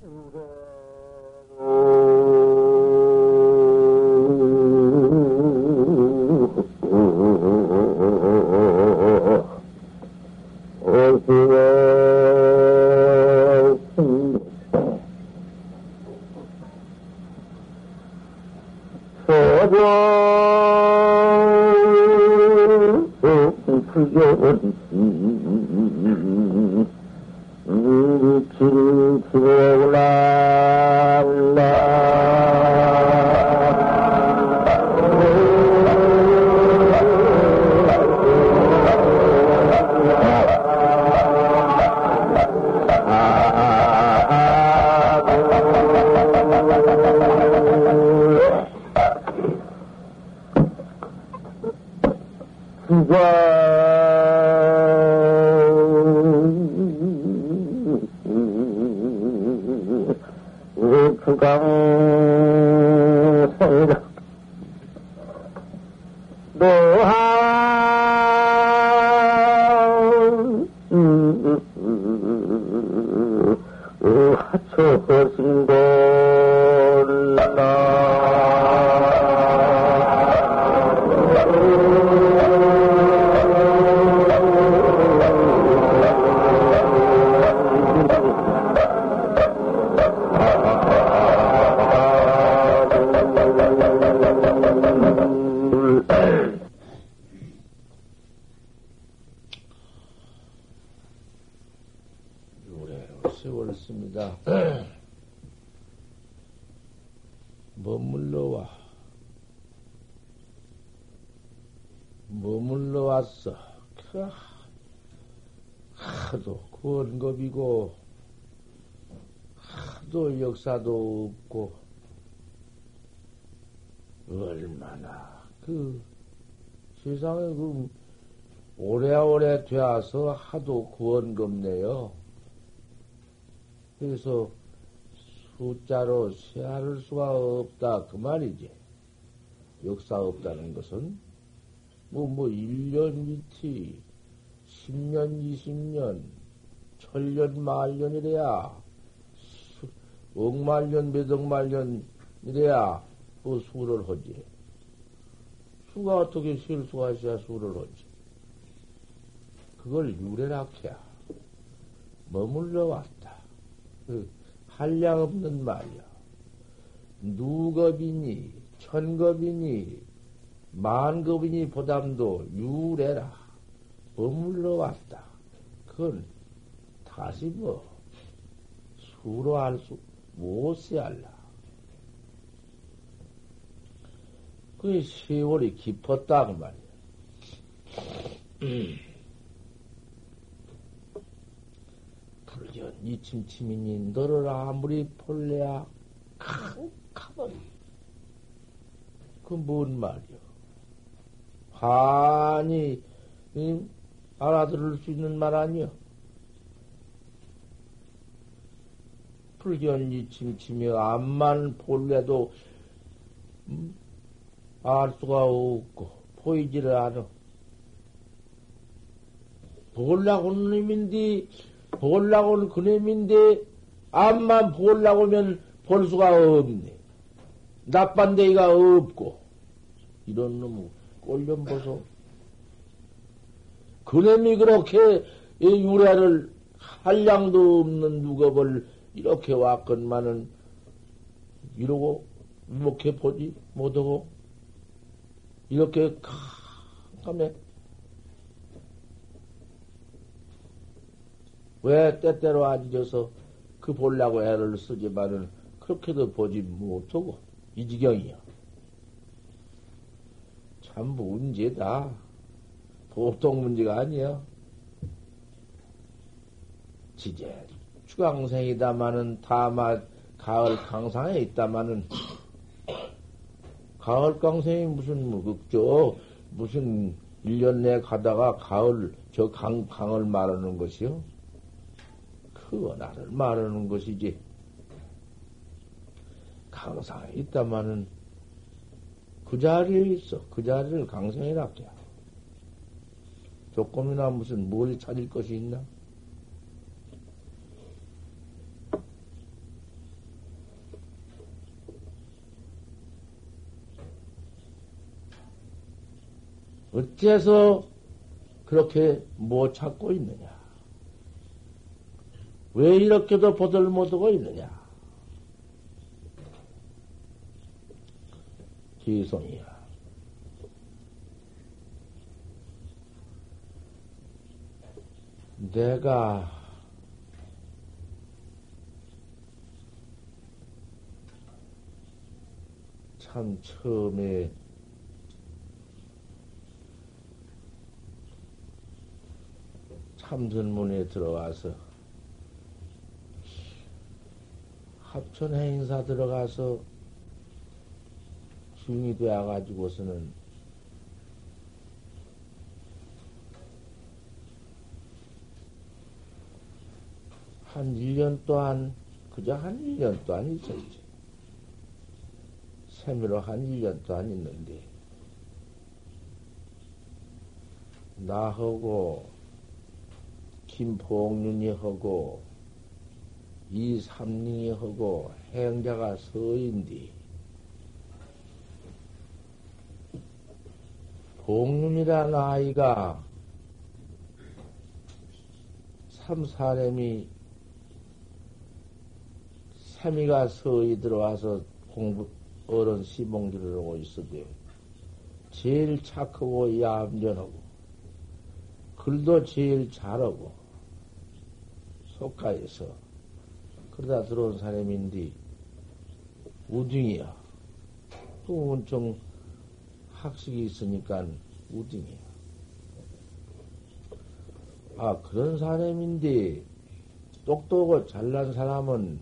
the 역사도 없고, 얼마나 그 세상에 그 오래오래 되어서 하도 구원겁네요. 그래서 숫자로 세할 수가 없다. 그 말이지. 역사 없다는 것은 뭐, 뭐, 1년 밑이 10년, 20년, 천년, 만년이래야 억만년, 몇억만년 이래야 그 수를 하지. 수가 어떻게 실수가 있어야 수를 하지. 그걸 유래라 해야. 머물러 왔다. 그 한량 없는 말이야. 누겁이니, 천겁이니, 만겁이니 보담도 유래라. 머물러 왔다. 그건 다시 뭐, 수로 할 수, 무엇이 알라? 그 세월이 깊었다, 그 말이야. 음. 불견 이침침이니 너를 아무리 볼래야 캄캄은 그뭔 말이야? 환히 음, 알아들을 수 있는 말 아니야? 불견이 침침해 암만 볼래도 음, 알 수가 없고 보이지를 않아. 볼라고 는 놈인데 볼라고 는 그놈인데 암만 볼라고면 볼 수가 없네. 나쁜 데가 없고 이런 놈 꼴좀 보소. 그놈이 그렇게 유래를 한량도 없는 누가볼 이렇게 왔건만은 이러고 이렇게 보지 못하고 이렇게 캄캄해. 왜 때때로 앉아서 그 보려고 애를 쓰지만은 그렇게도 보지 못하고 이 지경이야. 참 문제다. 보통 문제가 아니야. 지제 추강생이다마는 다마 가을 강상에 있다마는 가을 강생이 무슨 무극죠? 무슨 1년 내 가다가 가을 저 강, 강을 말하는 것이요? 그 나를 말하는 것이지. 강상에 있다마는 그 자리에 있어. 그 자리를 강생이라 해. 조금이나 무슨 뭘 찾을 것이 있나? 어째서 그렇게 못 찾고 있느냐? 왜 이렇게도 보들 못하고 있느냐? 기성이야. 내가 참 처음에 참선문에 들어가서 합천 행사 들어가서 중이 되어 가지고서는 한 1년 동안, 그저 한 1년 동안 있었지. 세미로 한 1년 동안 있는데, 나하고, 김봉윤이 하고, 이삼링이 하고, 행자가 서인디, 봉윤이라는 아이가 삼사렘이 세미가 서히 들어와서 공부 어른 시봉들을 하고 있어도 제일 착하고 얌전하고 글도 제일 잘하고 속가에서 그러다 들어온 사람인데 우등이야. 또 엄청 학식이 있으니까 우등이야. 아 그런 사람인데 똑똑하고 잘난 사람은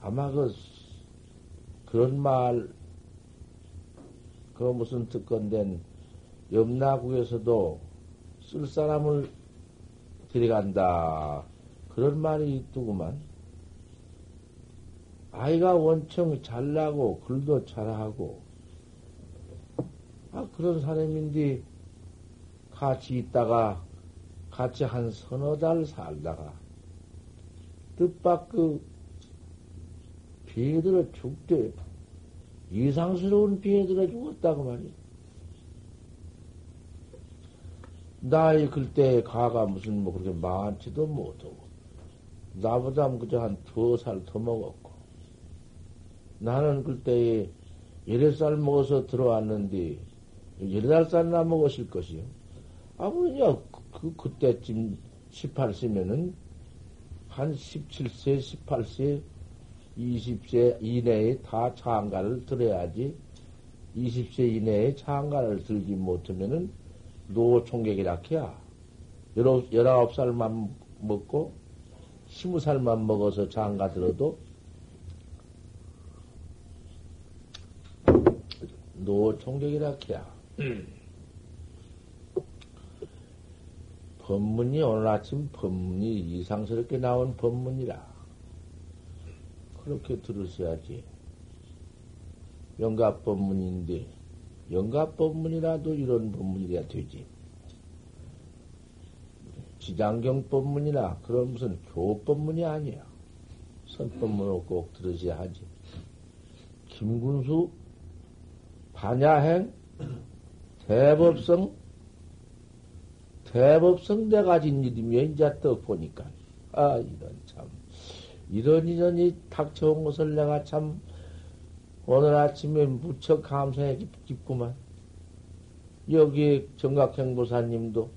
아마 그 그런 말, 그 무슨 특권된 염라국에서도 쓸 사람을 데려간다. 그런 말이 있더구만. 아이가 원청 잘나고 글도 잘하고 아 그런 사람인데 같이 있다가 같이 한 서너 달 살다가 뜻밖 그 비해들어 죽대. 이상스러운 비해들어 죽었다고 말이야. 나이 그때 가가 무슨 뭐 그렇게 많지도 못하고, 나보다 그저 한 두 살 더 먹었고, 나는 그때에 열댓 살 먹어서 들어왔는데, 열댓 살나 먹었을 것이요. 아무냐, 그, 그때쯤 18세면은, 한 17세, 18세, 20세 이내에 다 장가를 들어야지 20세 이내에 장가를 들지 못하면은 노총객이라 해야. 19살만 먹고 20살만 먹어서 장가 들어도 노총객이라 해야. 법문이 오늘 아침 법문이 이상스럽게 나온 법문이라. 그렇게 들으셔야지. 영가 법문인데, 영가 법문이라도 이런 법문이라 되지. 지장경 법문이나 그런 무슨 교법문이 아니야. 선법문을 꼭 들으셔야 하지. 김군수, 반야행, 대법성, 대법성 네 가진 일이며 이제 또 보니까, 아, 이런 참. 이런 인연이 닥쳐온 것을 내가 참 오늘 아침에 무척 감사해 깊구만. 여기 정각행보사님도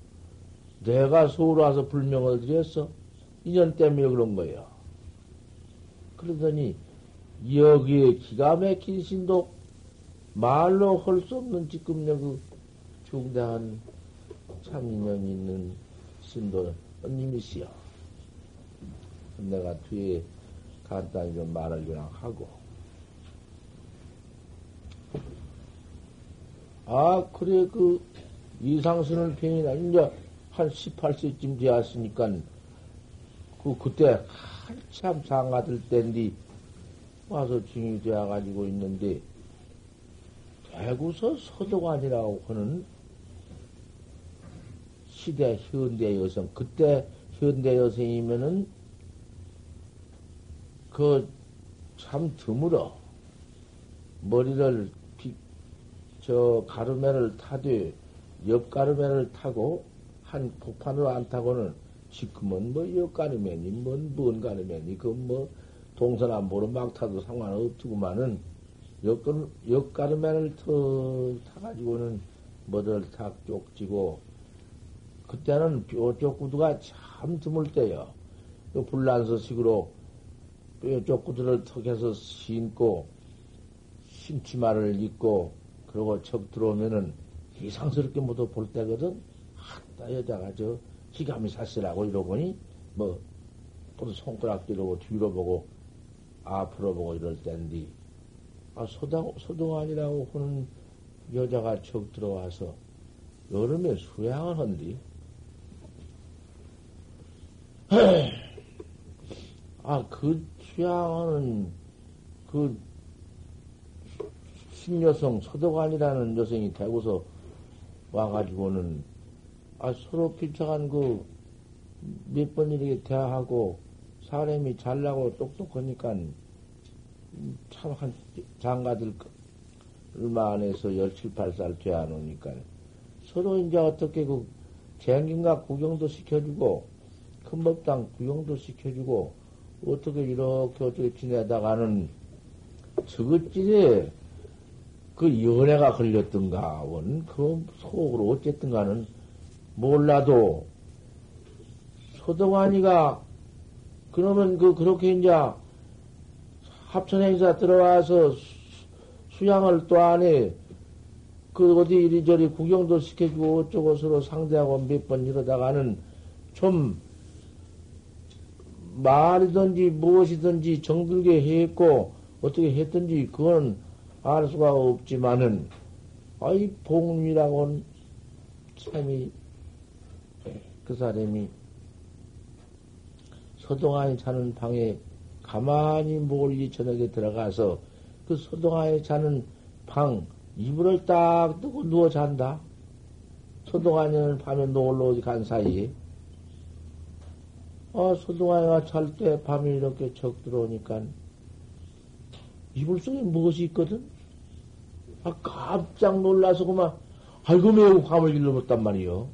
내가 서울 와서 불명을 드렸어. 인연 때문에 그런 거예요. 그러더니 여기에 기가 막힌 신도 말로 할 수 없는 지금 그 중대한 참 인연이 있는 신도 님이시여. 내가 뒤에 간단히 좀 말을 그냥 하고. 아, 그래, 그, 이상스러운 편이나, 이제 한 18세쯤 되었으니까, 그, 그때 한참 장가들 때인데, 와서 증이 되어가지고 있는데, 대구서 서도관이라고 하는 시대 현대 여성, 그때 현대 여성이면은 그 참 드물어. 머리를 비, 저 가르매를 타되 옆 가르매를 타고 한 폭판으로 안 타고는 지금은 뭐 옆 가르매니 뭔먼 가르매니 그뭐 동선 안 보러 막 타도 상관없지구만은 옆, 옆 가르매를 터 타가지고는 뭐들 탁 쪽지고 그때는 뾰쪽 구두가 참 드물 때요. 그 불란서식으로 뾰쪽 구두를 턱해서 신고 신치마를 입고 그러고 척 들어오면은 이상스럽게 모두 볼 때거든. 아따 여자가 저 기감이 사시라고 이러보니 뭐 또 손가락 뒤로 뒤로 보고 앞으로 보고 이럴 땐디 아 소당 소동안이라고 하는 여자가 척 들어와서 여름에 수양을 한디 아 그 수양하는 그 신여성 서도관이라는 여성이 대구서 와가지고는 아 서로 필적한 그 몇 번 이렇게 대화하고 사람이 잘나고 똑똑하니까 참 한 장가들 얼마 안에서 열칠 팔살 돼안 오니까 서로 이제 어떻게 그 쟁긴가 구경도 시켜주고 큰법당 구경도 시켜주고 어떻게 이렇게 어떻게 지내다가는 저것들에 그 연애가 걸렸던가, 원, 그 속으로 어쨌든가는 몰라도, 소동환이가, 그러면 그, 그렇게 이제 합천행사 들어와서 수, 양을또 안에, 그 어디 이리저리 구경도 시켜주고 어쩌고 서로 상대하고 몇 번 이러다가는 좀 말이든지 무엇이든지 정들게 했고 어떻게 했든지 그건 알 수가 없지만은, 아이, 봉이라고는 참이, 그 사람이 서동안에 자는 방에 가만히 몰리 저녁에 들어가서 그 서동안에 자는 방, 이불을 딱 뜨고 누워 잔다. 서동안에는 밤에 놀러 어디 간 사이에. 아, 서동안이가 잘 때 밤에 이렇게 적 들어오니까 이불 속에 무엇이 있거든? 아, 깜짝 놀라서 그만, 아이고, 매우 화을 일러봤단 말이요.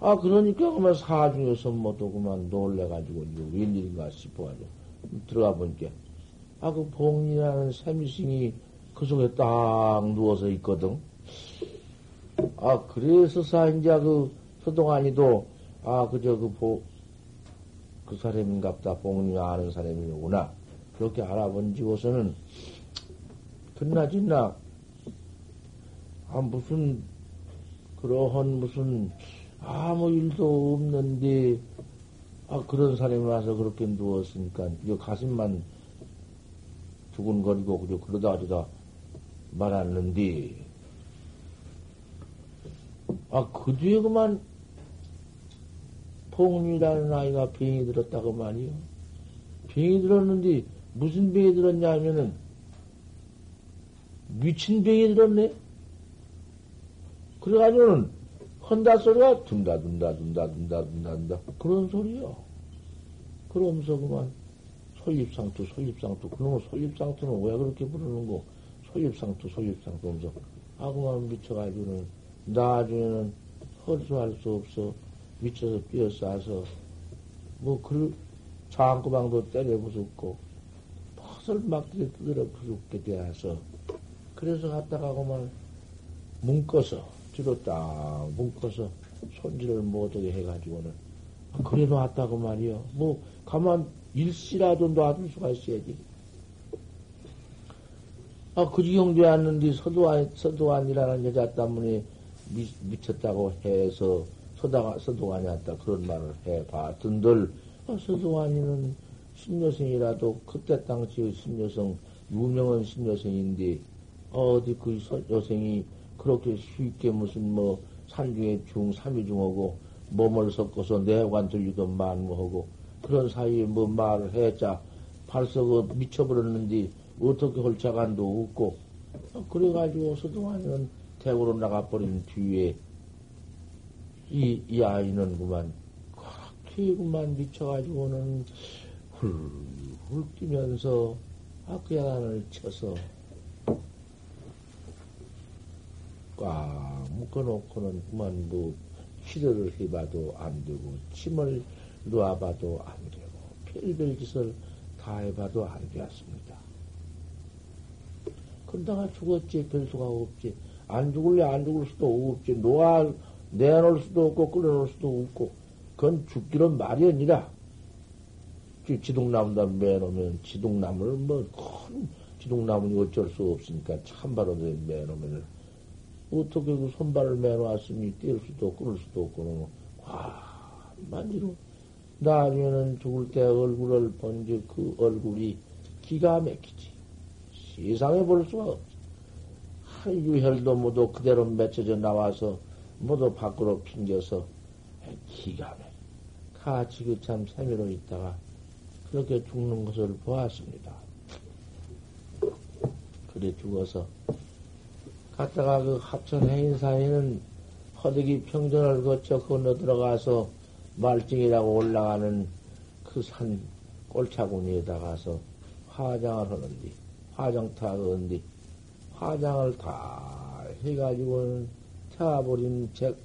아, 그러니까 그만 사중에서 뭐또 그만 놀래가지고, 이거 웬일인가 싶어가지고, 들어가 보니까, 아, 그 봉이라는 샘미싱이 그 속에 딱 누워서 있거든. 아, 그래서 사, 이제 그 서동안이도, 아, 그저 그 보, 그 사람인갑다. 봉이 아는 사람이구나. 그렇게 알아본 지고서는 끝나진나 아, 무슨, 그러한 무슨, 아무 일도 없는데, 아, 그런 사람이 와서 그렇게 누웠으니까, 이거 가슴만 두근거리고, 그저 그러다 저다 말았는데, 아, 그 뒤에 그만, 봉이라는 아이가 병이 들었다고 말이요. 병이 들었는데, 무슨 병이 들었냐 하면은, 미친 병이 들었네? 그래가지고는 헌다 소리가 둔다, 둔다, 둔다, 둔다, 둔다, 둔다. 그런 소리요. 그러면서 그만 소입상투, 소입상투. 그놈의 소입상투는 왜 그렇게 부르는 거? 소입상투, 소입상투 하면서 아 그만 미쳐가지고는 나중에는 헐수할 수 없어. 미쳐서 뛰어싸서 뭐, 그, 장구방도 때려 부숩고, 퍼슬 두드려 부숩게 되어서, 그래서 갔다가고만 묶어서, 뒤로 딱 묶어서 손질을 못하게 해가지고는. 그래 놨다고 말이요. 뭐, 가만 일시라도 놔둘 수가 있어야지. 아, 그 지경 되었는데 서도안, 서도안이라는 여자 때문에 미, 미쳤다고 해서 서다가, 서도안이 왔다. 그런 말을 해 봤던들, 아, 서도안이는 신여성이라도 그때 당시 신여성, 유명한 신여성인데, 어디 그 여생이 그렇게 쉽게 무슨 뭐 산중에 중, 삼위중하고 몸을 섞어서 내관 들리도 만무하고 그런 사이에 뭐 말을 했자. 벌써 그 미쳐버렸는데 어떻게 홀차간도 없고. 그래가지고 서동안은 대구로 나가버린 뒤에 이, 이 아이는 그만. 그렇게 그만 미쳐가지고는 훌훌 뛰면서 학교야단을 쳐서 꽉 묶어놓고는 그만 뭐 치료를 해봐도 안 되고 침을 놓아봐도 안 되고 별별 짓을 다 해봐도 안 되었습니다. 근다가 죽었지 별 수가 없지. 안 죽을래 안 죽을 수도 없지. 놓아 내놓을 수도 없고 끌어놓을 수도 없고. 그건 죽기는 마련이라 지동나무다 매놓으면 지동나무를 뭐 큰 지동나무니 어쩔 수 없으니까 참바로 매놓으면 어떻게 그 손발을 매놓았으니 뛸 수도 끌을 수도 없고 과만지로 나중에는 죽을 때 얼굴을 본 즉 그 얼굴이 기가 막히지. 세상에 볼 수가 없지. 한 유혈도 모두 그대로 맺혀져 나와서 모두 밖으로 핑겨서 기가 막혀. 같이 그 참 세미로 있다가 그렇게 죽는 것을 보았습니다. 그래 죽어서 갔다가 그 합천 해인사에는 허덕이 평전을 거쳐 건너 들어가서 말증이라고 올라가는 그 산 꼴차구니에다 가서 화장을 하는디 화장터가 하는디 화장을 다 해가지고는 태워버린 책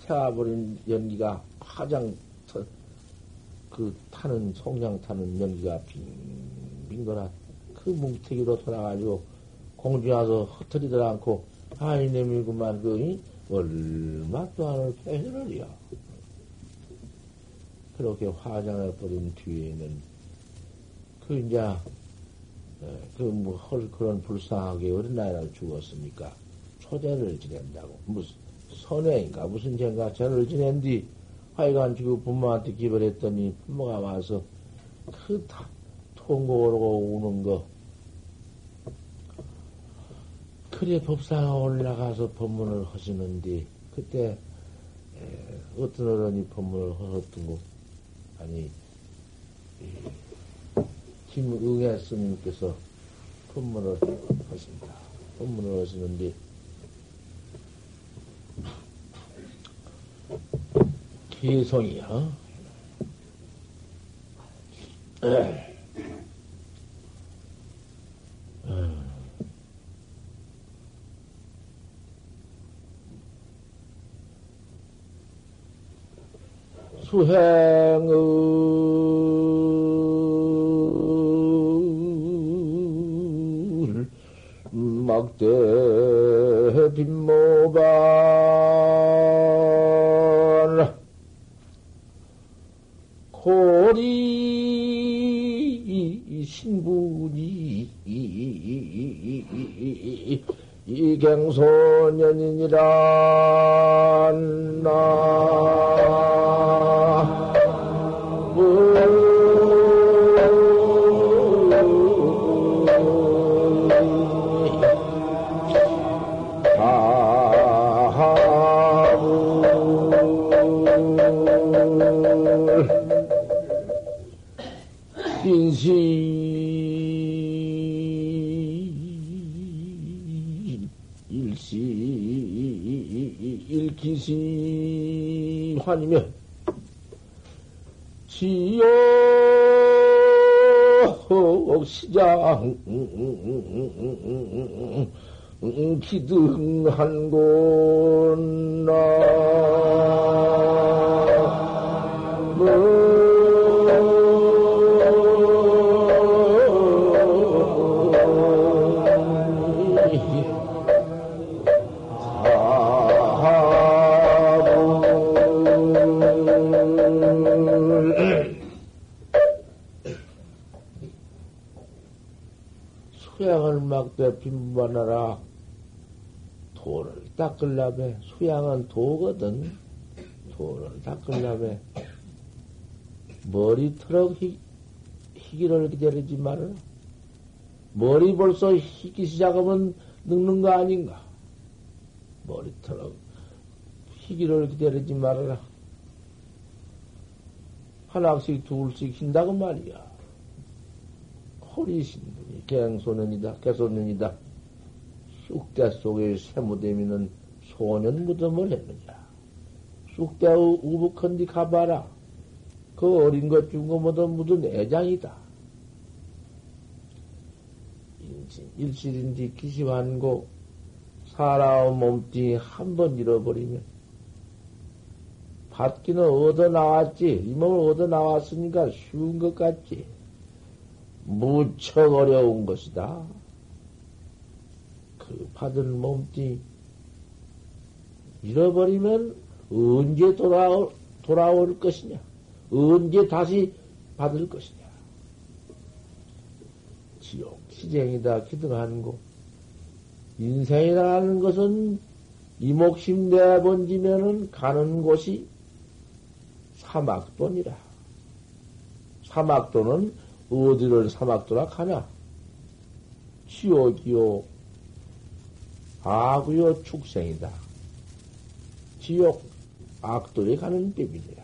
태워버린 연기가 화장 그 타는 송장 타는 연기가 빙빙 돌아 그 뭉태기로 돌아가지고 공중에 와서 흩어지들 않고 아이 내밀구만 그 얼마 동안을 패해를이야? 그렇게 화장을 버린 뒤에는 그 이제 그뭐 그런 불쌍하게 어린아이를 죽었으니까 초대를 지낸다고. 무슨 선회인가? 무슨 죄인가? 죄를 지낸 뒤 하여간 지금 부모한테 기별했더니 부모가 와서 그 다, 하고 우는 거. 그래 법사가 올라가서 법문을 하시는데 그때 에, 어떤 어른이 법문을 하셨던 거 아니 김응애 스님께서 법문을 하십니다. 법문을 하시는데 개성이야. 수행을 막대 빈모바 고리 신분이 이경소년이니라 나 일시 기시 환이면 지옥 시장 기등한 곳나 막대 빈반하라. 도를 닦을라매 수양은 도거든. 도를 닦을라매 머리털럭 희, 희기를 기다리지 말아라. 머리 벌써 희기 시작하면 늙는 거 아닌가? 머리털럭 희기를 기다리지 말아라. 하나씩 둘씩 흰다고 말이야. 허리신 분이 갱소년이다, 개소년이다. 쑥대 속에 세무대미는 소년 무덤을 했느냐. 쑥대의 우북한디 가봐라. 그 어린 것 중거 모두 묻은 애장이다. 일실인지 기시환고 사람 몸뚱이 한 번 잃어버리면 받기는 얻어 나왔지 이 몸을 얻어 나왔으니까 쉬운 것 같지 무척 어려운 것이다. 그 받은 몸뚱이 잃어버리면 언제 돌아올, 돌아올 것이냐? 언제 다시 받을 것이냐? 지옥, 시쟁이다, 기등하는 거. 인생이라는 것은 이목심 내번지면은 가는 곳이 사막도니라. 사막도는 어디를 사막도라 가냐? 지옥이요, 아구요, 축생이다. 지옥, 악도에 가는 법이니라.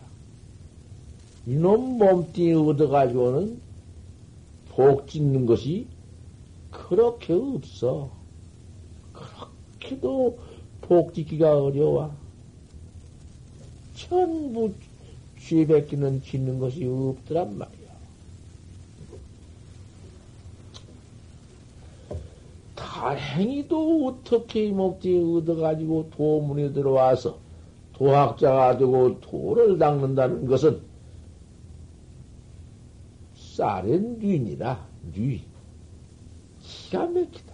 이놈 몸뚱이 얻어가지고는 복 짓는 것이 그렇게 없어. 그렇게도 복 짓기가 어려워. 전부 죄 뱉기는 짓는 것이 없더란 말이야. 다행히도 어떻게 이목지 얻어가지고 도문에 들어와서 도학자가 되고 도를 닦는다는 것은 쌀은 뉘니라, 뉘. 기가 막히다.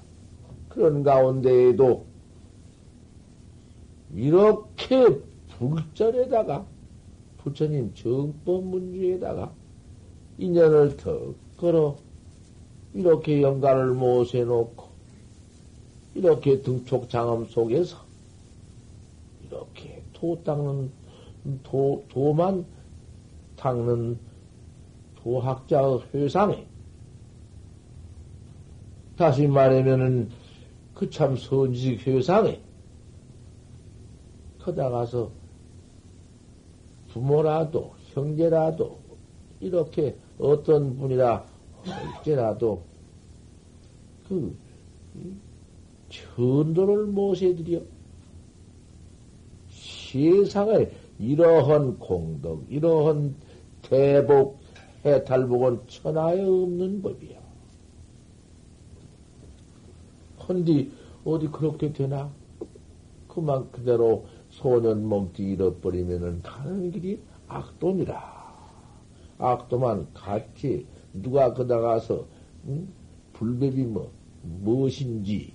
그런 가운데에도 이렇게 불전에다가 부처님 정법 문제에다가 인연을 더 걸어 이렇게 영가를 모세놓고 이렇게 등촉 장엄 속에서 이렇게 도 닦는 도 도만 닦는 도학자의 회상에 다시 말하면은 그 참 선지식 회상에 커다가서 부모라도 형제라도 이렇게 어떤 분이라 할지라도 그 천도를 모셔드려 세상에 이러한 공덕, 이러한 대복, 해탈복은 천하에 없는 법이야. 헌디 어디 그렇게 되나? 그만 그대로 소년 몸띠 잃어버리면은 가는 길이 악도니라. 악도만 같이 누가 그다 가서 응? 불법이 뭐 무엇인지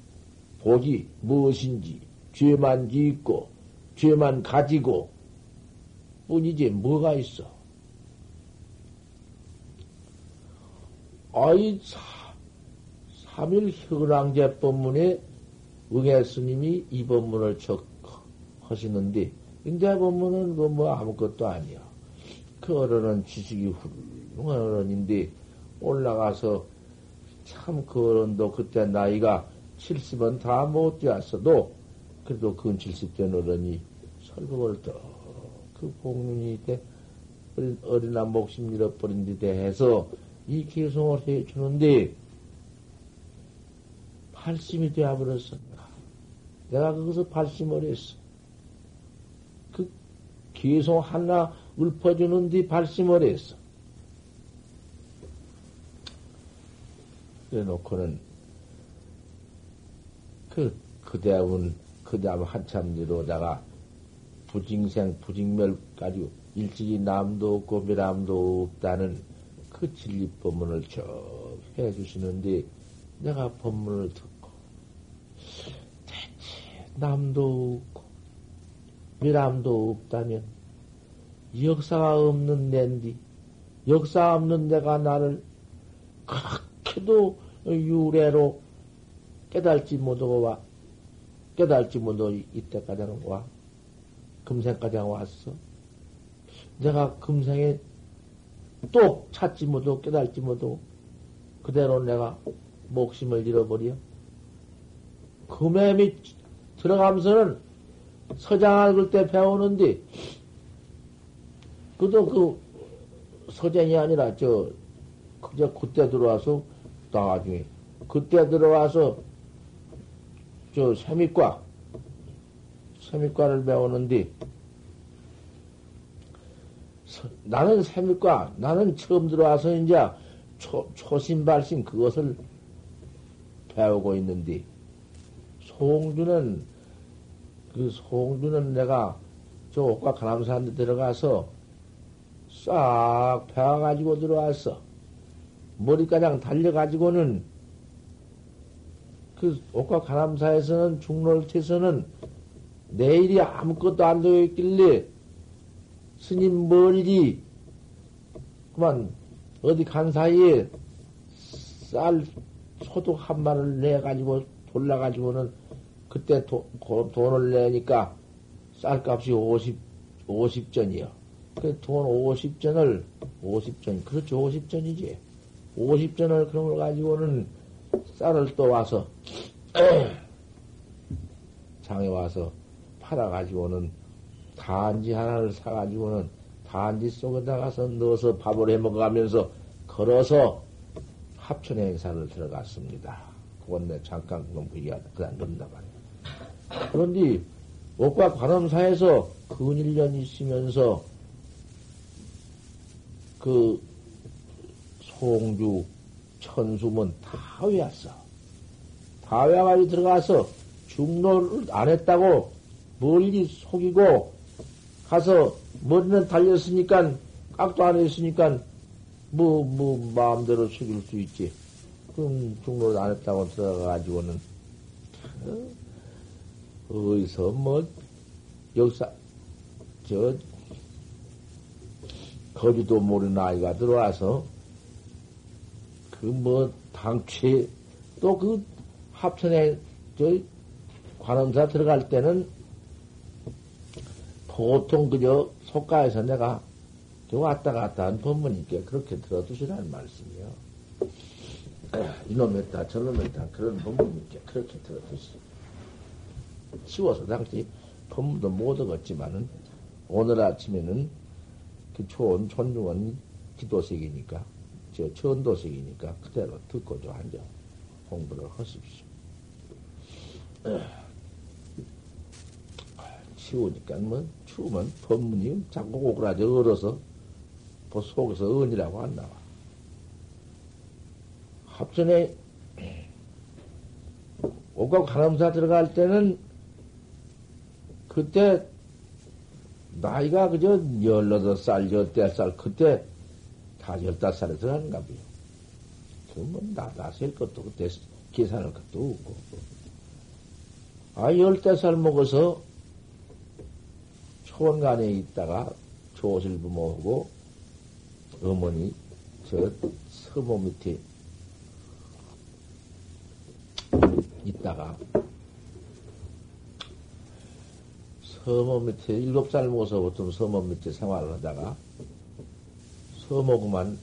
복이 무엇인지 죄만 짓고 죄만 가지고 뿐이지 뭐가 있어? 아이 삼일 현황제 법문에 응애 스님이 이 법문을 적 하시는데 인제 법문은 그 뭐 아무것도 아니야. 그 어른은 지식이 훌륭한 어른인데 올라가서 참 그 어른도 그때 나이가 70은 다 못 되었어도 그래도 근 70된 어른이 설법을 또그 공륜이 때 어린아 목심 잃어버린 데 대해서 이 개송을 해 주는데 발심이 되어버렸어. 내가 거기서 발심을 했어. 그 개송 하나 읊어주는 뒤 발심을 했어. 그래 놓고는 그, 그 대운, 그 다음 한참 뒤로다가 부징생, 부징멸 가지고 일찍이 남도 없고 미람도 없다는 그 진리 법문을 쭉 해주시는데 내가 법문을 듣고 대체 남도 없고 미람도 없다면 역사가 없는 낸디 역사 없는 내가 나를 그렇게도 유래로 깨달지 못하고 와. 깨달지 못하고 이때까지 와. 금생까지 왔어. 내가 금생에 또 찾지 못하고 깨달지 못하고 그대로 내가 목심을 잃어버려. 금애미 들어가면서는 서장 읽을 때 배우는데 그도 그 서장이 아니라 저 그저 그때 들어와서 나중에 그때 들어와서 저 세미과, 세미과를 배우는데, 나는 세미과, 나는 처음 들어와서 이제 초, 초심발심 그것을 배우고 있는데, 송주는 그 송주는 내가 저 옷과 가람산에 들어가서 싹 배워가지고 들어왔어. 머리가장 달려가지고는 그 옷과 가람사에서는 중롤태에서는 내일이 아무것도 안 되어 있길래 스님 머리리 그만 어디 간 사이에 쌀 소독 한 마를 내 가지고 돌라 가지고는 그때 도, 돈을 내니까 쌀값이 50, 50전이요. 그 돈 50전을, 50전, 그렇죠. 50전이지. 50전을 그런 걸 가지고는 쌀을 또 와서, 장에 와서 팔아가지고는 단지 하나를 사가지고는 단지 속에다 가서 넣어서 밥을 해 먹어가면서 걸어서 합천 행사를 들어갔습니다. 그건 내 잠깐 그건 얘기하다. 그다음 넣는다 말이야. 그런데 옷과 관음사에서 근일년 있으면서 그 송주 천수문 다 외웠어. 다 외워가지고 들어가서 중로를 안 했다고 멀리 속이고 가서 머리는 달렸으니까 깍도 안 했으니까 뭐, 뭐, 마음대로 속일 수 있지. 그럼 중로를 안 했다고 들어가가지고는, 어, 어디서 뭐, 역사, 저, 거리도 모르는 아이가 들어와서, 그 뭐, 당최, 또 그 합천에, 저, 관음사 들어갈 때는 보통 그저 속가에서 내가 왔다 갔다 한 법문이니까 그렇게 들어두시라는 말씀이요. 이놈했다, 저놈했다, 그런 법문이니까 그렇게 들어두시. 치워서 당시 법문도 못 얻었지만은 오늘 아침에는 그 좋은 존중한 기도색이니까, 저 전도색이니까 그대로 듣고 좀 앉아 공부를 하십시오. 치우니까 뭐 추우면 법문이 자꾸 오그라져 얼어서 그 속에서 은이라고 안 나와. 합전에 오가 간암사 들어갈 때는 그때 나이가 그저 열여덟 살, 열대 살, 그때 다 열다섯 살에 들어가는가 봐요. 그러면 나다셀 것도 그때 계산할 것도 없고. 아, 열대 살 먹어서 초원간에 있다가 조실 부모하고 어머니 저 서모 밑에 있다가 서모 밑에 일곱 살 먹어서부터 서모 밑에 생활을 하다가 서모구만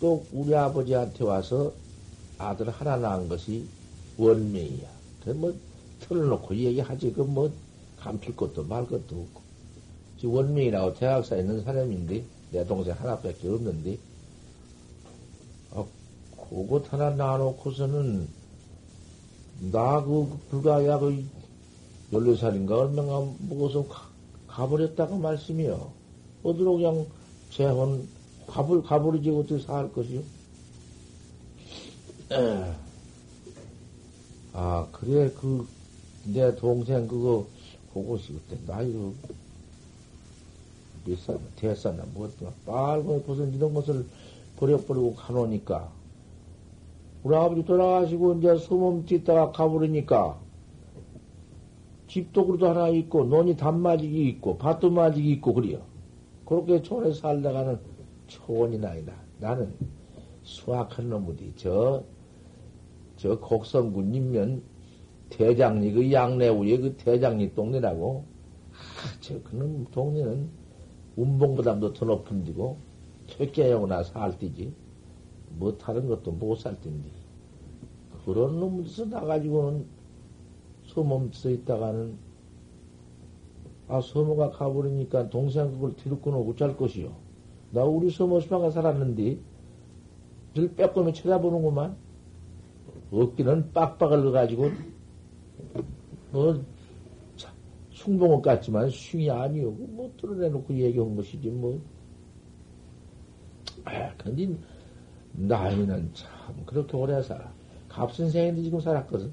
또 우리 아버지한테 와서 아들 하나 낳은 것이 원명이야. 그뭐 털어놓고 얘기하지. 그뭐 감필 것도 말 것도 없고. 원명이라고 대학사에 있는 사람인데 내 동생 하나밖에 없는데, 아, 그것 하나 놔놓고서는, 나 그, 불가야 그, 14살인가 얼마나 먹어서 가, 가버렸다고 말씀이요. 어디로 그냥 재혼, 가불, 가버리지 어떻게 살 것이요? 에. 아, 그래, 그, 내 동생 그거, 그것이 그때 나이로 몇 살, 대사나 뭐였더라. 빨고 무슨 이런 것을 버려버리고 가노니까. 우리 아버지 돌아가시고 이제 소몸 뒤다가 가버리니까 집도 그래도 하나 있고 논이 단마직이 있고 밭도 마직이 있고 그래요. 그렇게 촌에 살다가는 초원이 나이다. 나는 수학한 놈이디. 저, 저 곡성군 인면 대장리 그 양내 우에 그 대장리 동네라고. 아, 저 그놈 동네는 운봉보다도 더 높은 데고, 퇴계용이나 살 때지. 뭐 다른 것도 못 살 텐데. 그런 놈에서 나가지고는 소몸서 있다가는, 아, 서모가 가버리니까 동생 그걸 뒤로 끊어 어쩔 것이요. 나 우리 서모 수방가 살았는데, 늘 빼꼼히 쳐다보는구만. 어깨는 빡빡을 넣어가지고, 뭐, 숭봉업 같지만 숭이 아니오. 뭐 뚫어내놓고 얘기한 것이지 뭐. 아, 근데 나이는 참 그렇게 오래 살아. 갑선생인데 지금 살았거든.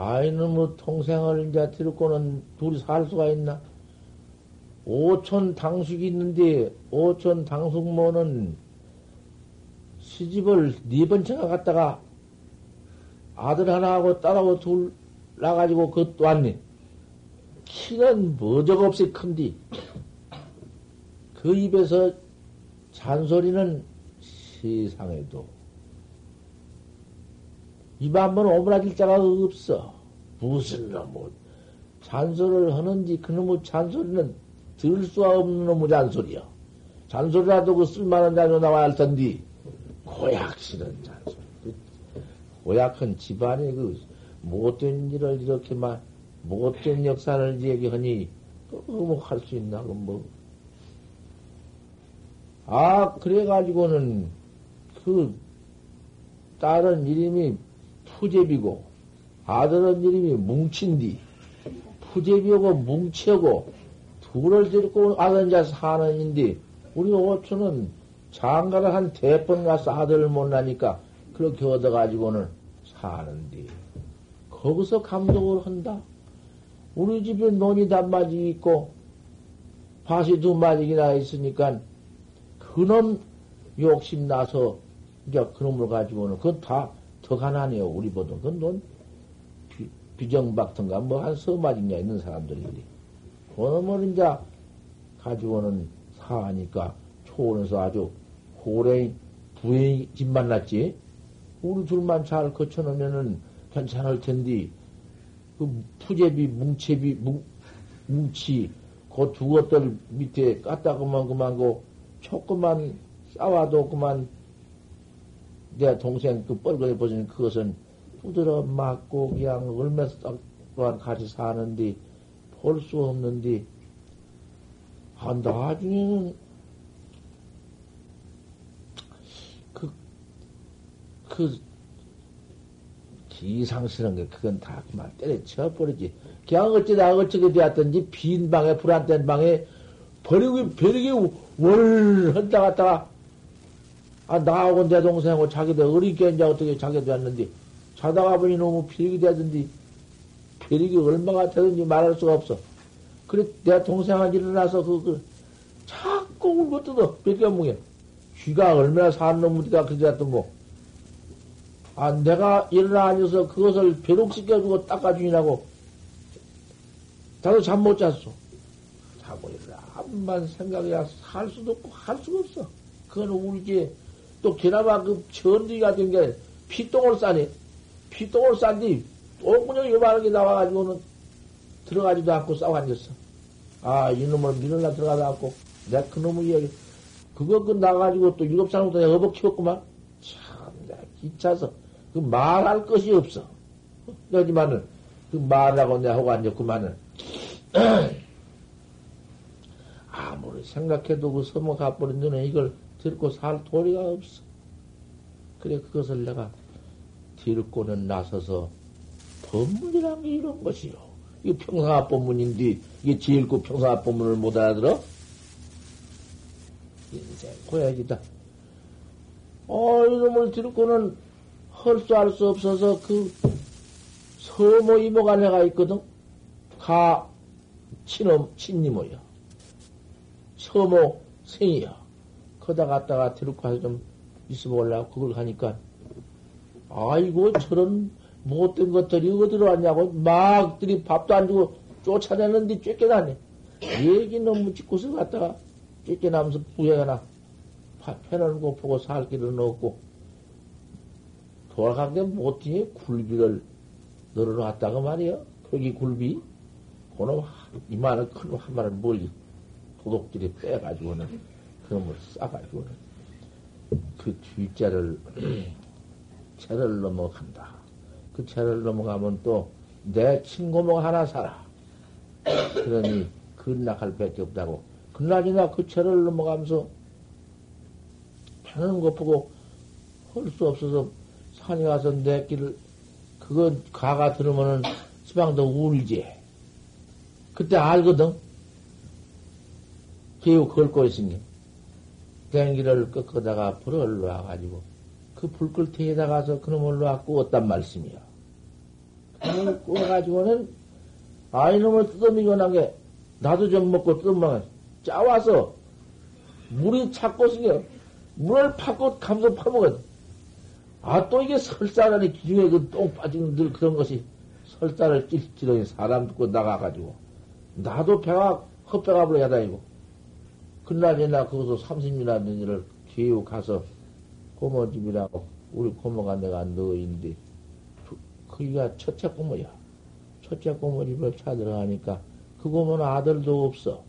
아이는 뭐 동생을 이제 들고는 둘이 살 수가 있나? 오촌 당숙이 있는데 오촌 당숙모는 시집을 네 번째가 갔다가 아들 하나하고 딸하고 둘 나가지고 그것도 왔네. 키는 뭐적없이 큰디. 그 입에서 잔소리는 세상에도 입 한 번 오므라질 자가 없어. 무슨 놈의 잔소리를 하는지 그놈의 잔소리는 들 수가 없는 놈의 잔소리야. 잔소리라도 그 쓸만한 잔소리 나와야 할 텐데 고약 싫은 잔소리. 고약한 집안이 그 못된 일을 이렇게만 못된 역사를 얘기하니 뭐할 수 있나 그 뭐. 아 그래가지고는 그 딸은 이름이 푸제비고 아들은 이름이 뭉친디. 푸제비하고 뭉치하고 둘을 데리고 아들 자 사는인데 우리 오초는 장가를 한 대번 가서 아들을 못 나니까 그렇게 얻어가지고는 사는데 거기서 감독을 한다. 우리 집에 논이 단마지 있고 밭이 두 마디나 있으니까 그놈 욕심 나서 이제 그놈을 가지고는 그건 다 더 가난해요 우리보다 그건. 논 비정박든가 뭐 한 서마디냐 있는 사람들이 그놈을 이제 가지고는 사하니까 초원에서 아주 고래 부의 집 만났지. 우리 둘만 잘 거쳐놓으면은 괜찮을 텐데, 그 푸제비, 뭉채비, 뭉, 뭉치, 그 두 것들 밑에 깠다 그만 그만 고 조금만 싸워도 그만 내 동생 그 뻘거에 보시는 그것은 부드러 맞고 그냥 얼마 동안 같이 사는데 볼수 없는데 아, 나중에는 그, 그 이상스러운 게 그건 다 그만 때려쳐 버리지. 그냥 어찌다 어쩌게 되었던지 빈 방에 불안 된 방에 버리고 버리기 월 헌다 갔다가 아 나하고 내 동생하고 자기들 어리게 이제 어떻게 자기도 왔는데 자다가 보니 너무 비리게 되던지 비리기 얼마가 되든지 말할 수가 없어. 그래 내 동생한테 일어나서 그, 그 자꾸 울고 뜯어 백견뭉에 쥐가 얼마나 사는 놈이다 그랬던 거. 아, 내가 일어나 앉아서 그것을 벼룩시켜주고 닦아주니라고. 나도 잠 못 잤어. 자고 일어나. 한만 생각이야. 살 수도 없고 할 수가 없어. 그건 울지. 또 게나마 그 천둥이 같은 게 피똥을 싸니. 피똥을 싼디 똥구멍 요만한 게 나와가지고는 들어가지도 않고 싸워 앉았어. 아, 이놈을 밀어나 들어가도 않고. 내가 그놈의 이야기. 그거 그 나가지고 또 일곱 살부터 내가 어버 키웠구만. 참, 내가 기차서. 그 말할 것이 없어. 여지만은 그 말하고 내가 하고 앉았구만은 아무리 생각해도 그 서모 가버린 눈에 이걸 들고 살 도리가 없어. 그래 그것을 내가 들고는 나서서 법문이란 게 이런 것이요. 이게 평상화 법문인데 이게 그 평상화 법문을 못 알아들어? 인생 고야지다. 어 이놈을 들고는 헐 수 할 수 없어서 그 서모 이모가 내가 있거든. 가 친엄 친이모야. 서모 생이야. 거다 갔다가 데리고 가서 좀 있어 보려고 그걸 하니까 아이고 저런 못된 것들이 어디로 왔냐고 막들이 밥도 안 주고 쫓아내는데 쫓겨나네. 얘기 너무 짓고서 갔다가 쫓겨나면서 부해가나 패널고 보고 살 길은 없고 돌아간 게 못해 굴비를 늘어놨다고 말이야. 거기 굴비. 그놈 이만한 큰한 마리 멀리 도둑들이 빼가지고는 그놈을 싸가지고는 그 뒷자를 채를 넘어간다. 그 채를 넘어가면 또 내 친구목 하나 살아. 그러니 근락할 밖에 없다고. 그날이나 그 채를 넘어가면서 패는 거 보고 할 수 없어서 산에 가서 내 길을, 그거 가가 들으면은 지방도 울지. 그때 알거든. 걸고 있은 게. 댕기를 꺾어다가 불을 놔가지고 그 불끌테에다 가서 그놈을 놔고 어단 말씀이야. 그놈을 구워가지고는 아, 이놈을 뜯어미고 나게 나도 좀 먹고 뜯어먹어. 짜와서 물이 차고 생겨. 물을 파고 감소 파먹어. 아, 또 이게 설사라니 기중에 그 똥 빠지는 늘 그런 것이 설사를 찔찔하니 사람 듣고 나가가지고. 나도 배가, 헛배가 불러 야 다니고. 그날 옛날 거기서 30이나 된 일을 기우 가서 고모 집이라고 우리 고모가 내가 너인데 거기가 첫째 고모야. 첫째 고모 집을 찾으러가니까 그 고모는 아들도 없어.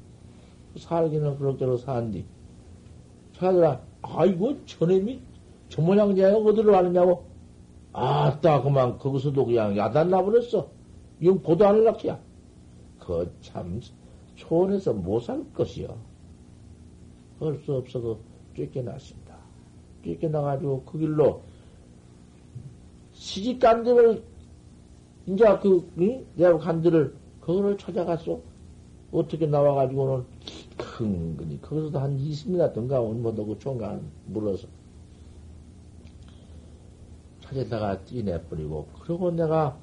살기는 그럭저럭 산디. 찾으라. 아이고 저놈이 저 모양이야 어디로 가느냐고. 아따 그만 거기서도 그냥 야단 나 버렸어. 이건 보도 안 할락이야. 그 참 초원에서 못 살 것이요. 할 수 없어 그 쫓겨났습니다. 쫓겨나가지고 그 길로 시집 간들을 이제 그 응? 내가 간들을 그거를 찾아갔어. 어떻게 나와가지고는 큰근히 거기서도 한 20년 던가 온뭐도 그 총각 물어서 찾아다가 찌내버리고 그러고 내가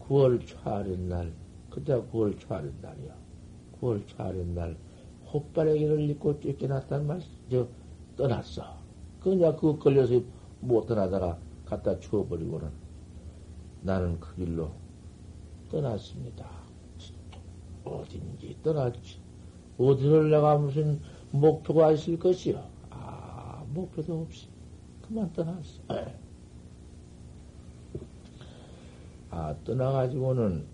9월 초하는 날 그때 9월 초하는 날이야. 9월 초하는 날 호빠레기를 입고 쫓겨났단 말이저 떠났어. 그냥 그거 걸려서 못 떠나다가 갖다 주워버리고는 나는 그 길로 떠났습니다. 어딘지 떠났지. 어디를 내가 무슨 목표가 있을 것이요? 아, 목표도 없이 그만 떠났어. 아, 떠나가지고는,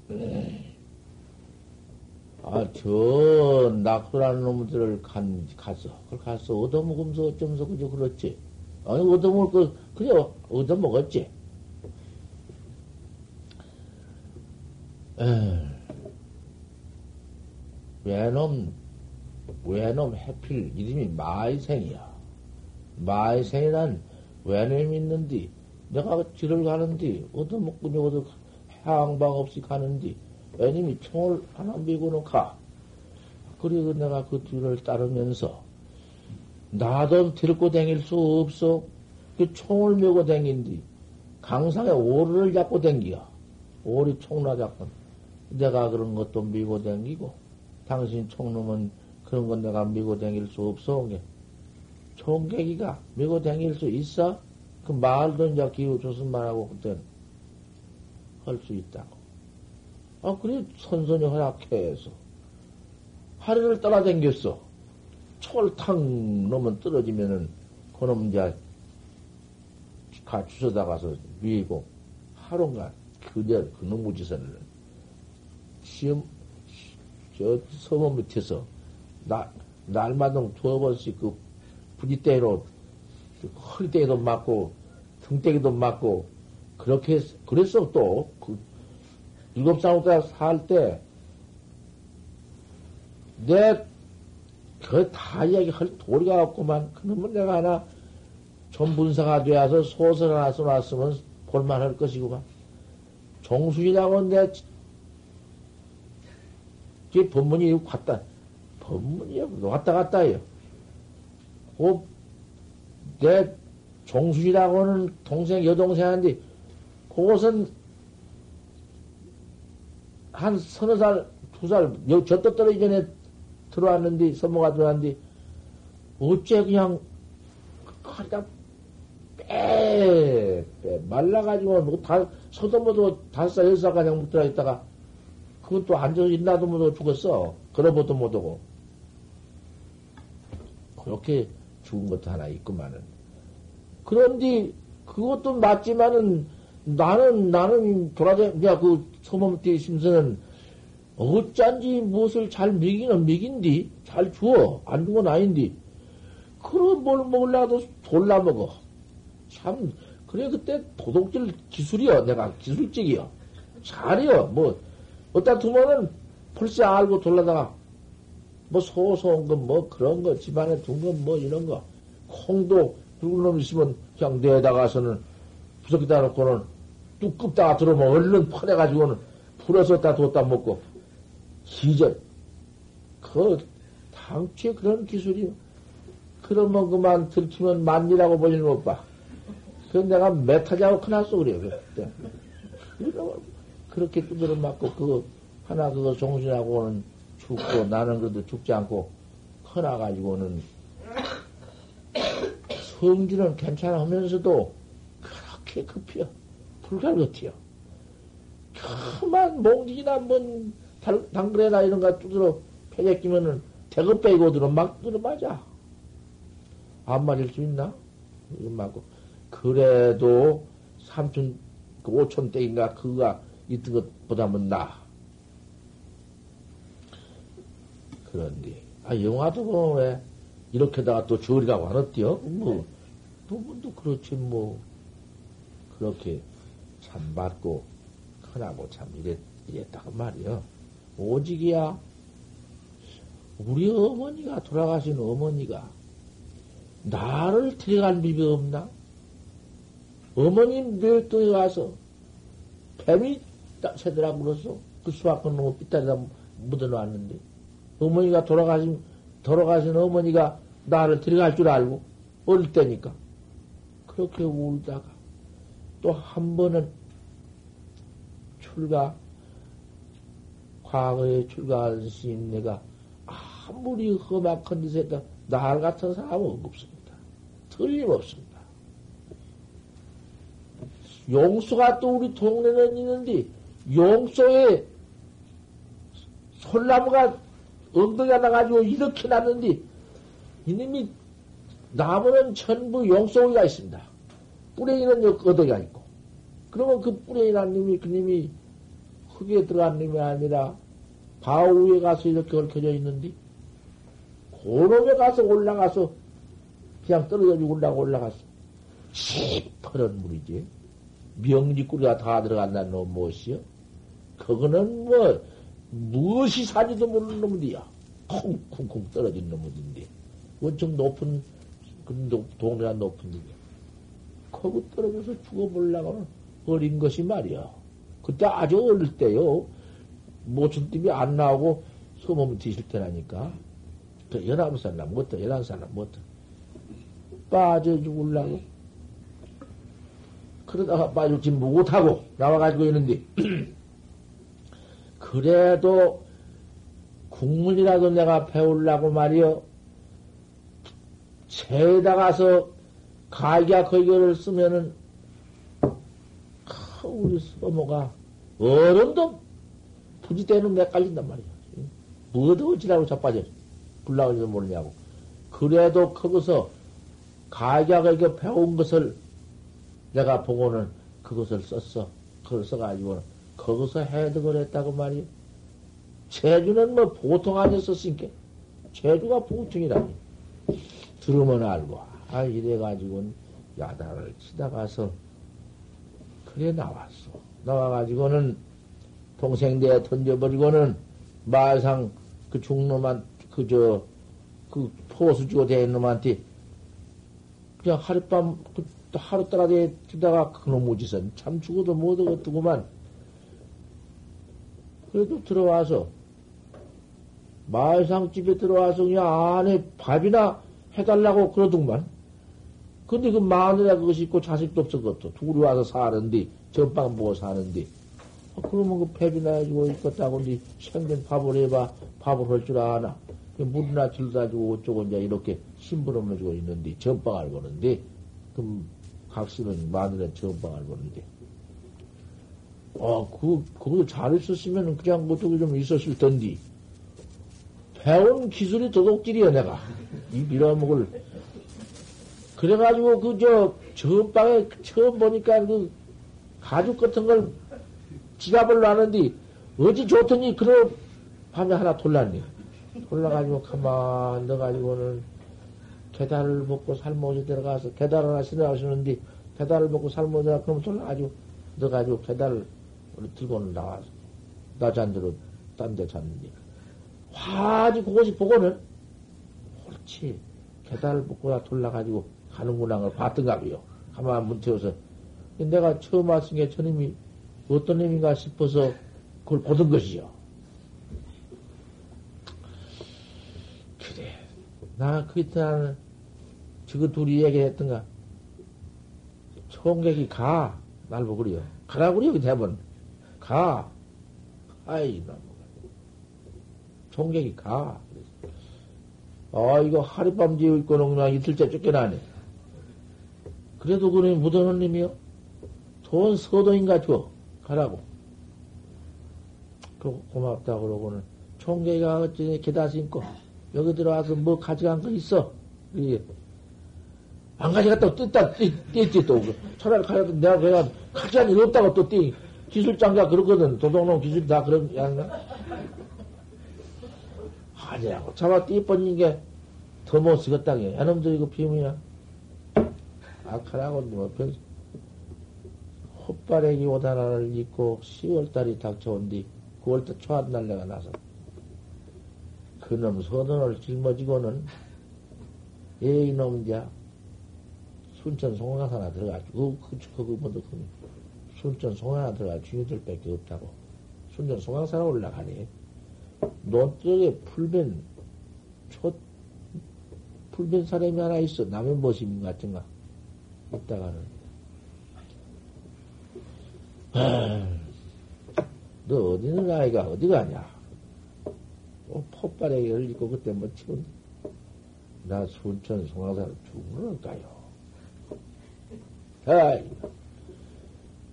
아, 저, 낙도라는 놈들을 간, 갔어. 그걸 갔어. 얻어먹으면서 어쩌면서 그저 그렇지. 아니, 얻어먹을 거, 그냥 얻어먹었지. 왜놈, 왜놈 해필 이름이 마이생이야. 마이생이란 왜놈이 있는디, 내가 길을 가는디, 얻어먹고 어디 향방 없이 가는디, 왜님이 총을 하나 미고는 가. 그리고 내가 그 뒤를 따르면서, 나도 들고 다닐 수 없어. 그 총을 메고 다닌디, 강상에 오를 잡고 댕기야. 오리 총나 잡고. 내가 그런 것도 미고 댕기고, 당신 총놈은 그런 건 내가 미고 댕길 수 없어. 총객이가 미고 댕길 수 있어? 그 말도 이제 기후 조선말하고 그때는 할수 있다고. 아, 그래, 선선히 허락해서. 하루를 따라댕겼어. 철탕 놈은 떨어지면은, 그놈 이제, 가 주워다 가서 미고, 하루인가, 그대, 그놈의 짓을, 시험, 저 서원 밑에서 나, 날마다 두어 번씩 그 부지대로 허리대에도 맞고 등대기도 맞고 그렇게 그랬어 또그 일곱 살부터 살때 내 그 다 이야기할 도리가 없구만 그러면 내가 하나 전분사가 되어서 소설 하나 써놨으면 볼만할 것이구만 종수이라고 내그 법문이 왔다. 법문이요. 왔다 갔다 해요. 그, 내 종순이라고는 동생, 여동생한테, 그것은 한 서너 살, 두 살, 저도 떨어지기 전에 들어왔는데, 선모가 들어왔는데, 어째 그냥, 허리가 빼, 빼, 말라가지고, 뭐 다, 서도 모도 다섯 살, 여섯 살 가량 못 들어 있다가, 그것도 앉아서 있나도 못하고 죽었어. 걸어보도 못하고. 그렇게 죽은 것도 하나 있구만은. 그런데 그것도 맞지만은 나는, 나는 돌아다, 야, 그 소몸띠 심선은 어쩐지 무엇을 잘 먹이는 먹인디? 잘 주어. 안 주건 아닌디. 그럼 뭘 먹으려도 돌라 먹어. 참, 그래, 그때 도둑질 기술이여. 내가 기술직이여. 잘이여. 뭐, 어디다 두면은 벌써 알고 돌아다가 뭐 소소한 거뭐 그런 거 집안에 둔거뭐 이런 거 콩도 붉은 놈 있으면 그냥 내다가서는 부석기다 놓고는 뚝 끄다가 들어오면 얼른 퍼내가지고는 풀어서 다 뒀다 먹고 기절 그 당초에 그런 기술이 그러면 그만 들키면 만리라고 보지는 못 봐. 그래서 내가 메타자고 커났어, 그래요, 그때. 그렇게 두드려 맞고, 그, 하나 그거 종신하고는 죽고, 나는 그래도 죽지 않고, 커나가지고는, 성질은 괜찮아 하면서도, 그렇게 급해요. 불갈같아요. 그만 몽직이나 뭔 당그레나 이런 거 두드려 패게 끼면은 대급 빼고 들어 막 들어 맞아. 안 맞을 수 있나? 이거 맞고. 그래도 삼촌, 그 오촌 댁인가 그가 있던 것보다는 나. 그런데, 아, 영화도 보면 왜 이렇게다가 또 저리가 와었디요 뭐, 부분도 그렇지, 뭐. 그렇게 참 맞고, 흔하고 참 이랬, 이랬다고 말이요. 오직이야. 우리 어머니가, 돌아가신 어머니가, 나를 데려갈 비비 없나? 어머님 멸동에 가서 뱀이 새더라고 그랬어. 그 수박은 놈을 삐따리다 묻어놨는데. 어머니가 돌아가신, 돌아가신 어머니가 나를 데려갈 줄 알고, 어릴 때니까. 그렇게 울다가, 또 한 번은 출가, 과거에 출가한 스님 내가 아무리 험악한 짓을 했다, 날 같은 사람은 없습니다. 틀림없습니다. 용소가 또 우리 동네는 있는데, 용소에 솔나무가 엉덩이가 나가지고 이렇게 났는데, 이놈이 나무는 전부 용소가 있습니다. 뿌레이는 어덕이가 있고. 그러면 그 뿌레이 난 놈이, 그 놈이 흙에 들어간 놈이 아니라, 바우 위에 가서 이렇게 얽혀져 있는데, 고놈에 가서 올라가서, 그냥 떨어져지고 올라가 올라갔어. 시퍼런 물이지. 명지꾸리가 다 들어간다는 놈 무엇이요? 그거는 뭐, 무엇이 사지도 모르는 놈이야. 쿵쿵쿵 떨어진 놈인데. 원청 높은, 그 동네가 높은 데게. 거기 떨어져서 죽어보려고는 어린 것이 말이야. 그때 아주 어릴 때요. 모춘팀이 안 나오고 소몸 드실 때라니까. 그 열아홉 살나 못해, 열한 살나 못해. 빠져 죽을라고. 그러다가 빠질지 못하고 나와가지고 있는데, 그래도 국문이라도 내가 배우려고 말이여, 채에다 가서 가기야 거기를 쓰면은, 우리 서모가 어른도 부지대는 내 깔린단 말이야. 뭐도 어찌라고 자빠져. 불나오지도 모르냐고. 그래도 거기서 거기 배운 것을 내가 보고는 그것을 썼어. 그걸 써가지고 거기서 해득을 했다고 말이야. 제주는 뭐 보통 아니었었으니까. 제주가 보통이라니. 들으면 알고. 아, 이래가지고는 야단을 치다가서 그래 나왔어. 나와가지고는 동생대에 던져버리고는 마상 그 중놈한 그저 그 포수지고 된 놈한테 그냥 하룻밤 그 하루 따라대 주다가 그놈의 짓은 참 죽어도 못 얻었더구만. 그래도 들어와서 마상 집에 들어와서 그냥 안에 밥이나 해달라고 그러더구만. 근데 그 마누라 그것이 있고 자식도 없어 그것도. 둘이 와서 사는데 전방 보고 사는데 아, 그러면 그 폐비나 해주고 있겠다고 근데 생전 밥을 해봐. 밥을 할 줄 아나. 물이나 질다 주고 어쩌고 이제 이렇게 심부름을 해주고 있는데 전방을 보는데 그 각시는 마누라 전방을 보는데 아그 그거 잘했었으면 그냥 어떻게 좀 있었을 텐데 배운 기술이 도둑질이야 내가. 이 밀어먹을 그래가지고 그 저 전방에 처음 보니까 그 가죽 같은 걸 지갑을 놨는데 어찌 좋더니 그런 밤에 하나 돌랐네. 돌라가지고 가만 넣어가지고는 계달을 먹고 살모시 들어가서 계달 하나 신어가시는데 계달을 먹고 살모시 들어가 그럼 돌라가지고 넣어가지고 계달을 들고는 나와서 나잔대로 딴 데 잤는데 화지 그것이 보고는 옳지 계달을 먹고 돌라가지고 가는구나 걸 봤던가고요. 가만 문 태워서 내가 처음 왔으니까 저님이 어떤 놈인가 싶어서 그걸 보던 것이요. 그래. 나 그때 저거 둘이 얘기했던가. 총객이 가. 날 보고 그래요. 가라고 그래요, 대본. 가. 아이, 나 총객이 가. 아, 이거 하룻밤 뒤에 있고는 그냥 이틀째 쫓겨나네. 그래도 그놈이 묻어놓은 님이요? 돈 서도인가 줘. 가라고. 그 고맙다 그러고는 총계가 어찌니 기다 신고 여기 들어와서 뭐 가져간 거 있어? 예. 안 가져갔다고 뜯다 띠띠 또 차라리 가져도 내가 그냥 가져간 일 없다고 또 띠. 기술장가 그러거든. 도둑놈 기술 다 그런 양가. 아니라고 잡아 띠 뻗는 게 더 못 쓰겠다게. 야놈들 이거 비밀이야. 악하라고 뭐 별. 헛바래기 오다나를 입고 10월달이 닥쳐온 뒤 9월달 초한 날 내가 나서 그놈 서던을 짊어지고는 예 이놈 이제 순천 송화산나 들어가지고 그, 그, 그, 뭐도 그, 순천 송화산나 들어가 주인들 밖에 없다고 순천 송화산에 올라가네 논쪽에 풀변 초 풀변 사람이 하나 있어 남의 모심인 같은가 아, 너 어디는 아이가 어디 가냐? 어, 폭발에게 입고 그때 뭐 치운 나 순천 송화산 죽을까요? 아이,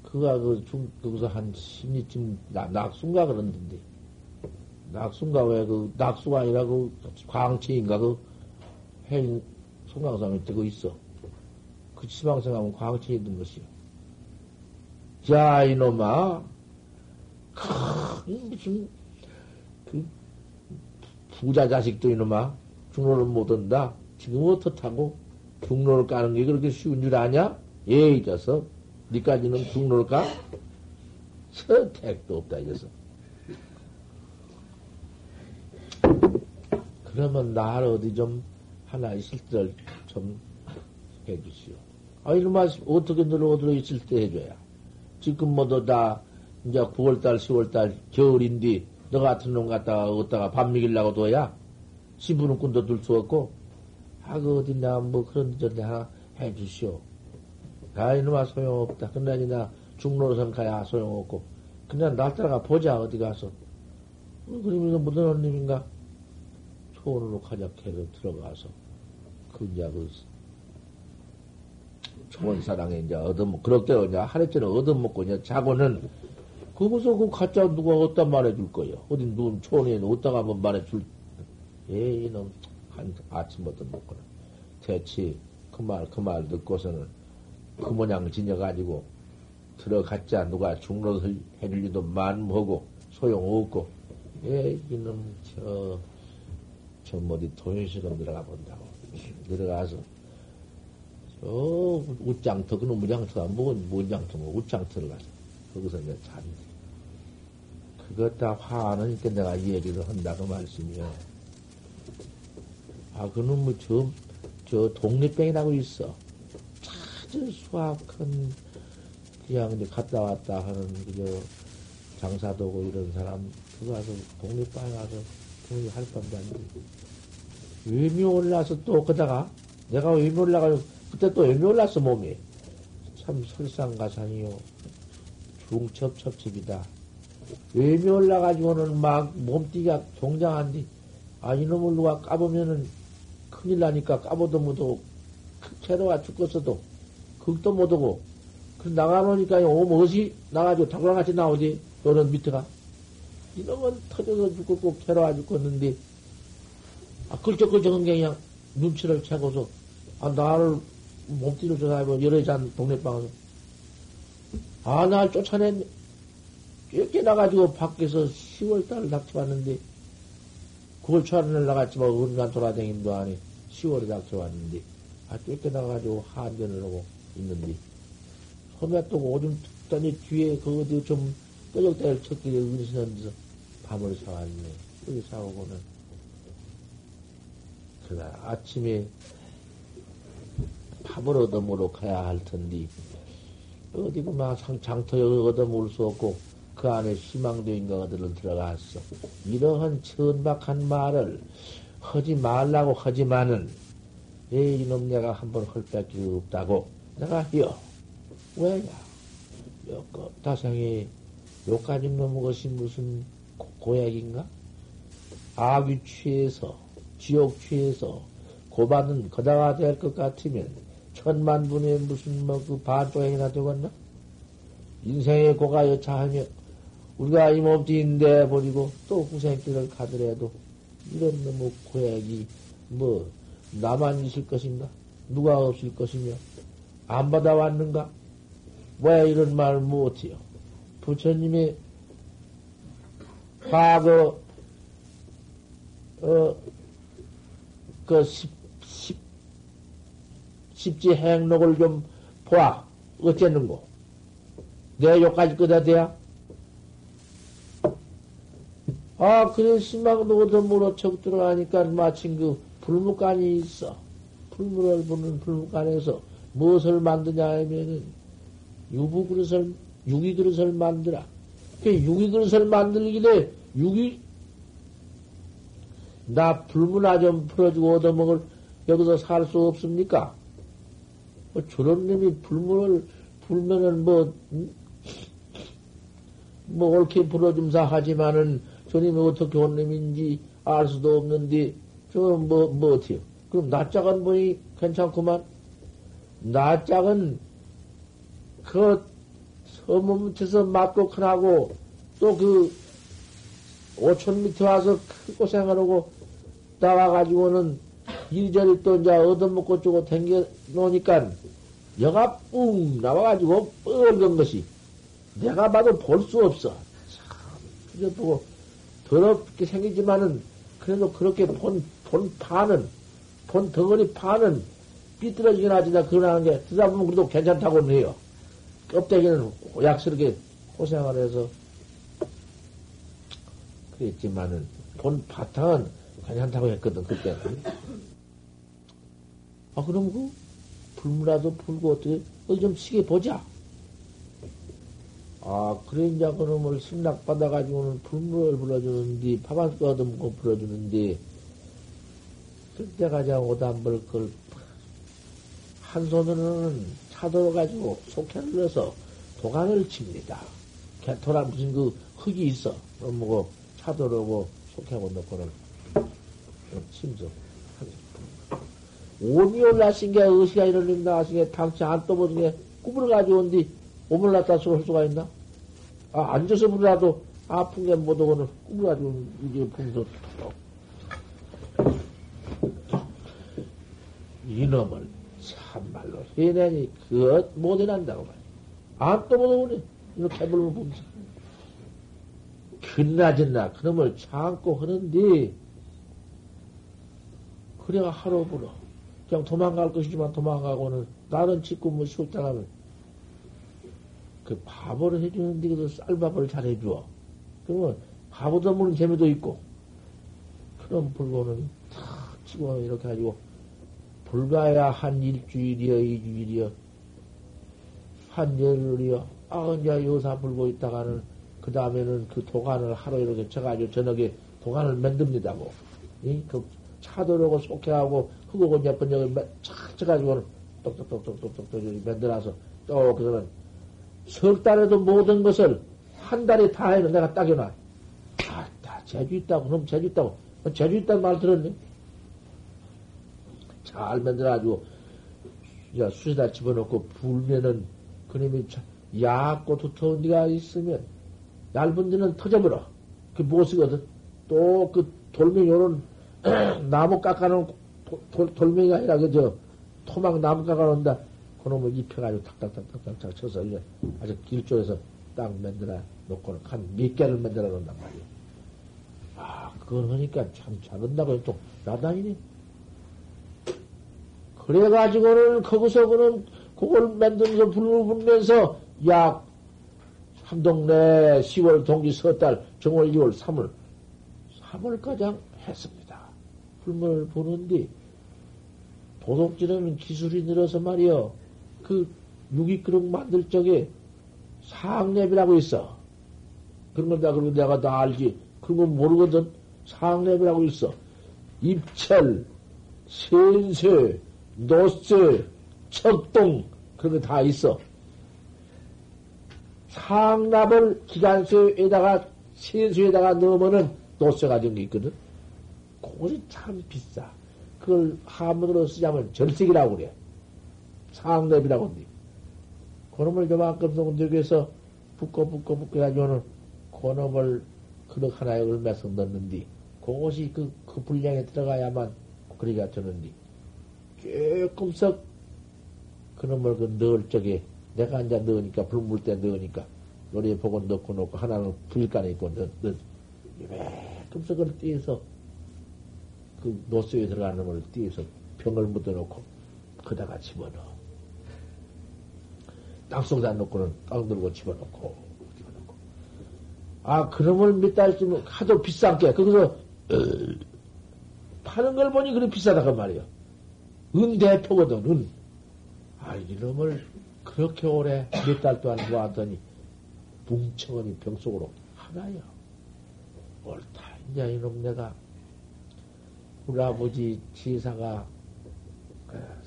그가 그 중, 거기서 한 심리쯤 낙순가 그런던데. 낙순가 왜 그 낙수가 아니라 그 광치인가 그 행, 송강산에 뜨고 있어. 그 지방생 하면 광치에 있는 것이요. 자, 이놈아. 큰, 무슨, 그, 부자 자식도 이놈아. 중로를 못 온다. 지금 어떻다고? 중로를 까는 게 그렇게 쉬운 줄 아냐? 예, 이 녀석. 니까지는 중로를 까? 선택도 없다, 이 녀석. 그러면 날 어디 좀 하나 있을 때를 좀 해주시오. 아, 이놈아, 어떻게 너를 어디로 있을 때 해줘야. 지금 모두 다 이제 9월달, 10월달 겨울인데 너 같은 놈 갖다가 어디다가 밥 먹이려고 둬야 신부는 꾼도 둘 수 없고 아, 그 어딨나 뭐 그런 데 하나 해 주시오. 아, 이놈아 소용없다. 그나저나 중로선 가야 소용없고 그냥 날 따라가 보자 어디 가서 어, 이거 무슨 님인가 소원으로 가자해서 들어가서 그 이제 그 초원사랑에 이제 얻어먹, 그렇게 이제 하루째는 얻어먹고 이제 자고는, 거기서 그 가짜 누가 어디다 말해줄 거예요? 어디 누군 초원에 어디다가 한번 말해줄, 예, 이놈, 한 아침부터 먹거나. 대체 그 말, 그 말 듣고서는 그 모양 지녀가지고 들어갔자 누가 중로를 해줄 리도 만무하고 소용없고, 예, 이놈, 저, 저 어디 도현시금 들어가 본다고. 들어가서 저 웃장터 그놈 무장터가 뭔 뭔장터 뭐 웃장터를 가서 거기서 이제 잔디 그것 다 화하니까 내가 이 얘기를 한다고 그 말씀이요. 아 그놈 뭐 저 저 독립병이라고 있어. 아주 수학한 그냥 이제 갔다 왔다 하는 그저 장사도고 이런 사람 그거 가서 독립방에 가서 독립할 밤도 아니고 의미 올라서 또 그다가 내가 의미 올라가지고 그때 또 열매 올랐어, 몸이. 참 설상가상이요. 중첩첩첩이다. 열매 올라가지고는 막 몸띠가 동장한디, 아, 이놈을 누가 까보면은 큰일 나니까 까보도 못하고, 괴로워 죽겠어도, 극도 못하고, 그 나가놓으니까 오 멋이 나가지고 닭랑같이 나오지, 너는 밑에가. 이놈은 터져서 죽겠고, 괴로워 죽겠는데, 아, 끌적끌적한 게 그냥 눈치를 채고서, 아, 나를 몸띠를 조사해보 여러 잔 동네방에서. 아, 날 쫓아냈네. 이렇게 나가지고 밖에서 10월달 닥쳐왔는데, 9월 초안을 나갔지만 은간 돌아다닌도 아니 10월에 닥쳐왔는데, 아, 쫓겨 나가지고 한전을 하고 있는데, 소매 또 오줌 뜯더니 뒤에 그 어디 좀 뾰족대를 쳤길래 은신한 데서 밥을 사왔네. 여기 사오고는. 그날 아침에 밥을 얻어먹으러 가야 할 텐데, 어디 그막 장터에 얻어먹을 수 없고, 그 안에 희망도인가 어디로 들어갔어. 이러한 천박한 말을 하지 말라고 하지만은, 에 이놈 내가 한번 헐 밖에 없다고 내가 해요. 왜냐? 여거 다생이 요까지 넘은 것이 무슨 고, 약인가 악이 취해서, 지옥 취해서, 고받은 거다가 될 것 같으면, 천만 분의 무슨 뭐 그 반조행이나 되겠나? 인생의 고가 여차하며, 우리가 이 몸뚱인데 버리고 또 후생길을 가더라도, 이런 너무 고약이 뭐, 나만 있을 것인가? 누가 없을 것이며, 안 받아왔는가? 왜 이런 말을 못해요? 부처님이 과거 어, 그 십, 십, 십지 행록을 좀 보아. 어쨌는고? 내 욕까지 끄다 대야? 아, 그래, 심망도 얻어 물어 척 들어가니까 마침 그 불묵간이 있어. 불물을 부는 불묵간에서 무엇을 만드냐 하면은 유부 그릇을, 유기 그릇을 만들어. 그 유기 그릇을 만들기래 유기 나 불문화 좀 풀어주고 얻어먹을 여기서 살 수 없습니까? 뭐 저런 놈이 불문을 불면은 뭐, 뭐 옳게 불어줌사 하지만은 저놈이 어떻게 온 놈인지 알 수도 없는데 저 뭐, 뭐 어때요? 그럼 낯짝은 보니 괜찮구만. 낯짝은 그 서문 밑에서 맞고 큰하고 또그 오천 밑에 와서 큰 고생하라고 나와가지고는 이리저리 또 이제 얻어먹고 주고 댕겨 놓으니까 여가 뿡 나와가지고 뻘건 것이 내가 봐도 볼 수 없어. 참, 그저 보고 더럽게 생기지만은 그래도 그렇게 본, 본 파는, 본 덩어리 파는 삐뚤어지긴 하지나 그러는 게 듣다 보면 그래도 괜찮다고는 해요. 껍데기는 약스럽게 고생을 해서 그랬지만은 본 바탕은 괜찮다고 했거든, 그때는. 아, 그럼 그, 불무라도 불고 어떻게, 어디 좀 시계 보자. 아, 그래, 이제 그놈을 승낙 받아가지고는 불무를 불러주는데, 밥한 숟 얻어먹고 불어주는데, 그때 가자 오단벌 그걸, 한 손으로는 차도로 가지고 속해를 넣어서 도간을 칩니다. 개토라 무슨 그 흙이 있어. 뭐고 차도로고 속하고 넣고는 심성. 오미 올라신 게 의시가 이런 일 나가신 게 당치 안 떠보던 게 꿈을 가져온뒤 오물 났다 쏠 수가 있나? 아, 앉아서 보라도 아픈 게 못 오고는 꿈을 가지고 이게 풍서 이놈을 참말로 해내니 그못 해낸다고 말이야. 안 떠보도 오네. 이렇게 해보면 봄사. 끝나졌나 그놈을 참고 하는데 그래가 하루 불어. 그냥 도망갈 것이지만 도망가고는 짓고 뭐 쉬었다 가면 그 밥을 해주는데 그래도 쌀밥을 잘 해줘. 그러면 밥도 먹는 재미도 있고 그럼 불고는 탁 치고 이렇게 가지고 불가야 한 일주일이여 이주일이여 한 열흘이여 아 이제 요사 불고 있다가는 그 다음에는 그 도관을 하루 이렇게 쳐가지고 저녁에 도관을 만듭니다. 고. 이, 그 차도로고 속해하고 흙하고 예쁜 여기 착 쳐가지고는 똑똑똑똑똑똑 만들어서 또 그러면 석 달에도 모든 것을 한 달에 다 해는 내가 딱여놔. 아, 다 재주 있다고, 그럼 재주 있다고. 재주 있다는 말 들었니? 잘 만들어가지고, 야, 수에다 집어넣고 불면은 그놈이 얕고 두터운 데가 있으면 얇은 데는 터져버려. 그게 무엇이거든? 또 그 돌멩이 요런 나무 깎아놓은 돌, 돌멩이가 아니라 그저 토막 나무 깎아놓는다. 그놈을 입혀가지고 탁탁탁탁탁 쳐서 이제 아주 길쪽에서 딱 만들어 놓고는 한몇 개를 만들어 놓는단 말이야. 아, 그걸 하니까 참 잘한다고 또 나다니네. 그래가지고는 거기서 그는 그걸 만들면서 불을 불면서 약 한동네 10월 동기 서달 정월 2월 3월 3월가장 했습니다. 불문을 보는데 도둑질은 기술이 늘어서 말이요. 그 유기그릇 만들 적에 상랩이라고 있어. 그런 걸 다, 그러고 내가 다 알지. 그런 건 모르거든. 상랩이라고 있어. 입철, 센세, 노세, 척동, 그런 거 다 있어. 상납을 기간수에다가 세수에다가 넣으면은 노쇠가 된 게 있거든. 그것이 참 비싸. 그걸 한문으로 쓰자면 절색이라고 그래. 상납이라고 한대. 그놈을 저만큼 동덕에서 붙고 붙고 붙고 해가지고는 그놈을 그릇 하나에 얼마서 넣는디. 그것이 그, 그 분량에 들어가야만 그리가 되는디. 조금씩 그놈을 그 넣을 적에 내가 앉아 넣으니까 불물 때 넣으니까 노래 보고 넣고 놓고 하나는 불간에 있고 넣, 넣, 조금씩 그걸 띄어서 그 노쇠에 들어가는 걸 띄어서 병을 묻어놓고 그다가 집어넣어. 땅속에다 놓고는 땅 들고 집어넣고 집어넣고. 아 그놈을 몇달 있으면 하도 비싼 게 거기서 파는 걸 보니 그래 비싸다고 말이야. 은 대표거든 은. 아 이놈을 그렇게 오래 몇 달 동안 모았더니 뭉청하니 병 속으로 하나야. 옳다. 이제 이놈 내가 우리 아버지 지사가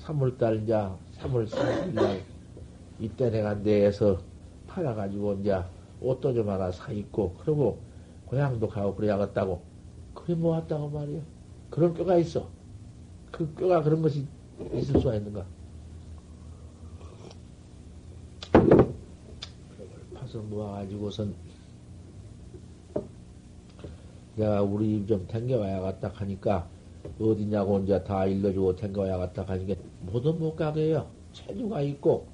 3월달 이제 3월 4일 이때 내가 내에서 팔아가지고 이제 옷도 좀 하나 사 입고 그러고 고향도 가고 그래야겠다고 그래 모았다고 말이야. 그런 뼈가 있어. 그 뼈가 그런 것이 있을 수가 있는가? 파서 모아가지고선 내가 우리 집 좀 댕겨와야겠다 하니까 어디냐고 이제 다 일러주고 댕겨와야겠다 하니까 모두 못 가게 해요. 체류가 있고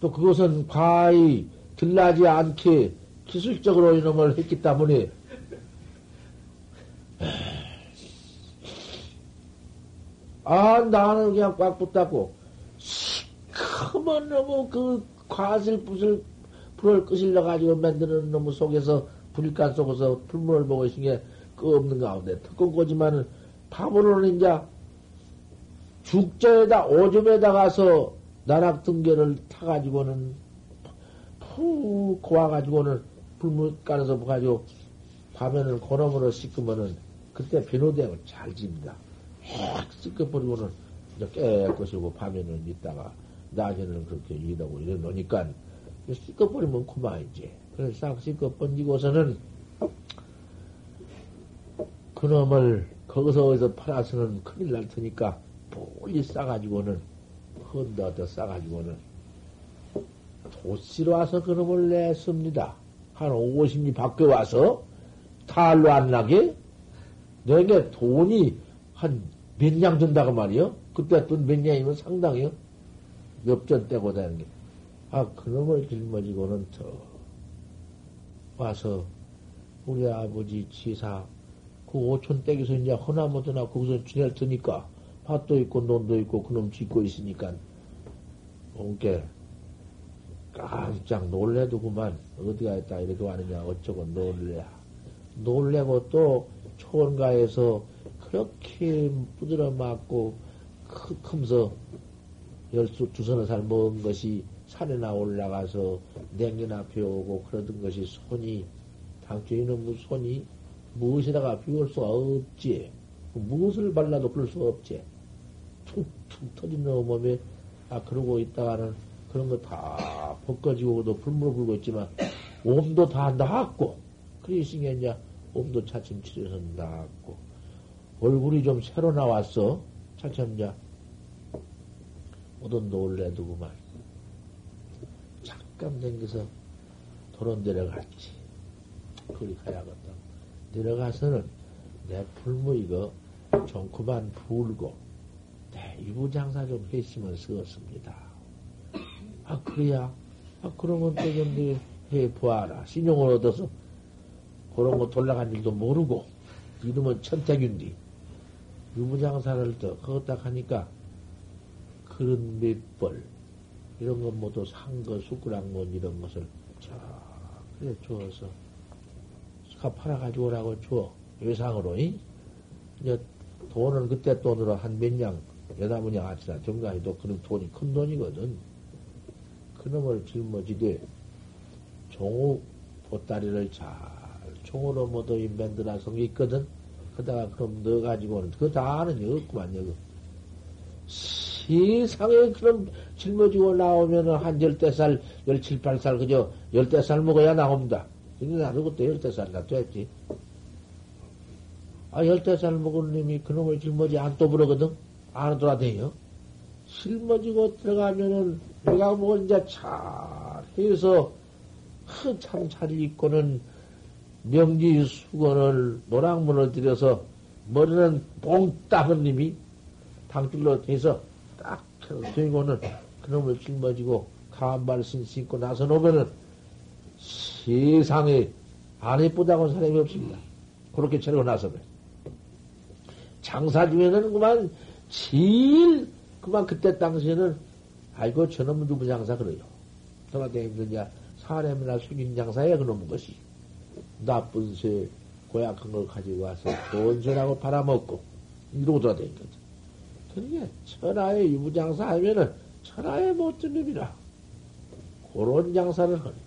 또 그것은 과히 들나지 않게 기술적으로 이놈을 했기 때문에 아 나는 그냥 꽉 붙잡고 시커먼 너무 그 과슬붓을 불을 끄실러 가지고 만드는 놈의 속에서 불간 속에서 불문을 보고 있은 게 그 없는 가운데 특권 거지만은 밥으로는 이제 죽자에다 오줌에다 가서 나락 등계를 타가지고는 푹 고와가지고는 불문간에서 가지고 밤에는 고놈으로 씻으면은 그때 비누대고 잘 집니다. 확 씻어버리고는 이제 깨끗이고 밤에는 있다가 낮에는 그렇게 일하고 이러놓으니까 씻어버리면 그만이지. 그래서 싹 씻어 번지고서는 그놈을 거기서 어디서 팔아서는 큰일 날 테니까 멀리 싸가지고는 헌다 얻어 싸가지고는 도시로 와서 그놈을 냈습니다. 한 50리 밖에 와서 탈로 안 나게 내게 돈이 한 몇 냥 든다고 말이요. 그때 돈 몇 냥이면 상당해요. 엽전 떼고 다니는 게. 아, 그놈을 짊어지고는 더 와서 우리 아버지 지사 그 오촌 떼기서 이제 허나무드나 거기서 지낼 테니까 밭도 있고 논도 있고 그놈 짓고 있으니까 온게 깜짝 놀래두구만. 어디가 있다 이렇게 하느냐. 어쩌고 놀래 놀래고 또 초원가에서 그렇게 부드러 맞고 크면서 열수 두서너 살 먹은 것이 산에나 올라가서 냉기나 비오고 그러던 것이 손이 당초에 이놈 손이 무엇에다가 비울 수가 없지. 무엇을 발라도 그럴 수가 없지. 툭툭 터진 놈 몸에 아 그러고 있다가는 그런 거 다 벗겨지고도 불물 불고 있지만 몸도 다 나았고 그러시니까 이제 몸도 차츰 치료해서 나았고 얼굴이 좀 새로 나왔어. 차츰 이제 오던 놀래 두고만 잠깐 댕겨서 도론 내려갔지. 그리 가야겠다 내려가서는 내 풀무 이거 좀 그만 불고 대이부 장사 좀 했으면 쓰었습니다. 아, 그래야? 아, 그러면 또 좀 해 보아라. 신용을 얻어서 그런 거 돌아간 일도 모르고, 이름은 천택윤디. 유부장사를 더 그었다 하니까, 그런 몇 벌, 이런 것 모두 산 거, 숟가락 것, 이런 것을, 자, 그래, 주어서, 가 팔아가지고 오라고 줘. 외상으로, 이? 이제 돈은 그때 돈으로 한 몇 냥, 여다문이 아치나 정가해도 그런 돈이 큰 돈이거든. 그놈을 짊어지되 종우 보따리를 잘 총으로 모두 인벤드나 성이 있거든. 그다가 그럼 넣어가지고는 그거 다 아는 게 없구만, 여기. 세상에 그런 짊어지고 나오면은 한 열대 살, 열칠, 팔 살 그저 열대 살 먹어야 나옵니다. 근데 나도 그때 열대 살 나도 했지. 아, 열대 살 먹은 놈이 그놈을 짊어지 안 떠부르거든? 안 돌아다녀. 짊어지고 들어가면은 내가 뭐 이제 잘 해서 참잘 입고는 명지 수건을 노랑문을 들여서 머리는 봉따은 님이 당줄로 돼서 딱 들고는 그놈을 짊어지고 가한발 신고 나서 놓으면은 세상에 안 예쁘다고 사람이 없습니다. 그렇게 차리고 나서면. 장사 중에는 그만 제일 그만 그때 당시에는 아이고 저놈은 누구 장사 그래요. 돌아다니는 사람이나 숙인 장사에 그놈 것이 나쁜 새 고약한 걸 가지고 와서 돈세라고 팔아먹고 이러고 돌아다니는 거죠. 그러니까 천하의 유부장사 하면은 천하의 못된 놈이라 그런 장사를 하네.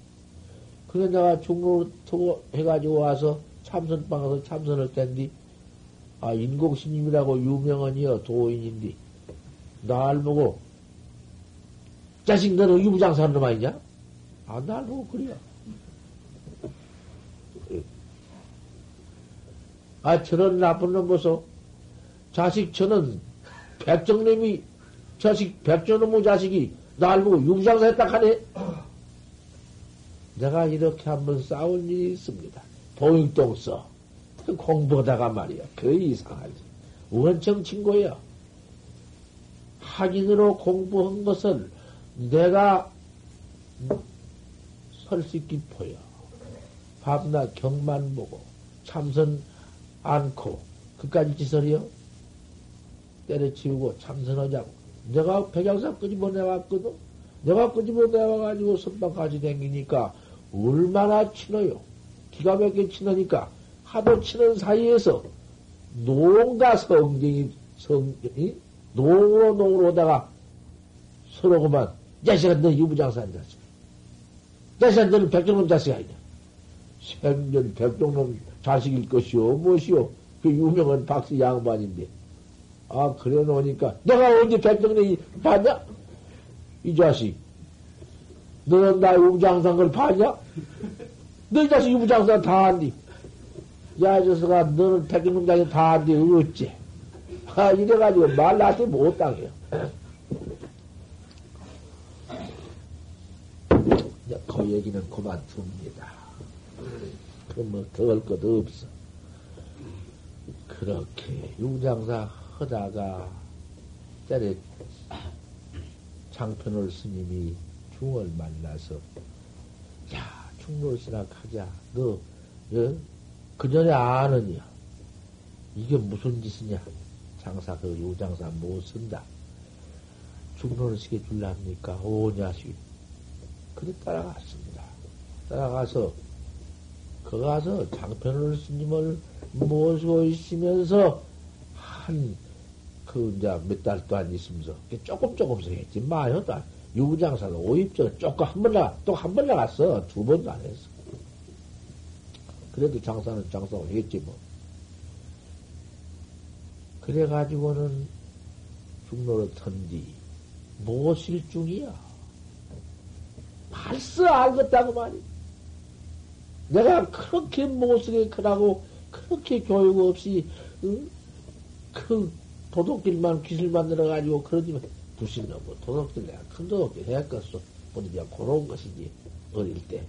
그래 내가 중로 타고 해가지고 와서 참선방에서 참선을 땐디 아 인공스님이라고 유명한 이여 도인인데 날 보고 자식 너는 유부장사 하는 놈 아니냐? 아, 날 보고 그래요. 아, 저런 나쁜 놈 보소. 자식, 저는 백정님이, 자식, 백정놈의 자식이 날 보고 유부장사 했다 하네. 내가 이렇게 한번 싸운 일이 있습니다. 써. 공부하다가 말이야. 그 이상하지. 원청 친구야. 확인으로 공부한 것은 내가 설식기 포여. 밤낮 경만 보고 참선 않고 그까지 짓을이요. 때려치우고 참선하자고. 내가 백양사 끄집어 내왔거든. 내가 끄집어 내와가지고 선방까지 댕기니까 얼마나 치노요. 기가 막히게 치노니까 하도 치는 사이에서 농가 성경이 성경이 농으로 농으로 오다가 서로 그만 자식아 너 유부장사한 자식 자식아 너는 백종놈 자식 아니냐 생전 백종놈 자식일 것이오 무엇이오 그 유명한 박씨 양반인데. 아 그래 놓으니까 내가 언제 백종놈이 봤냐 이 자식 너는 나 유부장사한 걸 봤냐 너희 자식 유부장사 다 한디 야, 저서가 너는 자식 다 한디 어찌 아, 이래가지고 말 나한테 못 당해요. 그 얘기는 그만둡니다. 그럼 뭐, 더할 것도 없어. 그렇게 유장사 하다가, 때에 장편월 스님이 중을 만나서, 야, 중로시나 가자. 너, 어? 그 전에 아느냐? 이게 무슨 짓이냐? 장사, 그 요장사 못 쓴다. 중로를 시켜 줄랍니까? 오냐시. 그래 따라갔습니다. 따라가서, 거 가서 장편을 스님을 모시고 있으면서, 한, 그, 이제 몇 달도 안 있으면서, 조금 조금씩 했지. 마요, 또. 유부장사도 오입적 조금 한 번 나가, 또한 번 나갔어. 두 번도 안 했어. 그래도 장사는 장사를 했지, 뭐. 그래가지고는 중로로 턴디 무엇일 중이야. 벌써 알겠다고 말이. 내가 그렇게 못쓰게 크라고 그렇게 교육 없이 응? 그 도둑질만 기술 만들어가지고 그러지만 부신놈 뭐 도둑질 내가 큰 도둑질 해야겠어. 보니까 그런 것이지 어릴 때.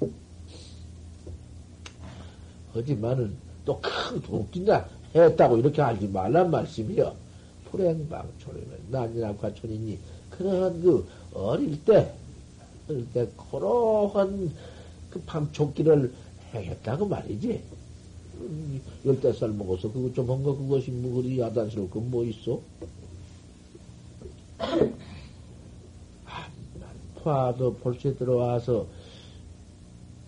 하지만은 또큰 도둑질이나 했다고 이렇게 알지 말란 말씀이요. 불행방초이면 난이나 과 촌이니 그러한 그 어릴 때 어릴 때 그러한 그 밤조끼를 해겠다고 말이지. 열댓 살 먹어서 그거 좀 한 거 그것이 뭐 그리 야단스러울 건뭐 있어? 파도 벌써 들어와서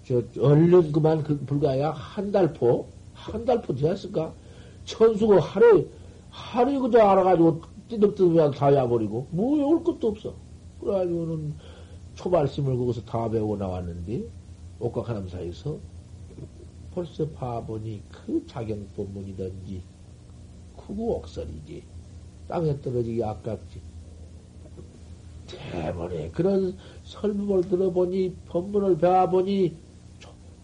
저 얼른 그만 그 불가야 한 달포 한 달포 되었을까? 천수가 하루에, 하루에 그저 알아가지고 띠득띠득 다 야버리고, 뭐 외울 것도 없어. 그래가지고는 초발심을 거기서 다 배우고 나왔는데, 옥각하남 사이에서 벌써 봐보니 그 자경법문이든지, 크고 옥설이지. 땅에 떨어지기 아깝지. 대번에 그런 설법을 들어보니, 법문을 배워보니,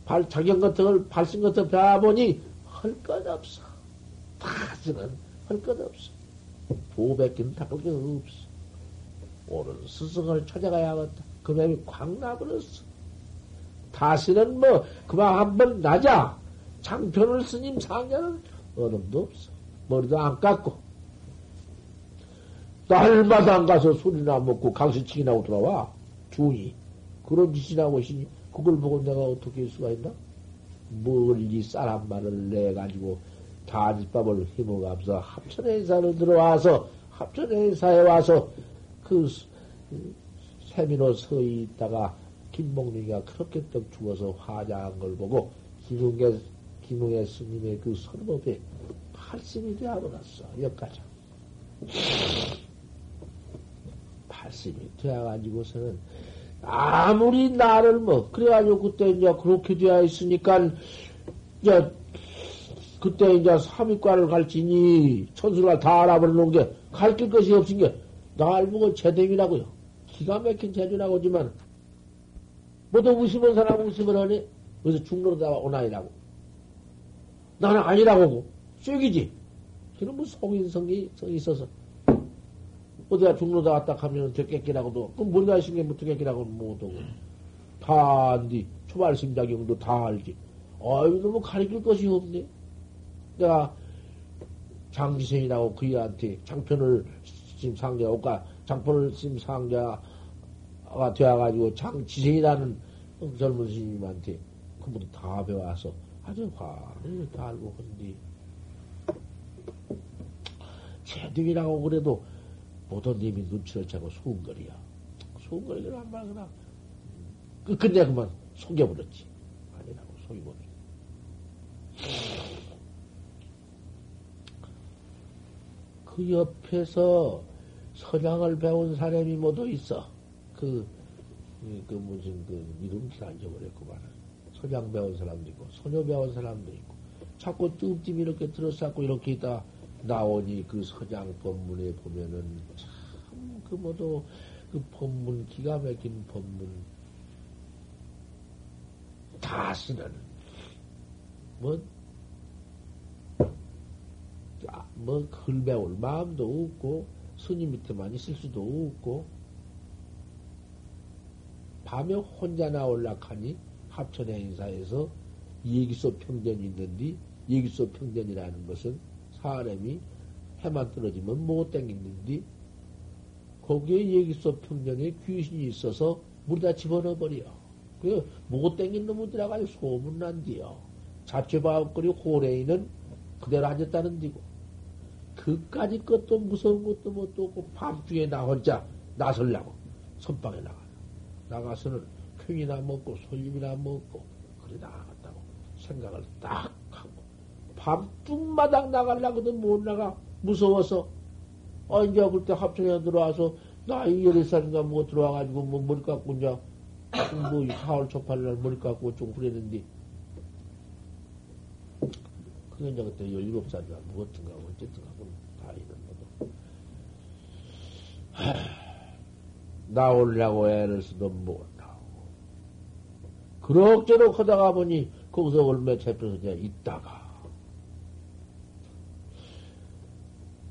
발, 자경 같은 걸, 발신 같은 걸 배워보니, 할 것 없어. 다시는 할 것 없어. 보백기는 닦을 게 없어. 옳은 스승을 찾아가야겠다. 그 맘이 꽉 나버렸어. 다시는 뭐, 그만 한번 나자. 장편을 스님 상자는 어른도 없어. 머리도 안 깎고. 날마다 안 가서 술이나 먹고 강수치기나 하고 돌아와. 중이. 그런 짓이나 있으니, 그걸 보고 내가 어떻게 할 수가 있나? 멀리 쌀한 말을 내가지고 다집밥을 해먹으면서 합천행사로 들어와서, 합천행사에 와서 그 세미로 서 있다가 김목룡이가 그렇게 떡 죽어서 화장한 걸 보고 김웅계, 김웅계 스님의 그 선법에 팔심이 되어버렸어. 여기까지. 팔심이 되어가지고서는 아무리 나를 뭐, 그래가지고 그때 이제 그렇게 되어 있으니까, 이제, 그때 이제 삼위과를 갈지니, 천수가 다 알아버리는 게, 가르칠 것이 없은 게, 날 보고 제됨이라고요. 기가 막힌 제주라고 하지만, 뭐도 웃으면 사람 웃으면 하니, 그래서 중로다 오나이라고. 나는 아니라고, 쑥이지. 그는 뭐 성인성이 성이 있어서. 어디가 중로다 왔다 하면 되겠기라고도, 그럼 머리가 있은 게뭐 되겠기라고 못하고. 다 안디, 초발심작용도 다 알지. 아유, 너무 가르칠 것이 없네. 내가 장지생이라고 그이한테 장편을 심 상자, 오까 장편을 심 상자가 되어가지고 장지생이라는 젊은 스님한테 그분도 다 배워서 아주 화를 다 알고 헌디. 제등이라고 그래도 모든 님이 눈치를 채고 수근거리야. 수근거리를 한 말거나. 그, 근데 그만 속여버렸지. 아니라고 속여버렸지. 그 옆에서 서장을 배운 사람이 모두 있어. 그, 그 무슨 그 이름 잘 잊어버렸구만. 서장 배운 사람도 있고, 소녀 배운 사람도 있고, 자꾸 뜸뜸 이렇게 들어쌌고 이렇게 있다 나오니 그 서장 법문에 보면은 참 그 모두 그 법문 기가 막힌 법문. 다시는. 뭐 뭐, 글 배울 마음도 없고, 스님 밑에만 있을 수도 없고, 밤에 혼자 나올라 하니, 합천의 인사에서 얘기소 평전이 있는데, 얘기소 평전이라는 것은 사람이 해만 떨어지면 못 땡기는데, 거기에 얘기소 평전에 귀신이 있어서 물다 집어넣어버려. 그, 못 땡긴 들어가지고 소문난디요. 자취바업거리 호래이는 그대로 앉았다는 디고. 그까지 것도 무서운 것도 뭣도 없고 밤중에 나 혼자 나설라고 선방에 나가 나가서는 퀭이나 먹고 솔잎이나 먹고 그래 나가겠다고 생각을 딱 밤중마당 나가려고도 못 나가 무서워서 어 이제 그때 합천에 들어와서 나이 열네 살인가 뭐 들어와가지고 뭐 머리 깎고 이제 뭐 사월 초팔날 머리 깎고 좀 그랬는데 그게 이제 그때 17살이나 무엇든가 어쨌든 하고 다 이런 것도. 나오려고 애를 쓰도 못 나오고. 그럭저럭 하다가 보니 거기서 얼마 잡혀서 이제 있다가.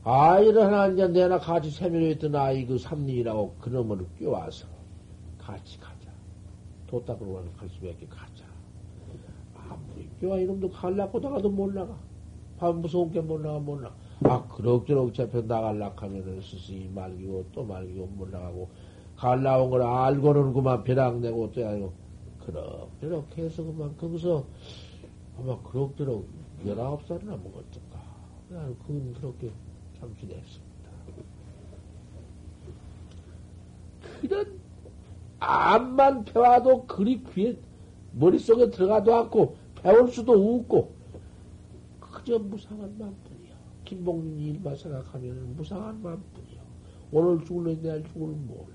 아이를 하나 이제 내나 같이 세면에 있던 아이 그 삼리라고 그놈을 껴와서 같이 가자. 도딱으로 갈 수밖에 가자. 교화 이놈도 갈라고 다가도 못 나가. 밤 무서운 게못 나가. 아, 그럭저럭 잡혀 나갈라 하면은 스승이 말기고 또 말기고 못 나가고, 갈라온 걸 알고는 그만 벼락 내고 또 아니고, 그럭저럭 해서 그만 거기서 아마 그럭저럭 열아홉 살이나 먹었던가. 나는 그건 그렇게 참 지냈습니다. 그런 암만 펴와도 그리 귀에 머릿속에 들어가도 않고 배울 수도 없고, 그저 무상한 마음뿐이야. 김봉리 일만 생각하면 무상한 마음뿐이야. 오늘 죽을래 내일 죽을 몰라.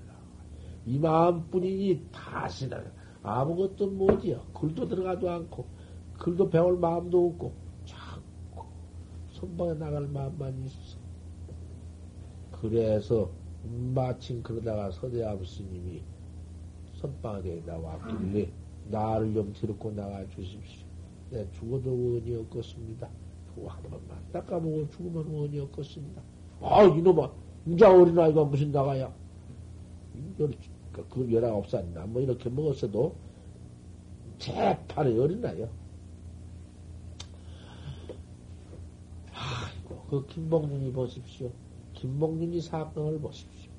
이 마음뿐이니 다시는 아무것도 못이야. 글도 들어가도 않고, 글도 배울 마음도 없고, 자꾸 선방에 나갈 마음만 있어. 그래서 마침 그러다가 서대암 스님이 선방에 나왔길래 나를 좀 데리고 나가 주십시오. 내 죽어도 원이 없겠습니다. 한 번만 닦아보고 죽으면 원이 없겠습니다. 아, 이놈아, 인자 어린아이가 무슨 나가야. 그 열아홉 없었나. 뭐 이렇게 먹었어도 재판에 어린아이요. 아이고, 그 김봉준이 보십시오. 김봉준이 사건을 보십시오.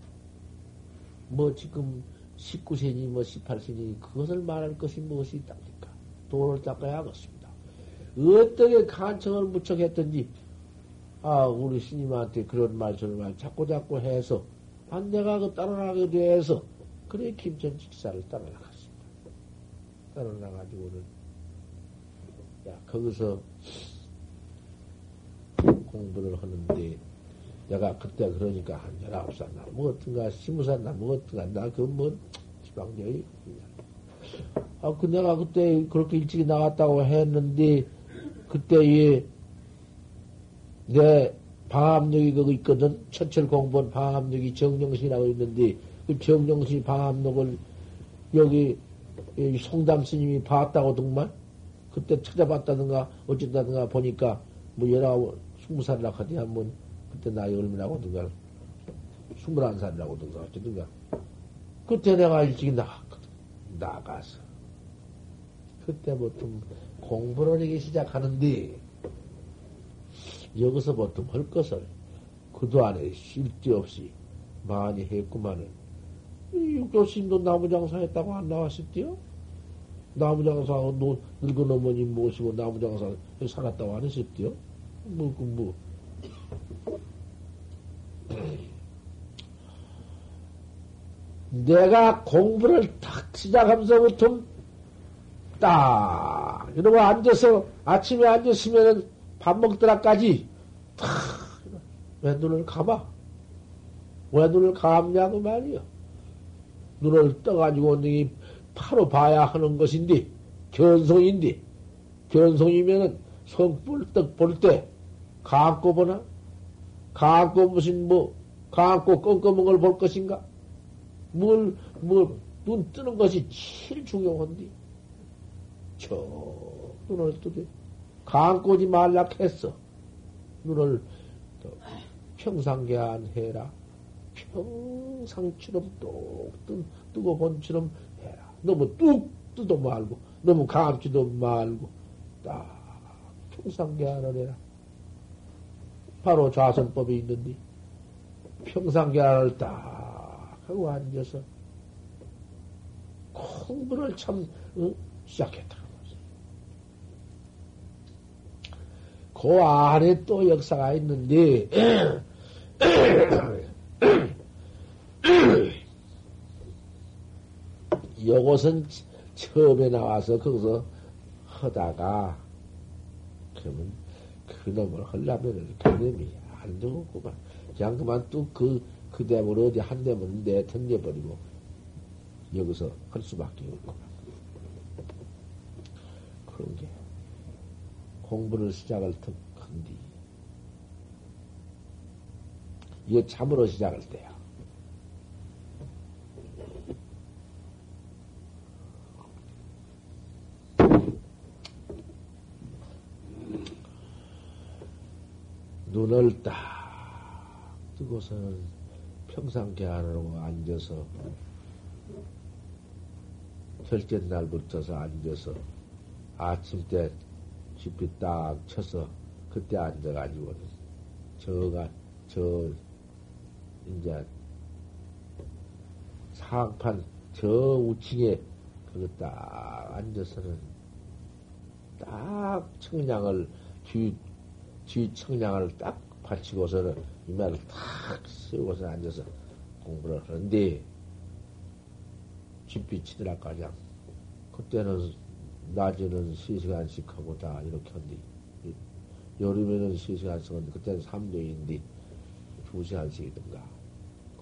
뭐 지금 19세니 뭐 18세니 그것을 말할 것이 무엇이 있답니까? 돈을 닦아야겠습니다. 어떻게 간청을 무척 했던지, 아, 우리 스님한테 그런 말, 저런 말 자꾸 자꾸 해서, 아, 내가 그 따라나가게 돼서, 그래, 김천 직사를 따라나갔습니다. 따라나가지고는, 야, 거기서 공부를 하는데, 내가 그때 그러니까 한 열아홉 살, 나, 뭐 어떤가, 스무 살, 나, 뭐그 뭐, 지방령이. 아, 그 내가 그때 그렇게 일찍 나갔다고 했는데, 그때에 내 방암역이 거기 있거든. 천철 공부원 방암역이 정령신이라고 있는데, 그 정령신 방암역을 여기 송담 스님이 봤다고 정말 그때 찾아봤다든가 어쨌다든가 보니까 뭐 열아홉 스무 살이라 하더니 한번 그때 나이 얼마라고 하든가 스물한 살이라고 하든가 어쨌든가 그때 내가 일찍 나갔거든. 나가서 그때 보통 공부를 하기 시작하는데 여기서 보통 할 것을 그도 안에 쉴데 없이 많이 했구만은 육조스님도 나무장사 했다고 안 나왔을때요? 나무장사 늙은 어머니 모시고 나무장사 살았다고 안 했을때요? 뭐, 그, 뭐. 내가 공부를 탁 시작하면서부터 딱 이러고 앉아서 아침에 앉았으면은 밥 먹더라까지 탁 왜 눈을 감아? 왜 눈을 감냐고 말이요. 눈을 떠가지고 이 바로 봐야 하는 것인데 견성인데 견성이면은 성불떡 볼 때 감고 보나? 감고 무슨 뭐 감고 껌껌한 걸 볼 것인가? 뭘, 뭘, 눈 뜨는 것이 제일 중요한데. 저 눈을 뜨게 감고지 말라 했어. 눈을 평상계한 해라. 평상처럼 똑 뜨, 뜨고 본처럼 해라. 너무 뚝 뜨도 말고, 너무 감지도 말고, 딱 평상계한을 해라. 바로 좌선법이 있는데, 평상계한을 딱 하고 앉아서, 공부를 참, 어? 시작했다. 그 안에 또 역사가 있는데, 요것은 처음에 나와서 거기서 하다가, 그러면 그놈을 하려면 그놈이 안 되겠구만. 그냥 그만 뚝 그, 그 대물 어디 한 대물 내 던져버리고, 여기서 할 수밖에 없구만. 그런 게. 공부를 시작을 턱한뒤 이게 참으로 시작할 때야. 눈을 딱 뜨고서는 평상계안으로 앉아서 절째 날부터서 앉아서 아침 때 깊이 딱 쳐서 그때 앉아가지고는 저가 저 이제 상판 저 우층에 그거 딱 앉아서는 딱 청량을 뒤, 뒤 청량을 딱 받치고서는 이마를 탁 세우고서 앉아서 공부를 하는데 집비 치더라까지 그때는 낮에는 3시간씩 하고 다 이렇게 한디. 여름에는 3시간씩 하는데, 그때는 3년인데, 2시간씩이든가.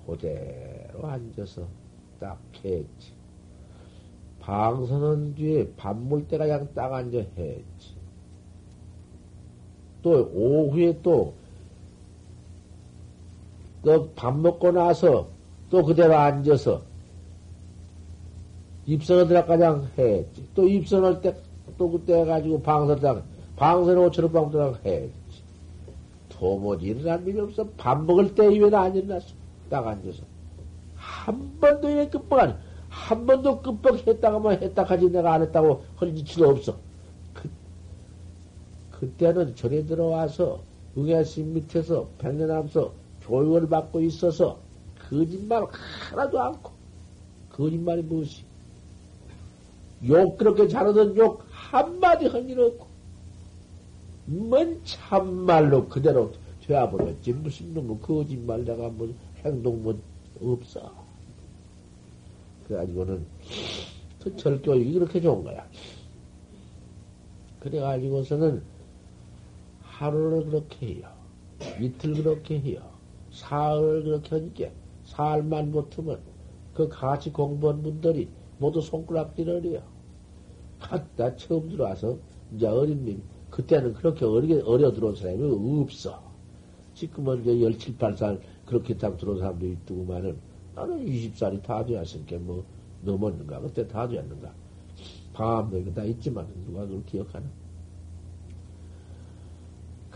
그대로 앉아서 딱 했지. 방선은 뒤에 밥 물 때가 그냥 딱 앉아 했지. 또 오후에 또또밥 먹고 나서 또 그대로 앉아서 입선을 들어가장 했지. 또 입선할 때 또 그때 가지고 방선장 방선을 오처럼 방도장 했지. 도무지 일어난 일이 없어. 밥 먹을 때 이외에는 안 일어났어. 딱 앉아서. 한 번도 이래 끝뻑 한 번도 끝뻑 했다가만 했다 하지 내가 안 했다고 헐리치도 없어. 그, 그때는 절에 들어와서 응애신 밑에서 백년 앞서 교육을 받고 있어서 거짓말 하나도 않고 거짓말이 무엇이? 욕 그렇게 잘하던 욕 한마디 한 일 없고 뭔 참말로 그대로 되어버렸지? 무슨 놈의 거짓말 내가 뭐 행동 뭐 없어? 그래가지고는 그 절교육이 그렇게 좋은 거야. 그래가지고서는 하루를 그렇게 해요. 이틀 그렇게 해요. 사흘 그렇게 하니까 사흘만 못하면 그 같이 공부한 분들이 모두 손가락질을 해요. 갖다 처음 들어와서 이제 어린님 그때는 그렇게 어리게 어려 들어온 사람이 없어. 지금은 이제 17, 8살 그렇게 딱 들어온 사람도 있더구만은 나는 20살이 다 되었으니까? 뭐 넘었는가? 그때 다 되었는가? 밤도 다 있지만 누가 그걸 기억하나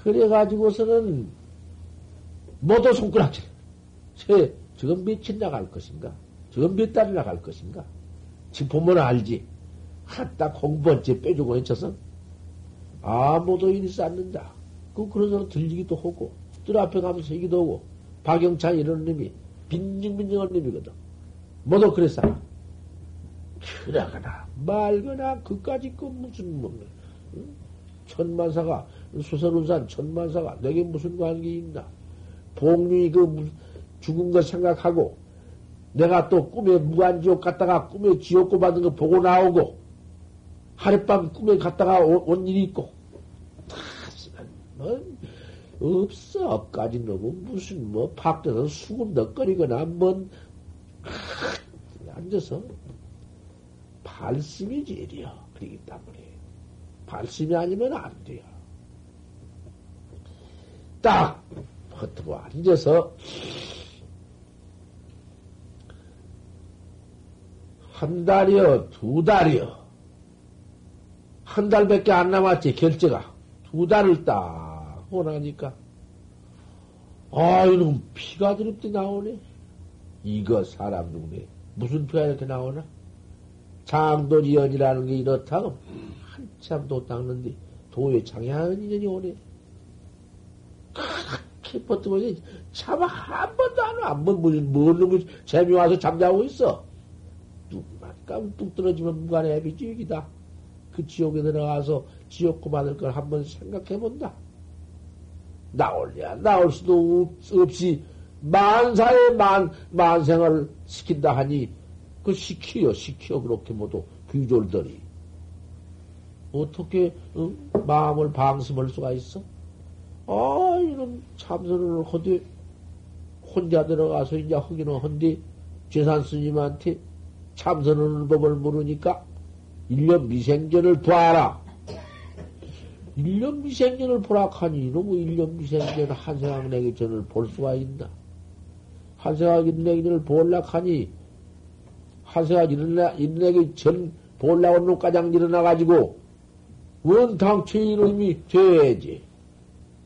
그래가지고서는 모두 손가락질 새 지금 며칠 나갈 것인가 지금 몇 달이 나갈 것인가 지금 보면 알지 한다 공번째 빼주고 해쳐서 아무도 일이 않는다. 그 그런 사람 들리기도 하고 뜰 앞에 가면 서기도 하고 박영찬 이런 놈이 빈증빈증한 놈이거든. 뭐도 그랬어. 그러거나 말거나 그까지 그 무슨 뭐 천만사가 수설운산 천만사가 내게 무슨 관계 있나? 복류이 그 죽은 거 생각하고 내가 또 꿈에 무한지옥 갔다가 꿈에 지옥고 받은 거 보고 나오고 하룻밤 꿈에 갔다가 온 일이 있고 다 뭐, 없어 까지 너무 무슨 뭐 밖에서 수군덕거리거나 뭔 앉아서 발심이 제일이야 그러기 때문에 발심이 아니면 안 돼요 딱 헛고 앉아서 한 달이요, 두 달이요. 한 달밖에 안 남았지, 결제가. 두 달을 딱 원하니까. 아, 이놈 피가 드럽게 나오네. 이거 사람 눈에 무슨 피가 이렇게 나오나? 장도지연이라는 게 이렇다고 한참 도 닦는데 도에 장향한 인연이 오네. 그렇게 버티고 차마 한 번도 안 와. 한번 무슨 뭘 놈이 재미 와서 잠자고 있어. 깜뚝 떨어지면 무관의 앱이 지옥이다. 그 지옥에 들어가서 지옥고 받을 걸 한번 생각해 본다. 나올랴, 나올 수도 없이 만사의 만, 만생을 시킨다 하니, 그 시키요, 시키요, 그렇게 모두 귀졸들이. 어떻게, 응? 마음을 방심할 수가 있어? 아, 이런 참선을 하되, 혼자 들어가서 이제 하기는 한데, 재산 스님한테 참선하는 법을 모르니까 일년 미생전을 봐라. 일년 미생전을 보라 하니 이놈의 일년 미생전 한생학 내기 전을 볼 수가 있나? 한생학 인내기 전을 볼락하니 한생학 인내기 전 볼라고 놈가장 일어나가지고 원 당최 이름이 돼야지.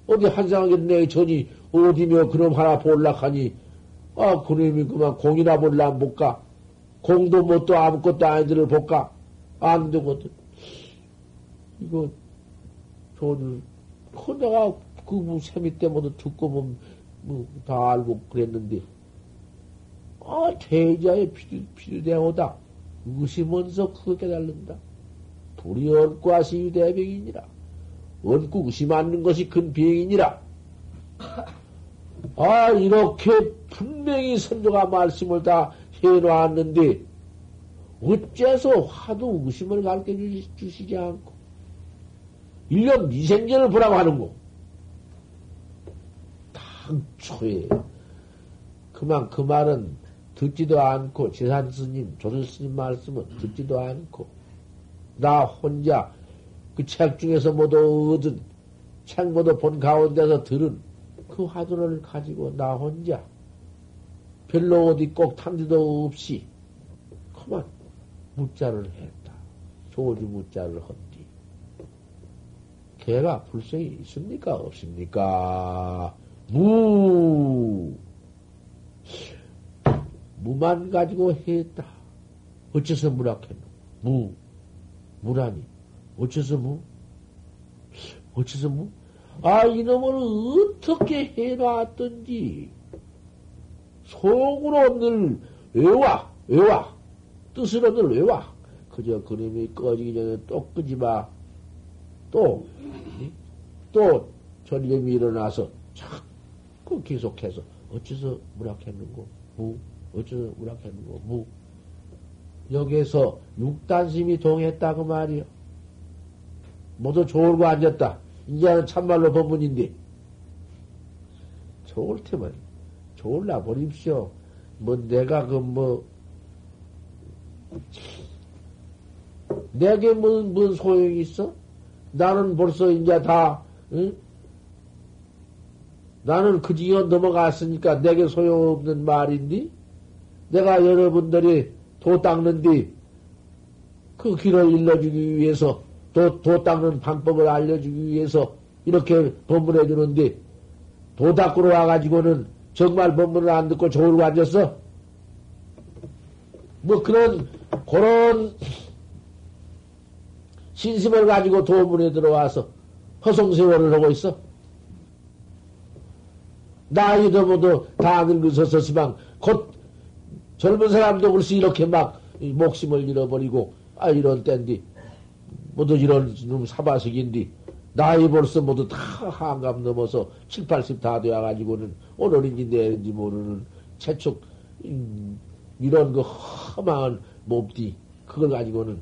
어디 인내기 전이 어디며 그놈 하나 볼락하니 아 그놈이 그만 공이나 볼라 못 가. 공도 못도 아무것도 아이들을 볼까? 안 되거든. 이거, 저는, 혼자가 그 세미 때문에 듣고 보면, 뭐, 다 알고 그랬는데, 아, 대자의 필요대오다. 의심원서 크게 깨달는다. 불이 얹고 하시 유대병이니라. 얹고 의심하는 것이 큰 병이니라. 아, 이렇게 분명히 선조가 말씀을 다 해놓았는데, 어째서 화도 의심을 가르쳐 주시지 않고, 일년 미생전을 보라고 하는 거. 당초에, 그만 그 말은 듣지도 않고, 재산 스님, 조선 스님 말씀은 듣지도 않고, 나 혼자 그 책 중에서 모두 얻은, 책 모두 본 가운데서 들은 그 화두를 가지고 나 혼자 별로 어디 꼭 탄 데도 없이 그만 무자를 했다. 조지 무자를 헌디. 개가 불성이 있습니까? 없습니까? 무 무만 가지고 했다. 어째서 무락했노? 무 무라니 어째서 무? 어째서 무? 아 이놈을 어떻게 해놨던지 속으로 늘 외와 외와 뜻으로 늘 외와 그저 그림이 꺼지기 전에 또 끄지 마. 또, 또 전염이 일어나서 자꾸 계속해서 어째서 무락했는고? 무? 어째서 무락했는고? 무? 여기에서 육단심이 동했다 그 말이요. 모두 좋을고 앉았다. 이제는 참말로 법문인데. 좋을 테면 좋을라 버립시오. 뭐 내가 그 뭐 내게 무슨, 무슨 소용이 있어? 나는 벌써 이제 다, 응? 나는 그 지경 넘어갔으니까 내게 소용없는 말인데? 내가 여러분들이 도 닦는디 그 길을 일러주기 위해서 도, 도 닦는 방법을 알려주기 위해서 이렇게 법문해 주는데 도 닦으러 와가지고는 정말 법문을 안 듣고 저으로 앉았어? 뭐 그런 그런 신심을 가지고 도문에 들어와서 허송세월을 하고 있어. 나이도 모두 다 늙으셨었지만 곧 젊은 사람도 글쎄 이렇게 막 목숨을 잃어버리고 아 이런 땐디 모두 이런 놈 사바식인디 나이 벌써 모두 다 한감 넘어서 7, 80 다 되어가지고는 오늘인지 내일인지 모르는 채축 음, 이런 그 험한 몸띠 그걸 가지고는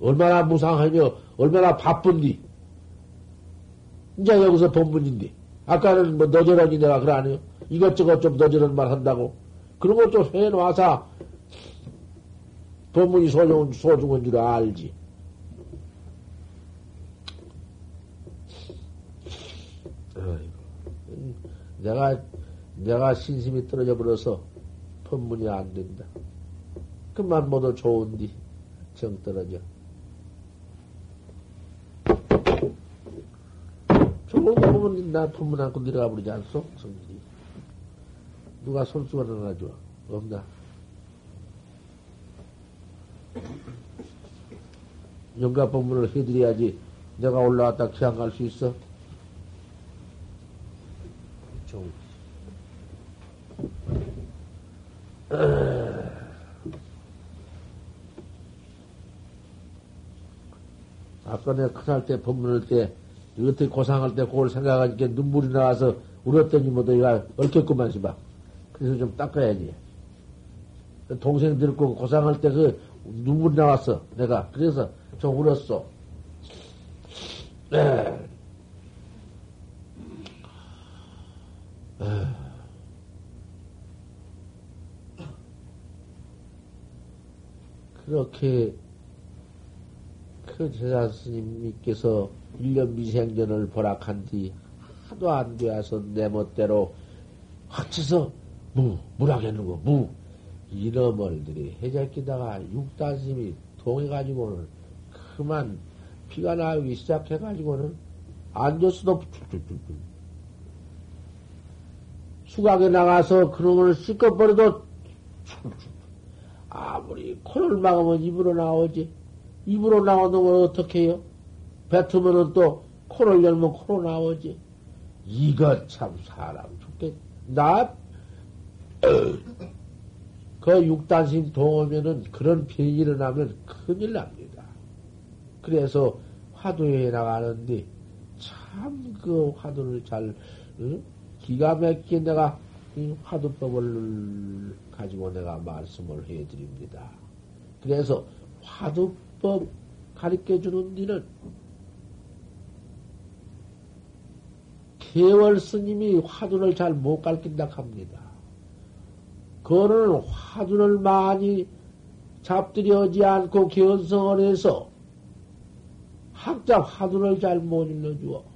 얼마나 무상하며 얼마나 바쁜디. 이제 여기서 본분인데. 아까는 뭐 너저러니 내가 그러네요. 이것저것 좀 너저런 말 한다고. 그런 것도 해놔서 본문이 소중한, 소중한 줄 알지. 내가, 내가 신심이 떨어져 버려서 본문이 안 된다. 그만 모두 좋은디, 정 떨어져. 저걸 보면 나 품문 안고 내려가 버리지 않소? 성질이. 누가 손수가 나눠줘? 없나? 영가 법문을 해드려야지 내가 올라왔다 기안 갈수 있어? 좀. 아까 내가 큰할 때 법문할 때 어떻게 고상할 때 그걸 생각하니까 눈물이 나와서 울었더니 뭐 너희가 얽혔구만 시봐. 그래서 좀 닦아야지. 동생 들고 고상할 때 그 눈물이 나왔어. 내가. 그래서 좀 울었어. 그렇게 그 제자 스님께서 1년 미생전을 보락한 뒤 하도 안 되어서 내 멋대로 확치서 무, 무락했는 거, 무. 이놈을들이 해적기다가 육단심이 동해가지고는 그만 피가 나오기 시작해가지고는 앉았어도 수각에 나가서 그놈을 씻어버려도 아무리 코를 막으면 입으로 나오지. 입으로 나오는 걸 어떻게 해요? 뱉으면은 또 코를 열면 코로 나오지. 이거 참 사람 죽겠, 나, 그 육단심 동하면은 그런 병이 일어나면 큰일 납니다. 그래서 화두에 나가는데 참 그 화두를 잘, 응? 기가 막히게 내가 이 화두법을 가지고 내가 말씀을 해드립니다. 그래서 화두법 가르쳐 주는 뒤는 개월 스님이 화두를 잘 못 가르친다 합니다. 그거는 화두를 많이 잡들여지 않고 견성을 해서 학자 화두를 잘 못 일러주어.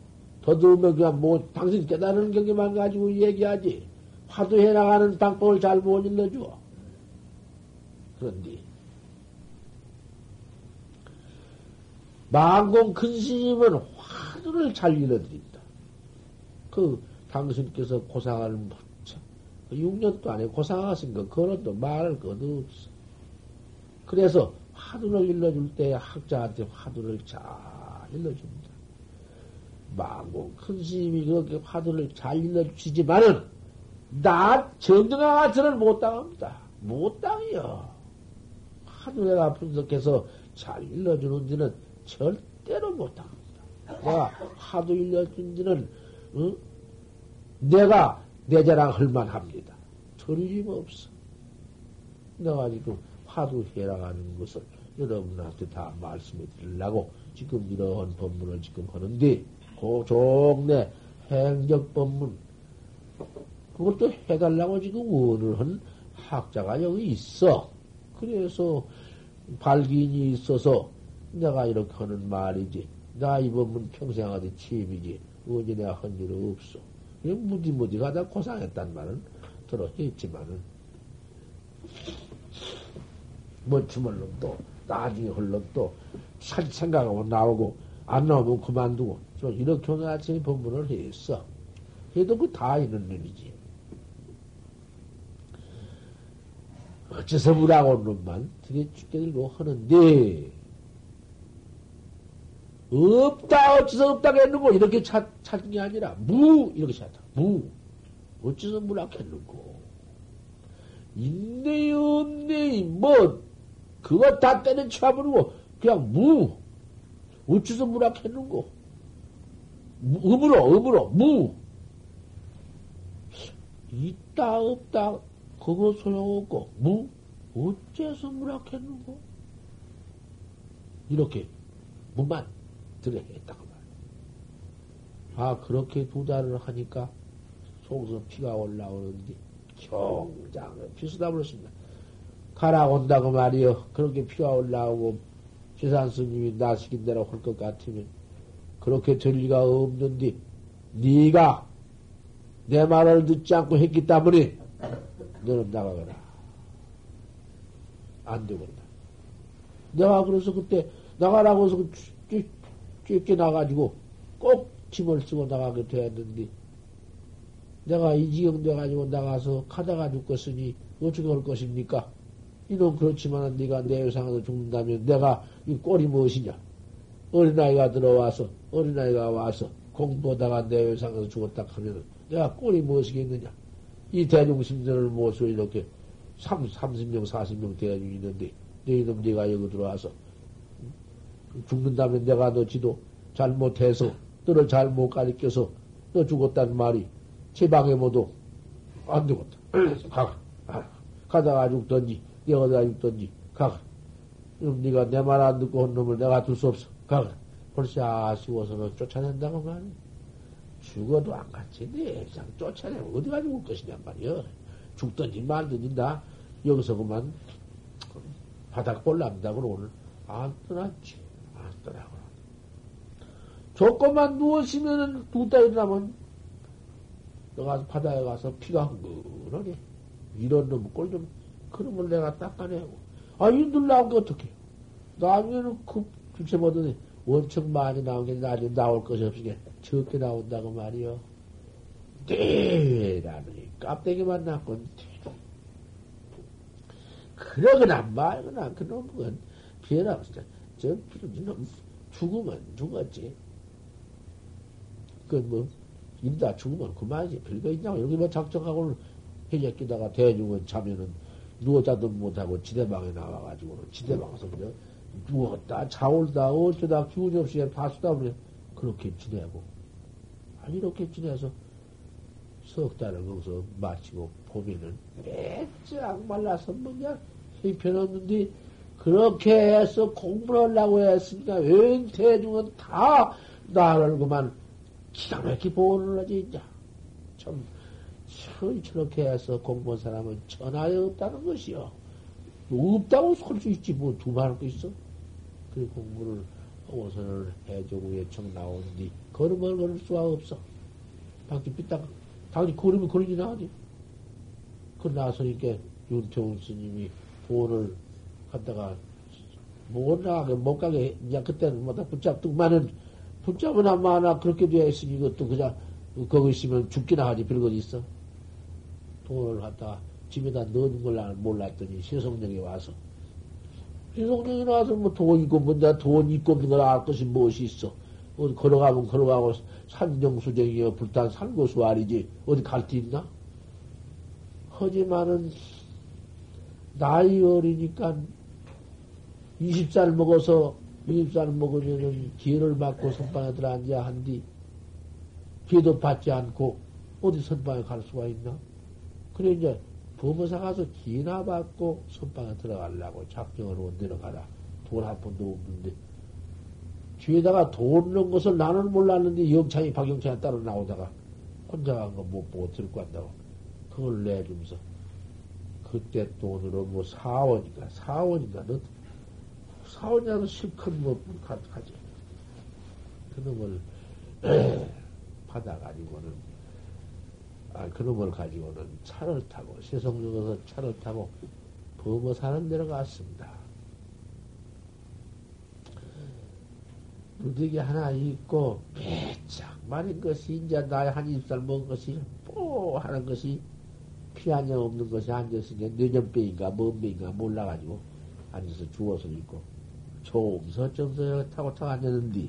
더듬으면 그냥 뭐, 당신 깨달은 경기만 가지고 얘기하지. 화두해 나가는 방법을 잘 못 일러주어. 그런데, 망공 큰 스님은 화두를 잘 일러드린다. 그, 당신께서 고상을 묻혀. 6년도 안에 고상하신 거, 그거는 또 것도 없어. 그래서 화두를 일러줄 때 학자한테 화두를 잘 일러줍니다. 망공 큰 스님이 그렇게 화두를 잘 일러주시지만은, 나 정등아가 저를 못 당합니다. 못 당해요. 하도 내가 분석해서 잘 일러주는 지는 절대로 못 당합니다. 내가 하도 일러준 지는, 어? 내가 내 자랑 할만 합니다. 틀림없어. 내가 지금 화두 해라가는 것을 여러분한테 다 말씀해 드리려고 지금 이러한 법문을 지금 하는데, 그 종내 행적 법문, 그것도 해달라고 지금 원을 한 학자가 여기 있어. 그래서 발기인이 있어서 내가 이렇게 하는 말이지. 나 이번문 평생 어디 취임이지. 언제 내가 한 일은 없어. 무디무디 가다 고상했단 말은 들어 했지만은. 멋춤을 놈도 나중에 흘럼또 생각하고 나오고 안 나오면 그만두고 좀 이렇게 오늘 아침에 법문을 했어. 해도 그다 있는 놈이지. 어째서 무라고 놈만 되게 죽게 들고 하는데, 없다, 어째서 없다고 했는고, 이렇게 찾, 찾은 게 아니라, 무, 이렇게 찾다. 무. 어째서 무락했는고. 있네, 없네, 뭐, 그거 다 때려쳐버리고, 그냥 무. 어째서 무락했는고. 음으로, 음으로, 무. 있다, 없다, 그거 소용없고, 무? 어째서 무락했는고? 이렇게, 무만 들어했다고 말이야. 아, 그렇게 두 달을 하니까 속에서 피가 올라오는데, 경장을 피수다 버렸습니다. 가라 온다고 말이요. 그렇게 피가 올라오고, 지산 스님이 나 시킨 대로 할 것 같으면, 그렇게 될 리가 없는데, 네가 내 말을 듣지 않고 했기 때문에, 너는 나가거라. 안 되거든. 내가 그래서 그때 나가라고 해서 쫓게 나가지고 꼭 짐을 쓰고 나가게 되었는데 내가 이 지경 돼가지고 나가서 가다가 죽겠으니 어떻게 할 것입니까? 이놈 그렇지만 네가 내 여상에서 죽는다면 내가 이 꼴이 무엇이냐? 어린아이가 들어와서 어린아이가 와서 공부하다가 내 여상에서 죽었다 하면 내가 꼴이 무엇이겠느냐? 이 대중심전을 모시고 이렇게 3, 30명, 40명 대중이 있는데, 너희놈 네가 여기 들어와서 죽는다면 내가 너 지도 잘못해서 너를 잘못 가르쳐서 너 죽었다는 말이 제 방에 모두 안 되겠다. 가, 아, 가다가 죽던지, 내가 어디가 죽던지, 가. 그럼 네가 내 말 안 듣고 온 놈을 내가 둘 수 없어. 가. 벌써 아쉬워서는 쫓아낸다고 말이야. 죽어도 안 갔지. 내상 쫓아내면 어디 가지고 올 것이냐 말이야. 죽든지 말든지 다 여기서 그만 바닥 볼랍다고 오늘 안 떠났지. 안 떠나고. 조금만 누워시면은 두 달이 나면 너가 바다에 가서 피가 흥건하게 이런 놈 꼴 좀 그놈을 내가 닦아내고 아 이들 나온 게 어떻게 나중에는 그 주체 보더니 원청 많이 나온 게 나중에 나올 것이 없으게 적게 나온다고 말이요. 대라는 깝대기만 났건 그러거나 말거나 그놈은 피해라. 진짜. 저놈 죽으면 죽었지. 그뭐 인다 죽으면 그만이지. 별거 있냐고. 여기 뭐 작정하고는 해적기다가 대중은 자면은 누워 자도 못하고 지대방에 나와가지고는 지대방에서 그냥 누웠다 자올다 어쩌다 기운이 없이 파수다 보면 그렇게 지내고. 아니 이렇게 지내서 석 달을 거기서 마치고 보면은 매짝 말라서 뭐냐? 형편없는데 그렇게 해서 공부를 하려고 했으니까 웬 대중은 다 나를 그만 기가 막히게 보호를 하지 이제. 참 저렇게 해서 공부한 사람은 전하에 없다는 것이요. 없다고 설 수 있지 뭐 두말할 거 있어 그 공부를 하고서는 해주고 예청 나온 뒤 걸음을 걸을 수가 없어. 밖에 삐딱 당연히 걸음이 걸리나 어디 그 나서니까 윤태웅 스님이 돈을 갖다가 못 나가게, 못 가게, 이제 그때는 뭐다 붙잡더만은 붙잡으나 마나 그렇게 되어 있으니 이것도 그냥 거기 있으면 죽기나 하지 별것 있어. 돈을 갖다가 집에다 넣은 걸 몰랐더니 세성령이 와서 세성령이 나와서 뭐 돈 있고 뭔데 돈 있고 없는 걸알 것이 무엇이 있어. 어디 걸어가면 걸어가고 산정수정이여 불탄 산고수 알이지 어디 갈 데 있나? 하지만은 나이 어리니까 20살 먹어서 20살 먹으면은 기회를 받고 선방에 들어앉아 한뒤 기회도 받지 않고 어디 선방에 갈 수가 있나? 그래 이제 부모사 가서 기나 받고 선방에 들어가려고 작정을 로 내려가라. 돈 한 푼도 없는데. 뒤에다가 돈 넣은 것을 나는 몰랐는데 영창이 박영창이 따로 나오다가 혼자 간 거 못 보고 들고 간다고. 그걸 내주면서 그때 돈으로 뭐 사원인가 사원인가 너 사원이라도 실컷 뭐 가지. 그놈을 받아가지고는 아 그놈을 가지고는 차를 타고 세성역에서 차를 타고 범어 사는 데로 갔습니다. 무더기 하나 있고 배짝 마른 것이 이제 나이 한 20살 먹은 것이 뽀 하는 것이 피한점 없는 것이 앉았으니까 뇌전병인가 뭔병인가 몰라가지고 앉아서 죽어서 있고 총서점서 타고 타고 앉았는데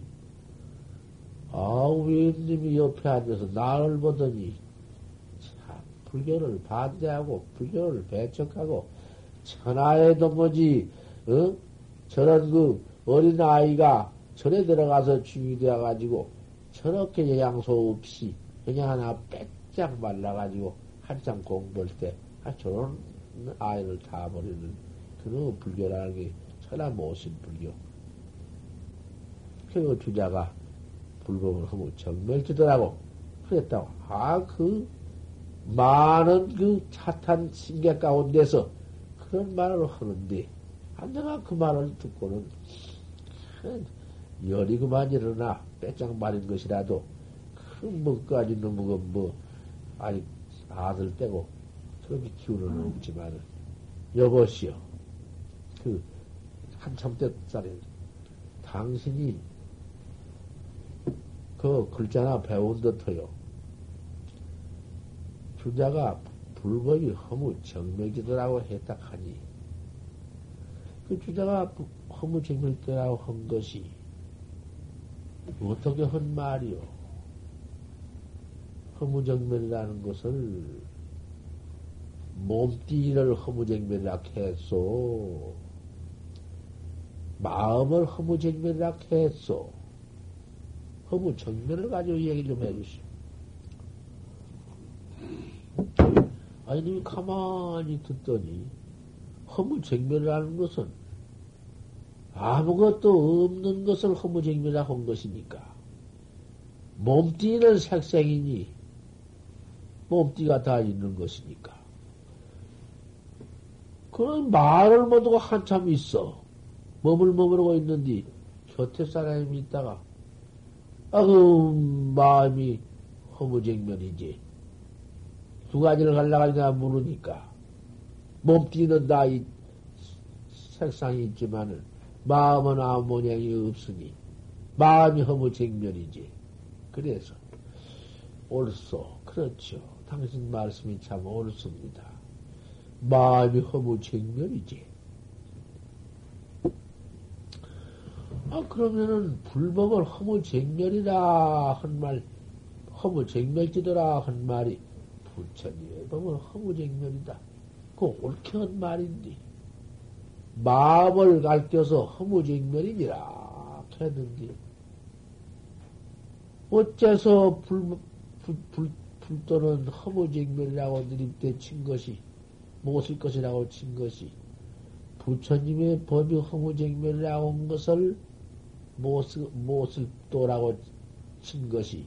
아 우 웬님이 옆에 앉아서 나를 보더니 참 불교를 반대하고 불교를 배척하고 천하에도 뭐지 어? 저런 그 어린 아이가 절에 들어가서 중이 되어 가지고 저렇게 영양소 없이 그냥 하나 빼짝 말라가지고 한참 공부할 때, 아, 저런 아이를 다 버리는 그런 불교라는 게 천하 모신 불교. 그 주자가 불법을 하고 정멸지더라고. 그랬다고. 아, 그, 많은 그 차탄 신계 가운데서 그런 말을 하는데, 아, 내가 그 말을 듣고는, 열이 그만 일어나 빼짝 말인 것이라도 그 뭐까지 놈의 뭐 아니 아들 떼고 그렇게 키우는 없지만 여보시오. 그 한참 때살에 당신이 그 글자나 배운 듯해요. 주자가 불법이 허무 정맥이더라고 했다 하니 그 주자가 허무 정맥이더라고 한 것이 어떻게 한 말이요? 허무정멸이라는 것을 몸띠를 허무정멸이라 했소. 마음을 허무정멸이라 했소. 허무정멸을 가지고 얘기 좀 해주시오. 님 가만히 듣더니 허무정멸이라는 것은 아무것도 없는 것을 허무쟁미라 한 것이니까. 몸띠는 색색이니, 몸띠가 다 있는 것이니까. 그런 말을 못하고 한참 있어. 머물 머무르고 있는데, 곁에 사람이 있다가, 아, 그, 마음이 허무쟁면이지. 두 가지를 갈라가니까 모르니까. 몸띠는 다 이, 색상이 있지만은, 마음은 아무 모양이 없으니 마음이 허무쟁멸이지. 그래서 옳소. 그렇죠. 당신 말씀이 참 옳습니다. 마음이 허무쟁멸이지. 아, 그러면은 불법을 허무쟁멸이라 한 말, 허무쟁멸지더라 한 말이 부처님의 법은 허무쟁멸이다. 그 옳게 한 말인데. 마음을 갈겨서 허무쟁멸이니라 했는데 어째서 불, 불, 불, 불도는 허무쟁멸이라고 느림대 친 것이 무엇일 것이라고 친 것이 부처님의 법이 허무쟁멸이라고 한 것을 무엇을, 무엇을 또라고 친 것이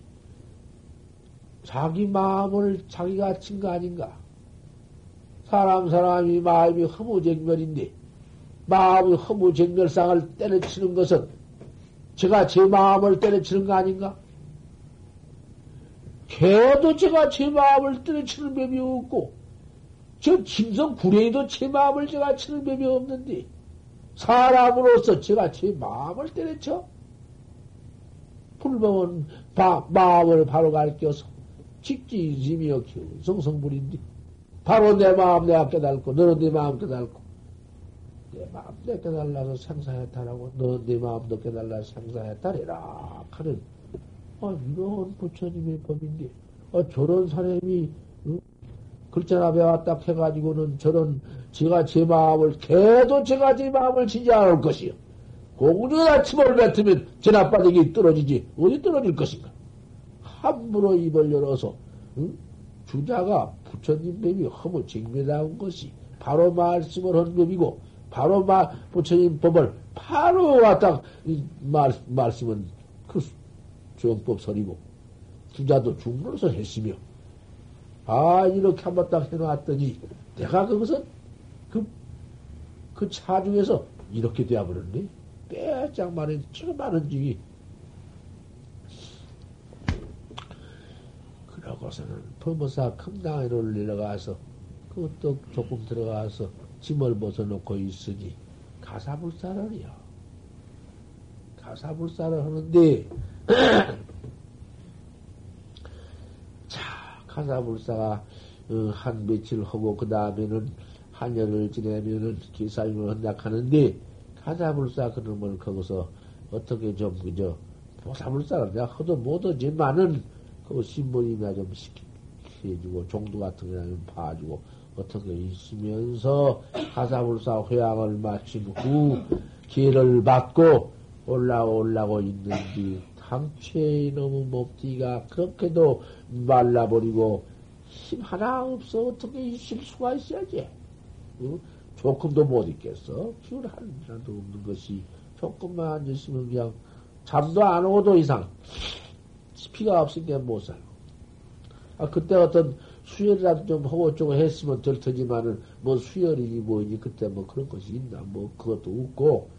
자기 마음을 자기가 친 거 아닌가? 사람 사람이 마음이 허무쟁멸인데 마음의 허무쟁멸상을 때려치는 것은 제가 제 마음을 때려치는 거 아닌가? 개도 제가 제 마음을 때려치는 법이 없고, 저 짐승 구레이도 제 마음을 제가 치는 법이 없는데, 사람으로서 제가 제 마음을 때려쳐? 불법은 바, 마음을 바로 가르쳐서 직지심이여 성성불인데, 바로 내 마음 내가 깨달고, 너는 네 마음 깨달고, 내 마음 내 깨달라서 생사해탈하고, 너는 네 마음도 깨달라서 생사해탈해라. 하는, 아, 이런 부처님의 법인데, 아, 저런 사람이, 응? 글자나 배웠다 해가지고는 저런 제가 제 마음을 개도 제가 제 마음을 지지 않을 것이요. 공중에다 침을 뱉으면 제 나빠지기 떨어지지 어디 떨어질 것인가? 함부로 입을 열어서 응? 주자가 부처님 법이 허무 징매다운 것이 바로 말씀을 한 법이고 바로 말 부처님 법을 바로 왔다 말 말씀은 그 정법 설이고 주자도 중로서 했으며 아, 이렇게 한번 딱 해놨더니, 내가 그것은 그, 그 차중에서 이렇게 되어버렸네. 빼짝 말해, 지금 많은 중이. 그러고서는 범어사 금당에를 내려가서, 그것도 조금 들어가서 짐을 벗어놓고 있으니, 가사불사를이요. 가사불사를 하는데, 가사불사가 어, 한 며칠 하고 그 다음에는 한여를 지내면은 기사님을 한다 하는데 가사불사 그놈을 거기서 어떻게 좀 그저 보사불사를 내가 허도 못하지만은 그 신부님이나 좀 시켜주고 종도 같은 거나 좀 봐주고 어떻게 있으면서 가사불사 회양을 마친 후 기회를 받고 올라올라고 있는지 상체의 너무 몸띠가 그렇게도 말라버리고 힘 하나 없어 어떻게 있을 수가 있어야지. 어? 조금도 못 있겠어. 기운 하나도 없는 것이 조금만 앉았으면 그냥 잠도 안 오고 도 이상 피가 없으니까 못 살고. 아 그때 어떤 수혈이라도 좀 하고 좀 했으면 될 테지만은 뭐 수혈이니 뭐니 그때 뭐 그런 것이 있나 뭐 그것도 없고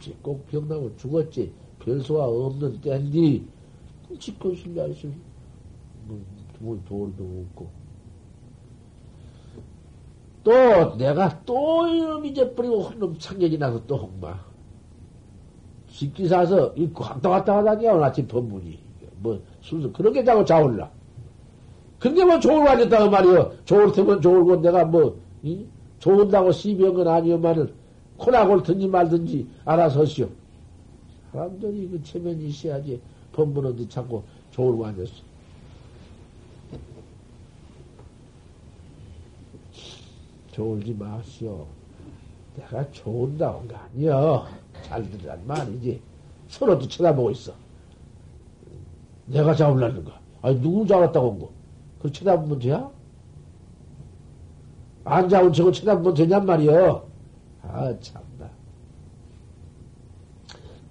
다꼭 병나고 죽었지. 별수가 없는 때인데, 지껏 신뢰하시 뭐, 돌도 없고. 또, 내가 또 이놈 잊어버리고 혼놈 창력이 나서 또 홍마. 식기 사서, 이 왔다 갔다 하다니야, 오늘 아침 법문이. 뭐, 순서, 그렇게 자고 자올라. 근데 뭐 좋을 거아니었다고 말이여. 좋을 테면 좋을 건 내가 뭐, 이? 좋은다고 시비한 건 아니오만은, 코나 골 든지 말든지 알아서 하시오. 사람들이 그 체면이 있어야지 본분 어디 찾고 좋을고 앉았어. 좋을지 마시오. 내가 좋은다고 한거 아니여. 잘 들으란 말이지. 서로도 쳐다보고 있어. 내가 잡으려는 거. 아니, 누구 잡았다고 한 거? 그 쳐다보면 돼야? 안 잡은 저거 쳐다보면 되냔 말이여. 아, 참.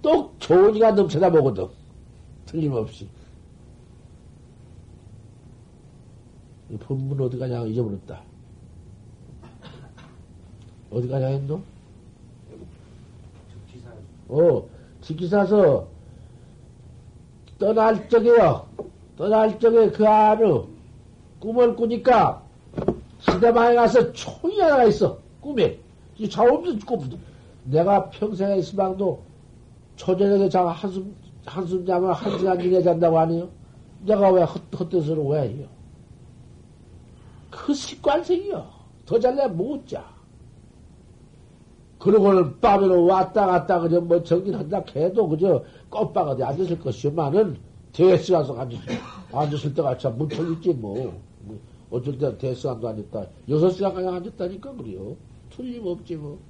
또 좋으니까 너 쳐다보거든. 틀림없이. 이 본문 어디 가냐 잊어버렸다. 어디 가냐 했노? 어, 지키사서 떠날 적에요. 떠날 적에 그 안에 꿈을 꾸니까 시대방에 가서 총이 하나 있어. 꿈에. 이 자원없는 꿈. 내가 평생에 있으방도 초저녁에 자 한숨, 한숨 자면 한 시간 이내 잔다고 하네요. 내가 왜 헛, 헛뜻으로 왜 해요? 그 습관성이요. 더 잘래 못 자. 그러고는 밤에는 왔다 갔다 그저 뭐 정진한다 해도 그저 꽃박 어디 앉았을 것이지만은 대수 가서 앉았, 앉았을 때가 참 무척 있지 뭐. 뭐 어쩔 때 대수간도 앉았다. 여섯 시간까지 앉았다니까 그래요. 틀림없지 뭐.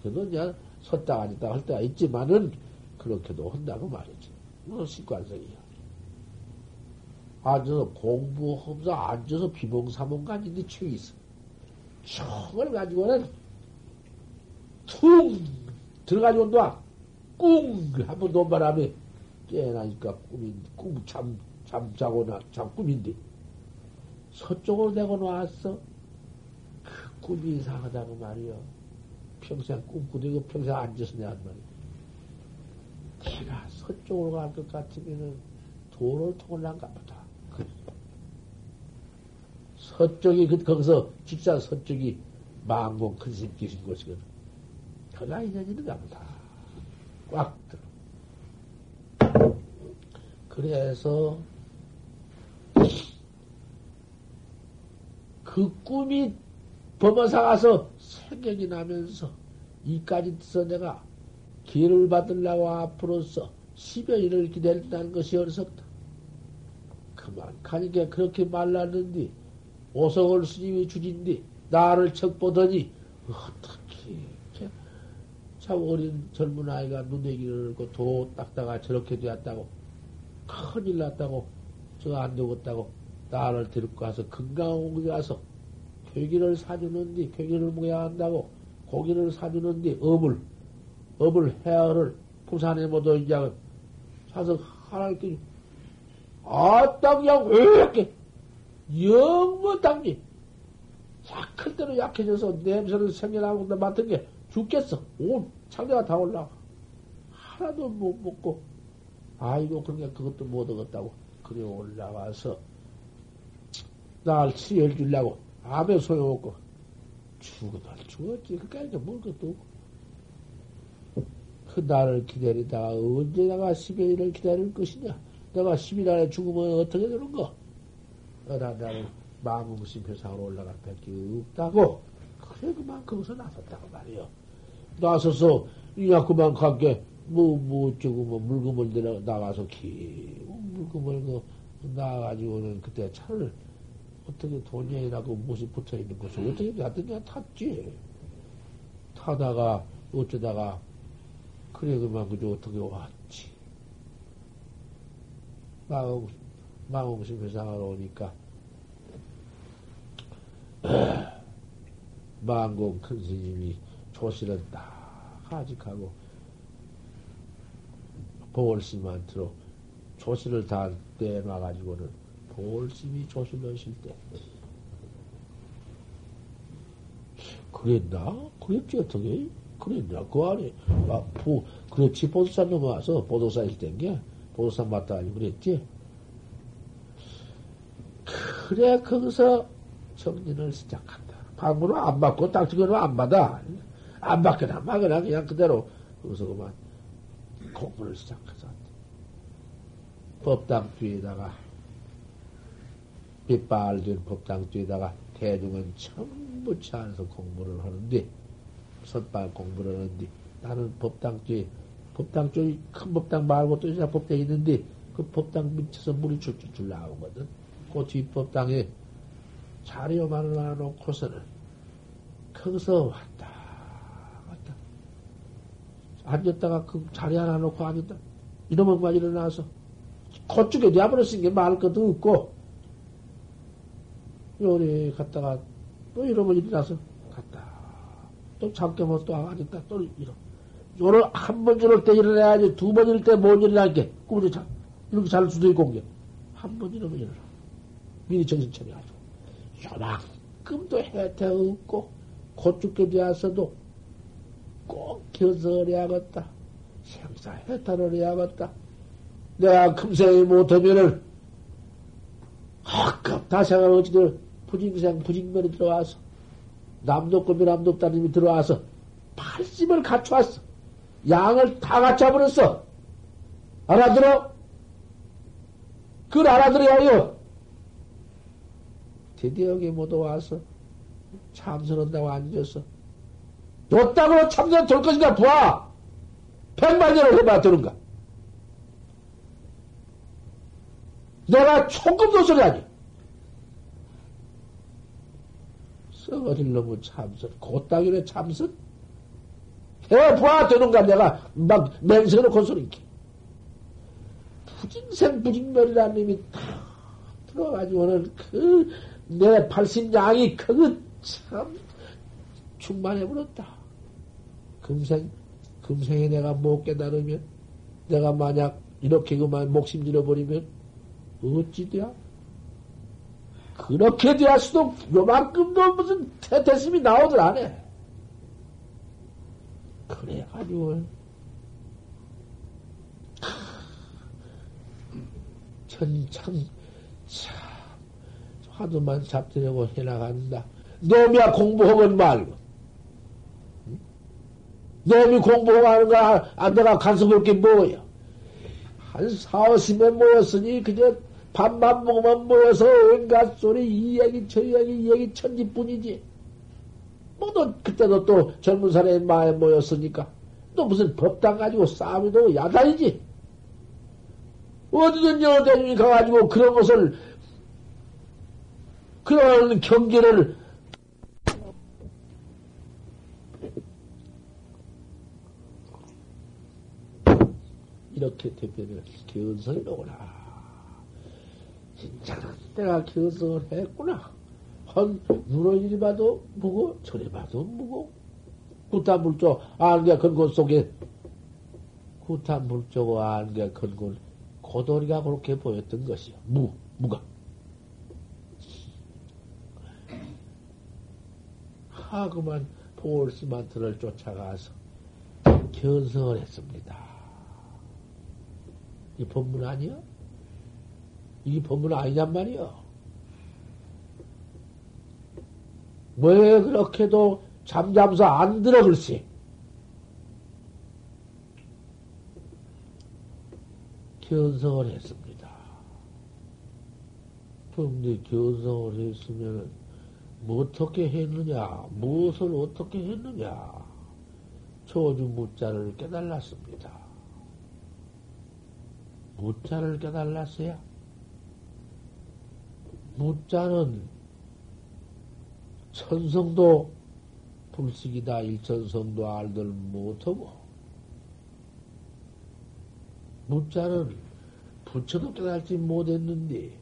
그래도 이제 섰다 앉았다 할 때가 있지만은 그렇게도 한다고 말이지. 뭐 습관성이야. 앉아서 공부하면서 앉아서 비몽사몽간인데 취이 있어. 총을 가지고는 퉁 들어가지고 놔. 꿍! 한번 논 바람에 깨나니까 꿈인, 꿈, 잠, 잠 자고 나, 잠 꿈인데. 서쪽으로 내고 놨어. 그 꿈이 이상하다고 말이요. 평생 꿈꾸고 평생 앉아서 내한 말이야. 내가 서쪽으로 갈 것 같으면은 도를 통을난가 보다. 서쪽이, 그, 거기서, 직사 서쪽이 망공 큰심 계신 곳이거든. 그가 인연이는가 보다. 꽉 들어. 그래서, 그 꿈이 범어사 가서 생각이 나면서 이까지 서 내가 기회를 받으려고 앞으로서 10여일을 기다린다는 것이 어리석다. 그만 가니까 그렇게 말랐는데 오성을 스님이 주진디 나를 척 보더니 어떻게 참 어린 젊은 아이가 눈에기를 고도 닦다가 저렇게 되었다고 큰일 났다고 저 안 되겠다고 나를 데리고 가서 곳에 가서 괴기를 사주는데 괴기를 먹어야 한다고 고기를 사주는데 업을 업을 헤아를 부산에 모두 이제 사서 하나님께 아따 그냥 왜 이렇게 영뭐 당지 약할 때로 약해져서 냄새를 생겨나고 맡은 게 죽겠어. 온 창대가 다 올라가 하나도 못 먹고. 아이고 그러니까 그것도 못 얻었다고. 그래 올라와서 날 치열 주려고 아무 소용없고 죽어도 죽었지. 그까지 먹을 것도 없고. 그 날을 기다리다가 언제 내가 10여일을 기다릴 것이냐? 내가 10일 안에 죽으면 어떻게 되는가 어라 나를 마음무심 표상으로 올라갈 밖에 없다고. 그래 그만 거기서 나섰다고 말이요 나서서 이야 그만 갈게 뭐, 뭐, 어쩌고, 뭐, 물금을 내려, 나가서 기, 물금을 그, 나가가지고는 그때 차를 어떻게 돈이라고 무엇이 붙어 있는 것을 어떻게 놨더니 탔지. 타다가 어쩌다가 그래 그만 그저 어떻게 왔지. 마음 마음없이 회상하러 오니까 망공 큰 스님이 조실은 딱 하직하고 보월심한테로 조실을 다 떼놔가지고는 볼심이 조실하실 때. 그랬나? 그랬지, 어떻게? 그랬나? 그 안에, 아, 부, 그렇지, 보도산 넘어와서 보도사일 땐게, 보도산 맞다 아니 그랬지? 그래, 거기서 정진을 시작한다. 방문은 안 받고, 딱지거는 안 받아. 안 받거나 막거나 그냥 그대로, 거기서 그만 공부를 시작해서. 법당 뒤에다가 빛발된 법당 뒤에다가 대중은 전부 차안서 공부를 하는데, 선발 공부를 하는데, 나는 법당 뒤에, 법당 쪽이 큰 법당 말고 또 이사 법당이 있는데, 그 법당 밑에서 물이 줄줄줄 나오거든. 그 뒷법당에 자리 요만을 놔놓고서는, 거기서 왔다. 앉았다가 그 자리 하나 놓고 앉았다. 이놈은 만 일어나서, 그쪽에 뇌버렸으니까 말 것도 없고, 요리 갔다가 또 이러면 일어나서 갔다. 또 잠깐만 또 앉았다. 또 일어. 요를 한번 이럴 때 일어나야지 두 번 이럴 때 못 일어나게. 꿈을 자, 이렇게 잘 수도 있고 게. 한 번 이러면 일어나. 미리 정신 차려가지고. 요만큼도 혜택 없고 곧 죽게 되었어도 꼭 겨설해야겠다. 생사 해탈을 해야겠다. 내가 금생이 못하면은 아깝 다 생각을 어찌들 부징생, 부징면이 들어와서, 남독급이 남독다님이 들어와서, 팔심을 갖춰왔어. 양을 다 갖춰버렸어. 알아들어? 그걸 알아들어야요. 드디어 여기 모두 와서 참선한다고 앉았 어. 뒀다고 참선 될 것인가 봐. 백만 년을 해봐 되는가. 내가 조금도 소리 하지. 썩어질 놈의 참선, 곧다기래 참선? 해봐 되는가 내가 막 맹세놓고 소리게. 부징생 부징멸이라는 놈이 탁 들어가지고는 그내 팔심양이 그거 참 충만해 버렸다. 금생, 금생에 내가 못 깨달으면 내가 만약 이렇게 그만 목심 잃어버리면 어찌 돼야? 그렇게 되었어도 요만큼도 무슨 태태심이 안 해. 그래가지고, 천 참, 참, 하도만 잡으려고 해나간다. 놈이야 공부하면 말고. 놈이 공부하는 거, 아, 내가 간섭 볼게 뭐야. 한 사오십 명 모였으니, 그저 밥만 먹으면 모여서 온갖 소리, 이 얘기, 저 얘기, 이 얘기 천지뿐이지. 뭐, 너, 그때도 또 젊은 사람의 마에 모였으니까. 또 무슨 법당 가지고 싸움이도 야단이지. 어디든지 어디든지 가가지고 그런 것을, 그런 경계를 이렇게 대표를 견성이로구나. 진짜 내가 견성을 했구나. 한 눈을 이리 봐도 무고 저리 봐도 무고 구타물조 안개 근곤 속에 구타물조고 안개 근곤 고돌이가 그렇게 보였던 것이요. 무 무가. 하그만 볼스만트를 쫓아가서 견성을 했습니다. 이 법문 아니야? 이게 법문 아니냔 말이야. 왜 그렇게도 잠잠서 안 들어, 글쎄. 견성을 했습니다. 그런데 견성을 했으면, 뭐 어떻게 했느냐, 무엇을 어떻게 했느냐, 초주 무자를 깨달았습니다. 무자를 깨달았어야. 무자는 천성도 불식이다 일천성도 알들 못하고 무자는 부처도 깨달지 못했는데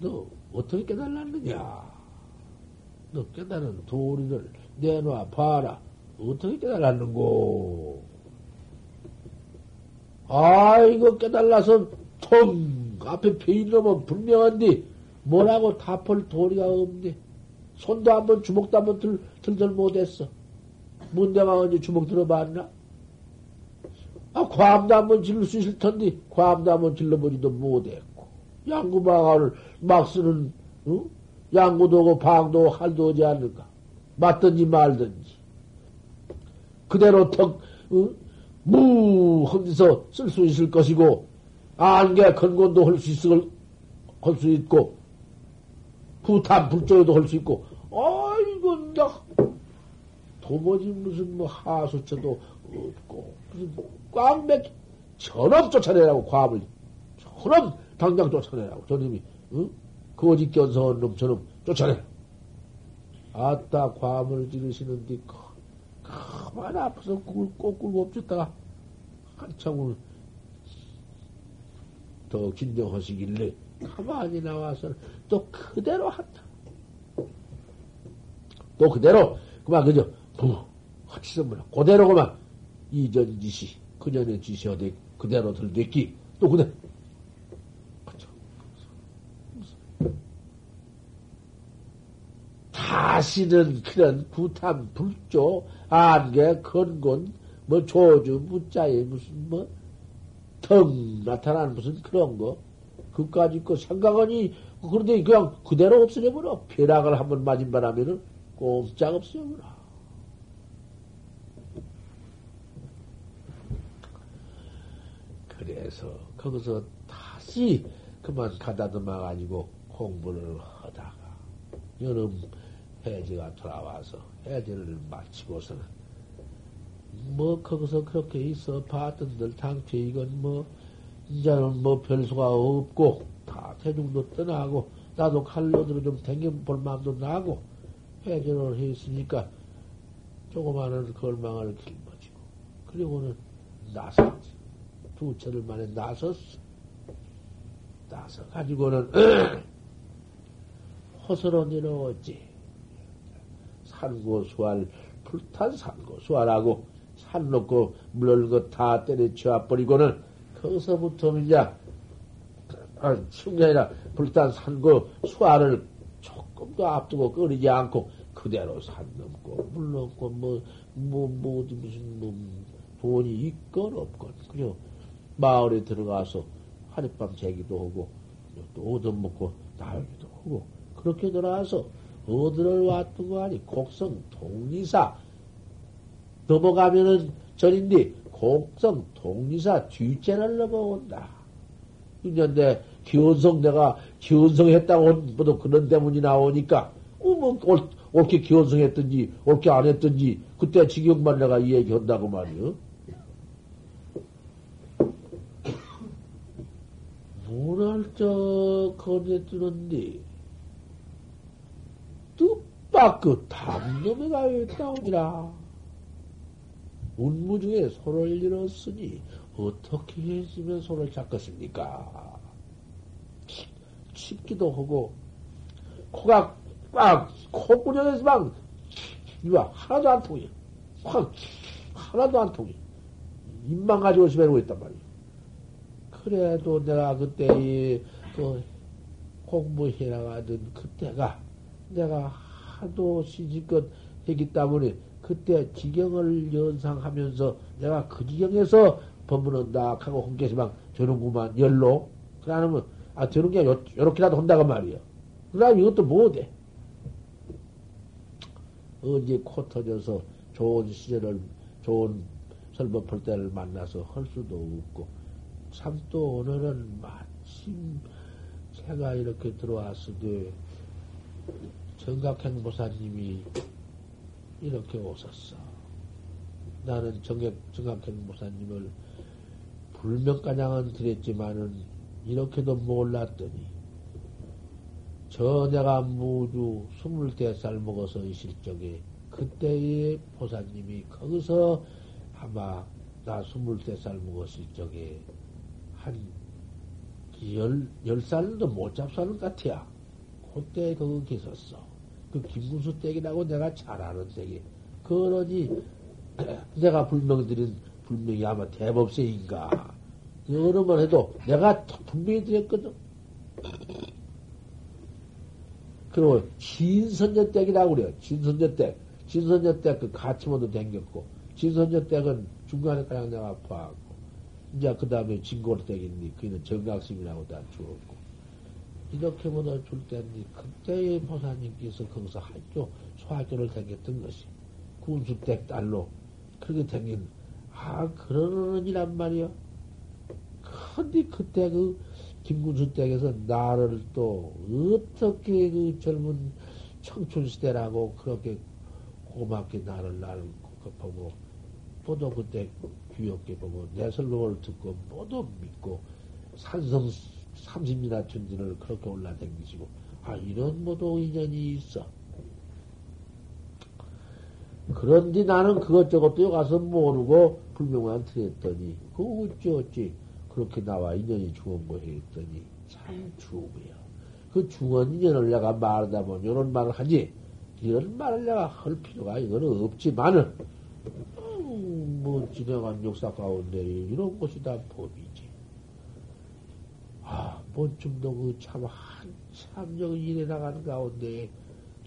너 어떻게 깨달았느냐? 너 깨달은 도리를 내놔 봐라. 어떻게 깨달았는고? 아, 이거 깨달라서 통 앞에 베인 놈은 분명한데 뭐라고 답할 도리가 없네. 손도 한번 주먹도 한번 들, 들들 못했어. 문대가 언제 주먹 들어봤나? 아, 과암도 한번 질를 수 있을 텐데, 과암도 한번 질러보지도 못했고. 양구방아를 막 쓰는, 어? 양구도 오고 방도 할도 오지 않을까? 맞든지 말든지. 그대로 턱, 어? 무, 험지서 쓸 수 있을 것이고, 안개 건곤도 할 수 있을, 할수 있고, 부탄 불조도 할 수 있고, 아이고, 나, 도무지 무슨 뭐 하수처도 없고, 무슨 꽝맥, 전업 쫓아내라고, 과업을. 전업 당장 쫓아내라고, 저놈이, 응? 거짓 견성한 놈, 저놈 쫓아내. 아따, 과음을 지르시는데, 가만 아파서 꿀, 꼬꿀 없었다가, 한참을 더 긴장하시길래, 가만히 나와서 또 그대로 한다. 또 그대로, 그만 그저, 부, 허치서 뭐라, 그대로 그만, 이전 지시, 그년의 지시 어디 그대로 들댔기, 또 그대로. 다시는 그런 구탐, 불조, 안개, 건곤, 뭐 조주, 무자에 무슨 뭐, 腾나타나는 무슨 그런 거, 그까지 거 생각하니, 그런데 그냥 그대로 없어져버려. 벼락을 한번 맞은 바람에는 꼼짝 없어져버려. 그래서 거기서 다시 그만 가다듬어 가지고 공부를 하다가 여름 해제가 돌아와서 해제를 마치고서는 뭐 거기서 그렇게 있어 봤던들 당최 이건 뭐 이제는 뭐 별수가 없고 다 대중도 떠나고 나도 칼로들을 좀 댕겨볼 마음도 나고 해제를 했으니까 조그마한 걸망을 길머지고 그리고는 나섰지. 두 철을 만에 나섰어. 나서 가지고는 호서로 내려왔지. 산고수활 불탄 산고수활하고 산 놓고 물을 거다 때려치워 버리고는 거기서부터 이제 아니라 불탄 산고 수활을 조금 더 앞두고 끓이지 않고 그대로 산 넘고 물 넘고 뭐뭐 뭐 무슨 뭐 돈이 있건 없건 그냥 마을에 들어가서 하룻밤 재기도 하고 또 얻어먹고 나오기도 하고 그렇게 돌아와서 어디를 왔던 거 아니? 곡성 동리사 넘어가면은 전인데 곡성 동리사 뒤째를 넘어온다. 그런데 기원성 내가 기원성했다고 뭐도 그런 대문이 나오니까 어뭐 옳게 기원성했든지 옳게 안 했든지 그때 지경만 내가 이 얘기한다고 말이요. 저 거기에 뜨는데 뜻밖 그 담놈이가 왜 나오니라. 운무 중에 손을 잃었으니 어떻게 했으면 손을 잡겠습니까? 칩기도 하고 코가 꽉 콧구녕에서 막 이봐 하나도 안 통해. 확 하나도 안 통해. 입만 가지고 집에고 있단 말이야. 그래도 내가 그때 이그 공부해 나가던 그때가 내가 하도 시집껏 했기 때문에 그때 지경을 연상하면서 내가 그 지경에서 법문은다 하고 홍계시방 저는구만 열로 그러면 아 저런 게 요, 요렇게라도 한다고 말이야. 그다음 이것도 못해. 언제 코 터져서 좋은 시절을 좋은 설법할 때를 만나서 할 수도 없고 참 또 오늘은 마침 제가 이렇게 들어왔을 때 정각행 보사님이 이렇게 오셨어. 나는 정각, 정각행 보사님을 불명가냥은 드렸지만은 이렇게도 몰랐더니 저 내가 무주 스물 대 살 먹어서 있을 적에 그때의 보사님이 거기서 아마 나 스물 대 살 먹었을 적에 한 열, 열 살도 못 잡사는 것 같아요. 그때 거기 계셨어. 그 김구수 댁이라고 내가 잘 아는 댁이. 그러니 내가 불명드린 불명이 아마 대법세인가. 여러 번 해도 내가 분명히 드렸거든. 그리고 진선녀 댁이라고 그래요. 진선녀 댁. 진선녀 댁그 가치모도 댕겼고, 진선녀 댁은 중간에 그냥 내가 아파하고, 이제 그 다음에 진고로 댁이니, 그는 정각심이라고 다 주었고. 이렇게 보다 줄 때니, 그때의 보사님께서 거기서 학교, 소학교를 댕겼던 것이, 군수댁 딸로, 그렇게 댕긴, 아, 어른이란 말이요. 근데 그때 그, 김군수 댁에서 나를 또 어떻게 그 젊은 청춘 시대라고 그렇게 고맙게 나를 나를 보고 모두 그때 귀엽게 보고 내 설명을 듣고 모두 믿고 산성 30미나 천지를 그렇게 올라댕기시고 아 이런 모두 인연이 있어. 그런데 나는 그것저것도 가서 모르고 불명한 틀렸더니 그 어찌 어찌 그렇게 나와 인연이 죽은 거 했더니 참 죽어요. 그 죽은 인연을 내가 말하다 보면 이런 말을 하지. 이런 말을 내가 할 필요가 이거는 없지만은, 음, 뭐, 지나간 역사 가운데 이런 것이 다 법이지. 아, 뭔쯤도 그참 한참 일해 나가는 가운데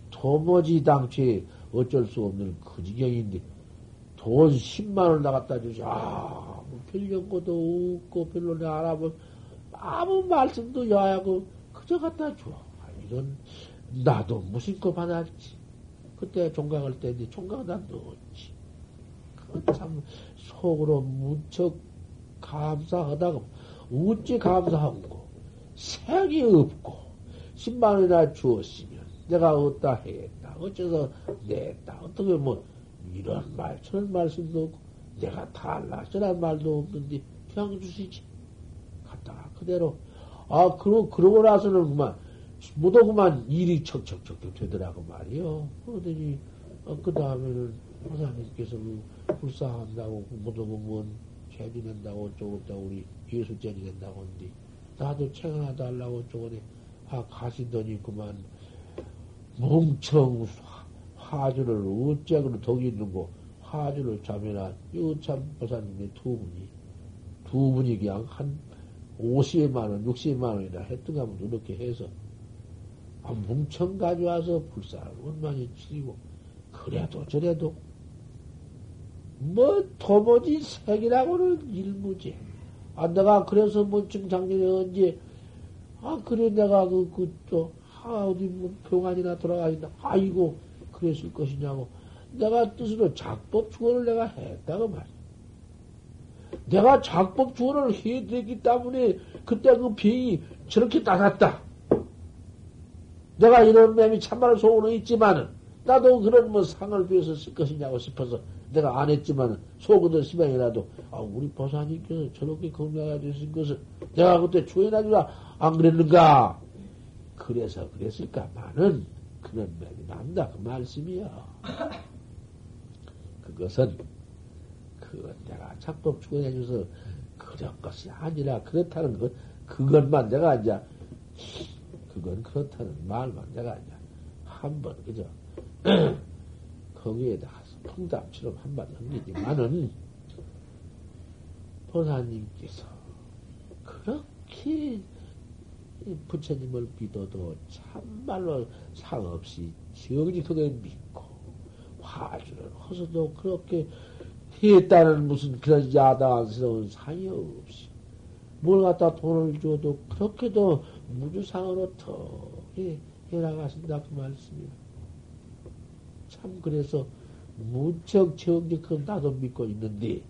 도무지 당초에 어쩔 수 없는 그 지경인데 돈 10만원 나갔다 주지. 아, 별 연고도 없고 별로 내 알아본 아무 말씀도 여하고 그저 갖다 줘. 아, 이런 나도 무심코 받았지. 그때 종각할 때인데 종각 다 넣었지. 참 속으로 무척 감사하다고 어찌 감사하고 색이 없고 10만 원이나 주었으면 내가 어디다 했다 어째서 냈다 어떻게 뭐 이런 말 저런 말씀도 없고 내가 달라 저런 말도 없는데 그냥 주시지. 갖다가 그대로. 아 그러 그러고 나서는 그만 못도 그만 일이 척척척척 되더라고 말이요. 그러더니 어, 그 다음에는 호사님께서 그 불쌍한다고 못도 그면 죄비 낸다고 어쩌고 저쩌고 우리 예수죄지 낸다고 하는데 나도 책 하나 달라고 어쩌고 아 가시더니 그만 멍청 화주를 어째그로 덕이 있는 거. 화주를 자면한 유참 보사님의 두 분이, 두 분이 그냥 한 50만 원, 60만 원이나 했던가 하면 이렇게 해서, 아, 뭉청 가져와서 불쌍한 원만히 치리고, 그래도 저래도, 뭐, 도무지 색이라고는 일무지. 아, 내가 그래서 뭐증 작년에 언제, 아, 그래 내가 그, 그, 또, 아, 어디 뭐 병환이나 돌아가신다. 아이고, 그랬을 것이냐고. 내가 뜻으로 작법 주원을 내가 했다고 말이야. 내가 작법 주원을 해드렸기 때문에 그때 그 병이 저렇게 따랐다. 내가 이런 맴이 참말 속으로 있지만은 나도 그런 뭐 상을 위해서 쓸 것이냐고 싶어서 내가 안 했지만 속으로 시방이라도 아 우리 보사님께서 저렇게 건강하되신 것을 내가 그때 조연하지라 안 그랬는가? 그래서 그랬을까만은 그런 면이 난다 그 말씀이야. 그것은 그 내가 작법 주관해줘서 그런 것이 아니라 그렇다는 것 그것만 내가 이제 그건 그렇다는 말만 내가 이제 한번 그저 거기에다 가 풍담처럼 한마디 한게지만은 보사님께서 그렇게 부처님을 믿어도 참말로 상없이 정직하게 믿고 화주를 허서도 그렇게 했다는 무슨 그런 야단스러운 상이 없이 뭘 갖다 돈을 줘도 그렇게도 무주상으로 더 해, 해나가신다 그 말씀이야. 참 그래서 무척 정직한 나도 믿고 있는데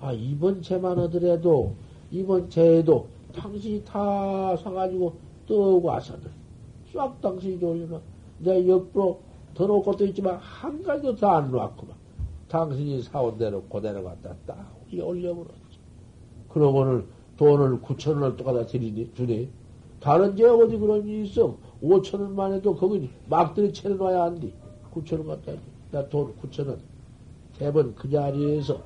아 이번 채만 하더라도 이번 채에도 당신이 다 사가지고 떠오고 와서는 싹 당신이 돌리면 내가 옆으로 더 놓을 것도 있지만 한 가지도 더안 놓았구만. 당신이 사온 대로 그대로 갖다 딱 올려버렸지. 그러고는 돈을 9천 원을 또 갖다 드리니, 주니. 다른 데 어디 그런 일이 있어. 5천 원만 해도 거기 막들이 채려놔야 한디. 9천 원 갖다 나 돈 9천 원. 대번 그 자리에서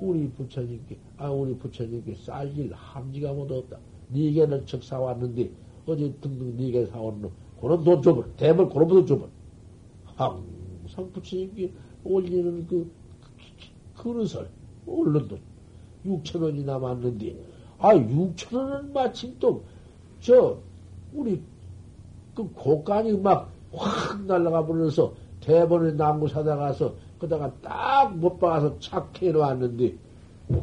우리 부처님께, 아, 우리 부처님께 쌀길 함지가 못 없다. 니게는 척 사왔는데, 어제 등등 니게 사온 놈, 그런 돈 줘버. 대번 그런 돈 줘버. 항상 부처님께 올리는 그, 그릇을, 올른 돈. 6천 원이 남았는데, 아, 6천 원은 마침 또, 저, 우리, 그 고간이 막 확 날아가 버려서 대본에 나무 사다 가서 그다가 딱 못 박아서 착해 놓았는데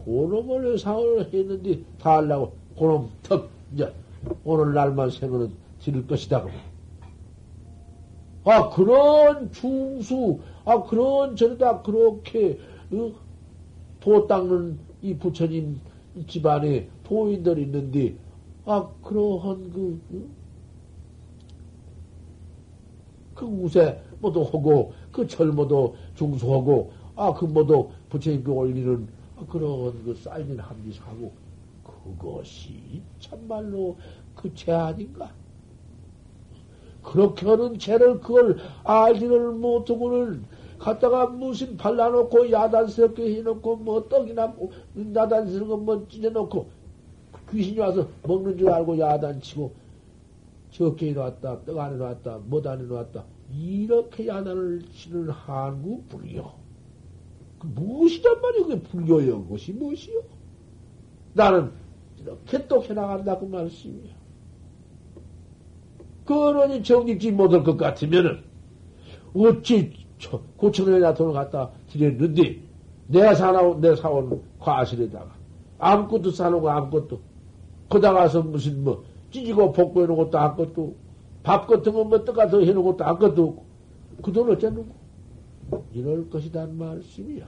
그놈을 상을 했는데 다 하려고 그놈 턱 이제 오늘 날만 생으로 드릴 것이다. 아 그런 중수 아 그런 저러다 그렇게 어, 도 닦는 이 부처님 집안에 도인들 있는데 아 그러한 그, 그, 그 우세 모두 하고 그 절모도 중수하고 아그 모두 부처님께 올리는 그런 그 쌓이는 합리사고 그것이 참말로 그 죄 아닌가? 그렇게 하는 죄를 그걸 알지를 못하고는 갖다가 무슨 발라놓고 야단스럽게 해놓고 뭐 떡이나 뭐 야단스러운 거뭐 찢어놓고 귀신이 와서 먹는 줄 알고 야단치고 적게 해놨다 떡 안에 놨다 못 안에 놨다 이렇게 야단을 치는 한국 불교. 그 무엇이란 말이야, 그게 불교여. 그것이 무엇이요? 나는 이렇게 또 해나간다, 그 말씀이야. 그러니 정직지 못할 것 같으면은, 어찌 고천원에다 돈을 갖다 드렸는데, 내가 사나온, 내 사온 과실에다가, 아무것도 사놓고 아무것도, 거다 가서 무슨 뭐, 찢고 복구해 놓은 것도 아무것도 밥 같은 떠가 더 해놓은 것도 아무것도 없고, 그 돈 어쩌는고? 이럴 것이란 말씀이야.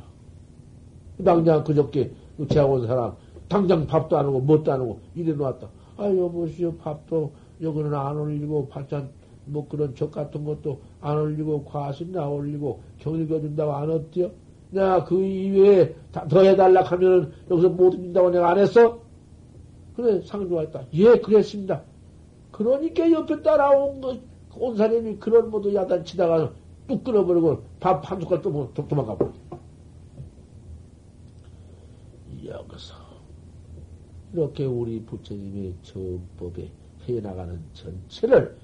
당장 그저께 재원 사람, 당장 밥도 안 하고, 뭣도 안 하고, 이래 놓았다. 아, 여보시오, 밥도 여기는 안 올리고, 반찬, 뭐 그런 적 같은 것도 안 올리고, 과실나 올리고, 경일겨준다고 안 어때요? 내가 그 이외에 더 해달라 하면은 여기서 못 준다고 내가 안 했어? 그래, 상 좋아했다. 예, 그랬습니다. 그러니까 옆에 따라온 거, 온 사람이 그런 모두 야단 치다가 뚝 끊어버리고 밥 한 숟갈 또 뭐, 도망가 버려. 여기서 이렇게 우리 부처님의 정법에 해나가는 전체를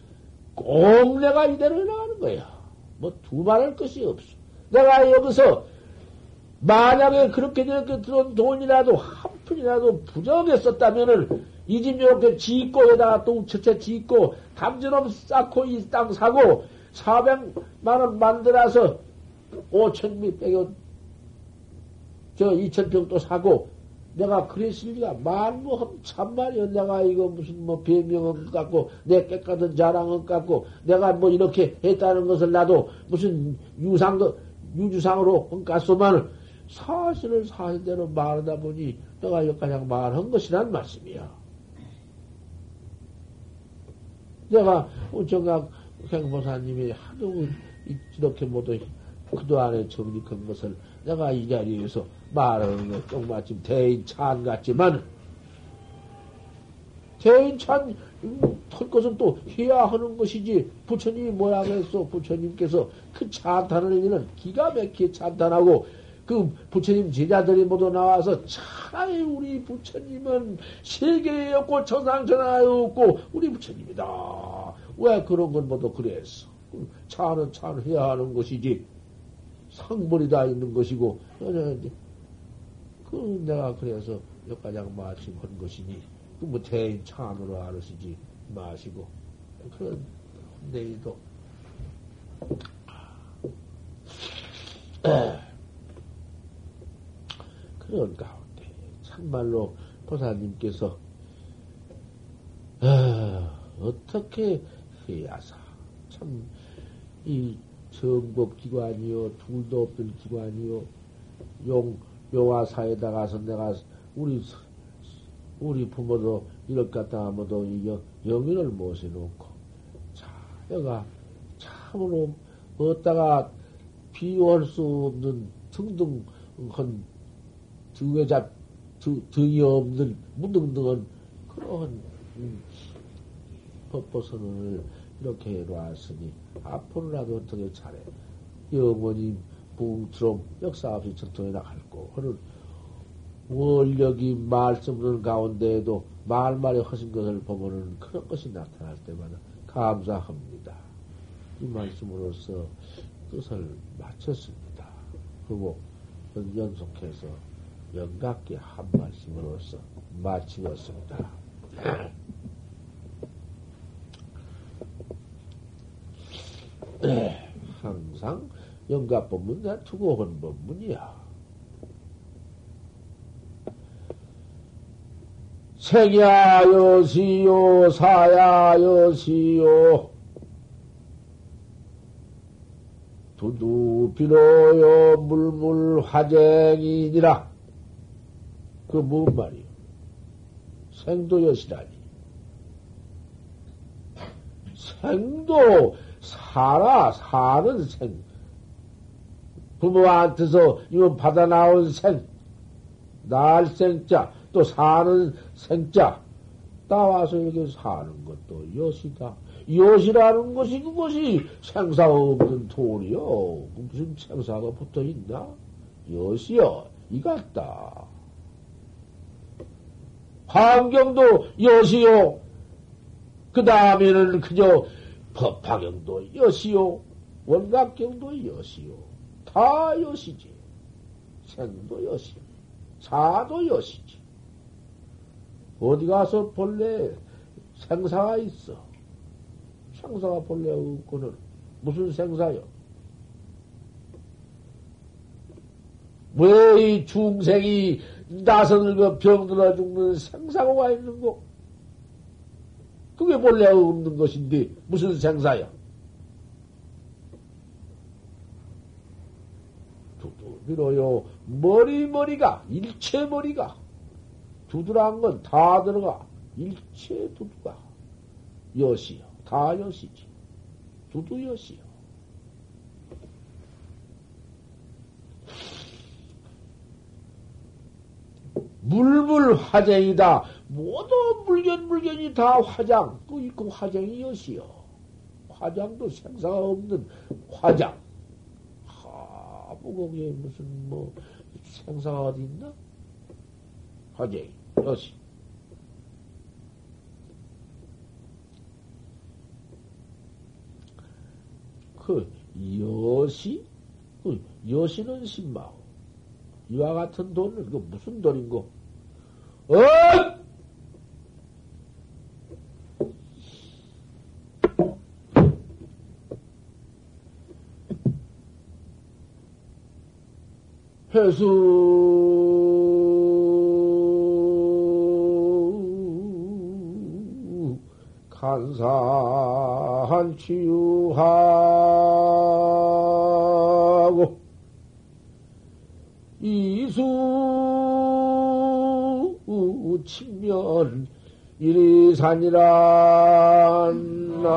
꼭 내가 이대로 해나가는 거야. 뭐 두말할 것이 없어. 내가 여기서 만약에 그렇게 저렇게 들어온 돈이라도 한 푼이라도 부정했었다면은 이 집 이렇게 짓고 여기다가 또 우체체 짓고 담주놈 쌓고 이 땅 사고 400만원 만들어서 5천 몇백원 저 2천 평또 사고 내가 그랬을 리가 말뭐 참말이야. 내가 이거 무슨 뭐 배명은 같고 내 깨끗한 자랑은 같고 내가 뭐 이렇게 했다는 것을 나도 무슨 유상도 유주상으로 헛갔소만 사실을 사실대로 말하다 보니 내가 여기까지 말한 것이란 말씀이야. 내가 정각 행보사님이 하도 이렇게 모두 그동안에 정립한 것을 내가 이 자리에서 말하는 게 똥마침 대인찬 같지만 대인찬 털 것은 또 해야 하는 것이지. 부처님이 뭐라 그랬어? 부처님께서 그 찬탄을 얘기는 기가 막히게 찬탄하고 그 부처님 제자들이 모두 나와서 차라리 우리 부처님은 세계에 없고 천상천하에 없고 우리 부처님이다. 왜 그런 건 모두 그랬어? 차는 차는 해야 하는 것이지. 상벌이 다 있는 것이고. 그 내가 그래서 여기까지 마침 한 것이니 그뭐 대인 찬으로 알으시지 마시고. 그런 내일도 그런 가운데 참말로 보사님께서 어, 떻게 해야사? 참이 정법기관이요 둘도 없던 기관이요 용 용화사에다 가서 내가 우리 우리 부모도 이렇게 갖다 하면도 영인을 모셔놓고 자 내가 참으로 어디다가 비유할 수 없는 등등 한 등외자 등이 없는 무등등한 그런 음, 법보선언을 이렇게 해놓았으니 앞으로라도 어떻게 잘해 영원히 붕트럼 역사 없이 전통에 나갈 거 하는 원력이 말씀하는 가운데에도 말말에 하신 것을 보면은 그런 것이 나타날 때마다 감사합니다. 이 말씀으로서 뜻을 마쳤습니다. 그리고 연속해서 영각게 한 말씀으로서 마치었습니다. 항상 영가법문 내 투고한 법문이야. 생야 여시요 사야 여시요 두두 비로요 물물 화쟁이니라 그 무슨 말이요 생도 여시라니 생도 살아 사는 생 부모한테서 이거 받아 나온 생 날 생자 또 사는 생자 따와서 이렇게 사는 것도 여시다. 여시라는 것이 그것이 생사가 없는 돈이요. 무슨 생사가 붙어 있나? 여시여, 이 같다. 환경도 여시요. 그 다음에는 그저 법화경도 여시요. 원각경도 여시요. 다 여시지. 생도 여시. 사도 여시지. 어디 가서 본래 생사가 있어. 생사가 본래 없고는 무슨 생사요? 왜 이 중생이 나선을 그 병들어 죽는 생사가 와 있는 거? 그게 본래 없는 것인데 무슨 생사야? 두두비로요 머리 머리가 일체 머리가 두드란 건다 들어가. 일체 두두가. 여시요. 다 여시지. 두두 여시요. 물물 화쟁이다. 모두 물견 물견이 다 화장. 그, 그 화쟁이 여시요. 화장도 생사가 없는 화장. 하, 뭐, 거기에 무슨 뭐, 생사가 어디 있나? 화쟁이. 여시. 그 여시? 그 여시는 신마오. 이와 같은 돈은 이거 무슨 돈인고? 어! 해수 간사한 치유하고 이수 측면 이리산이란 나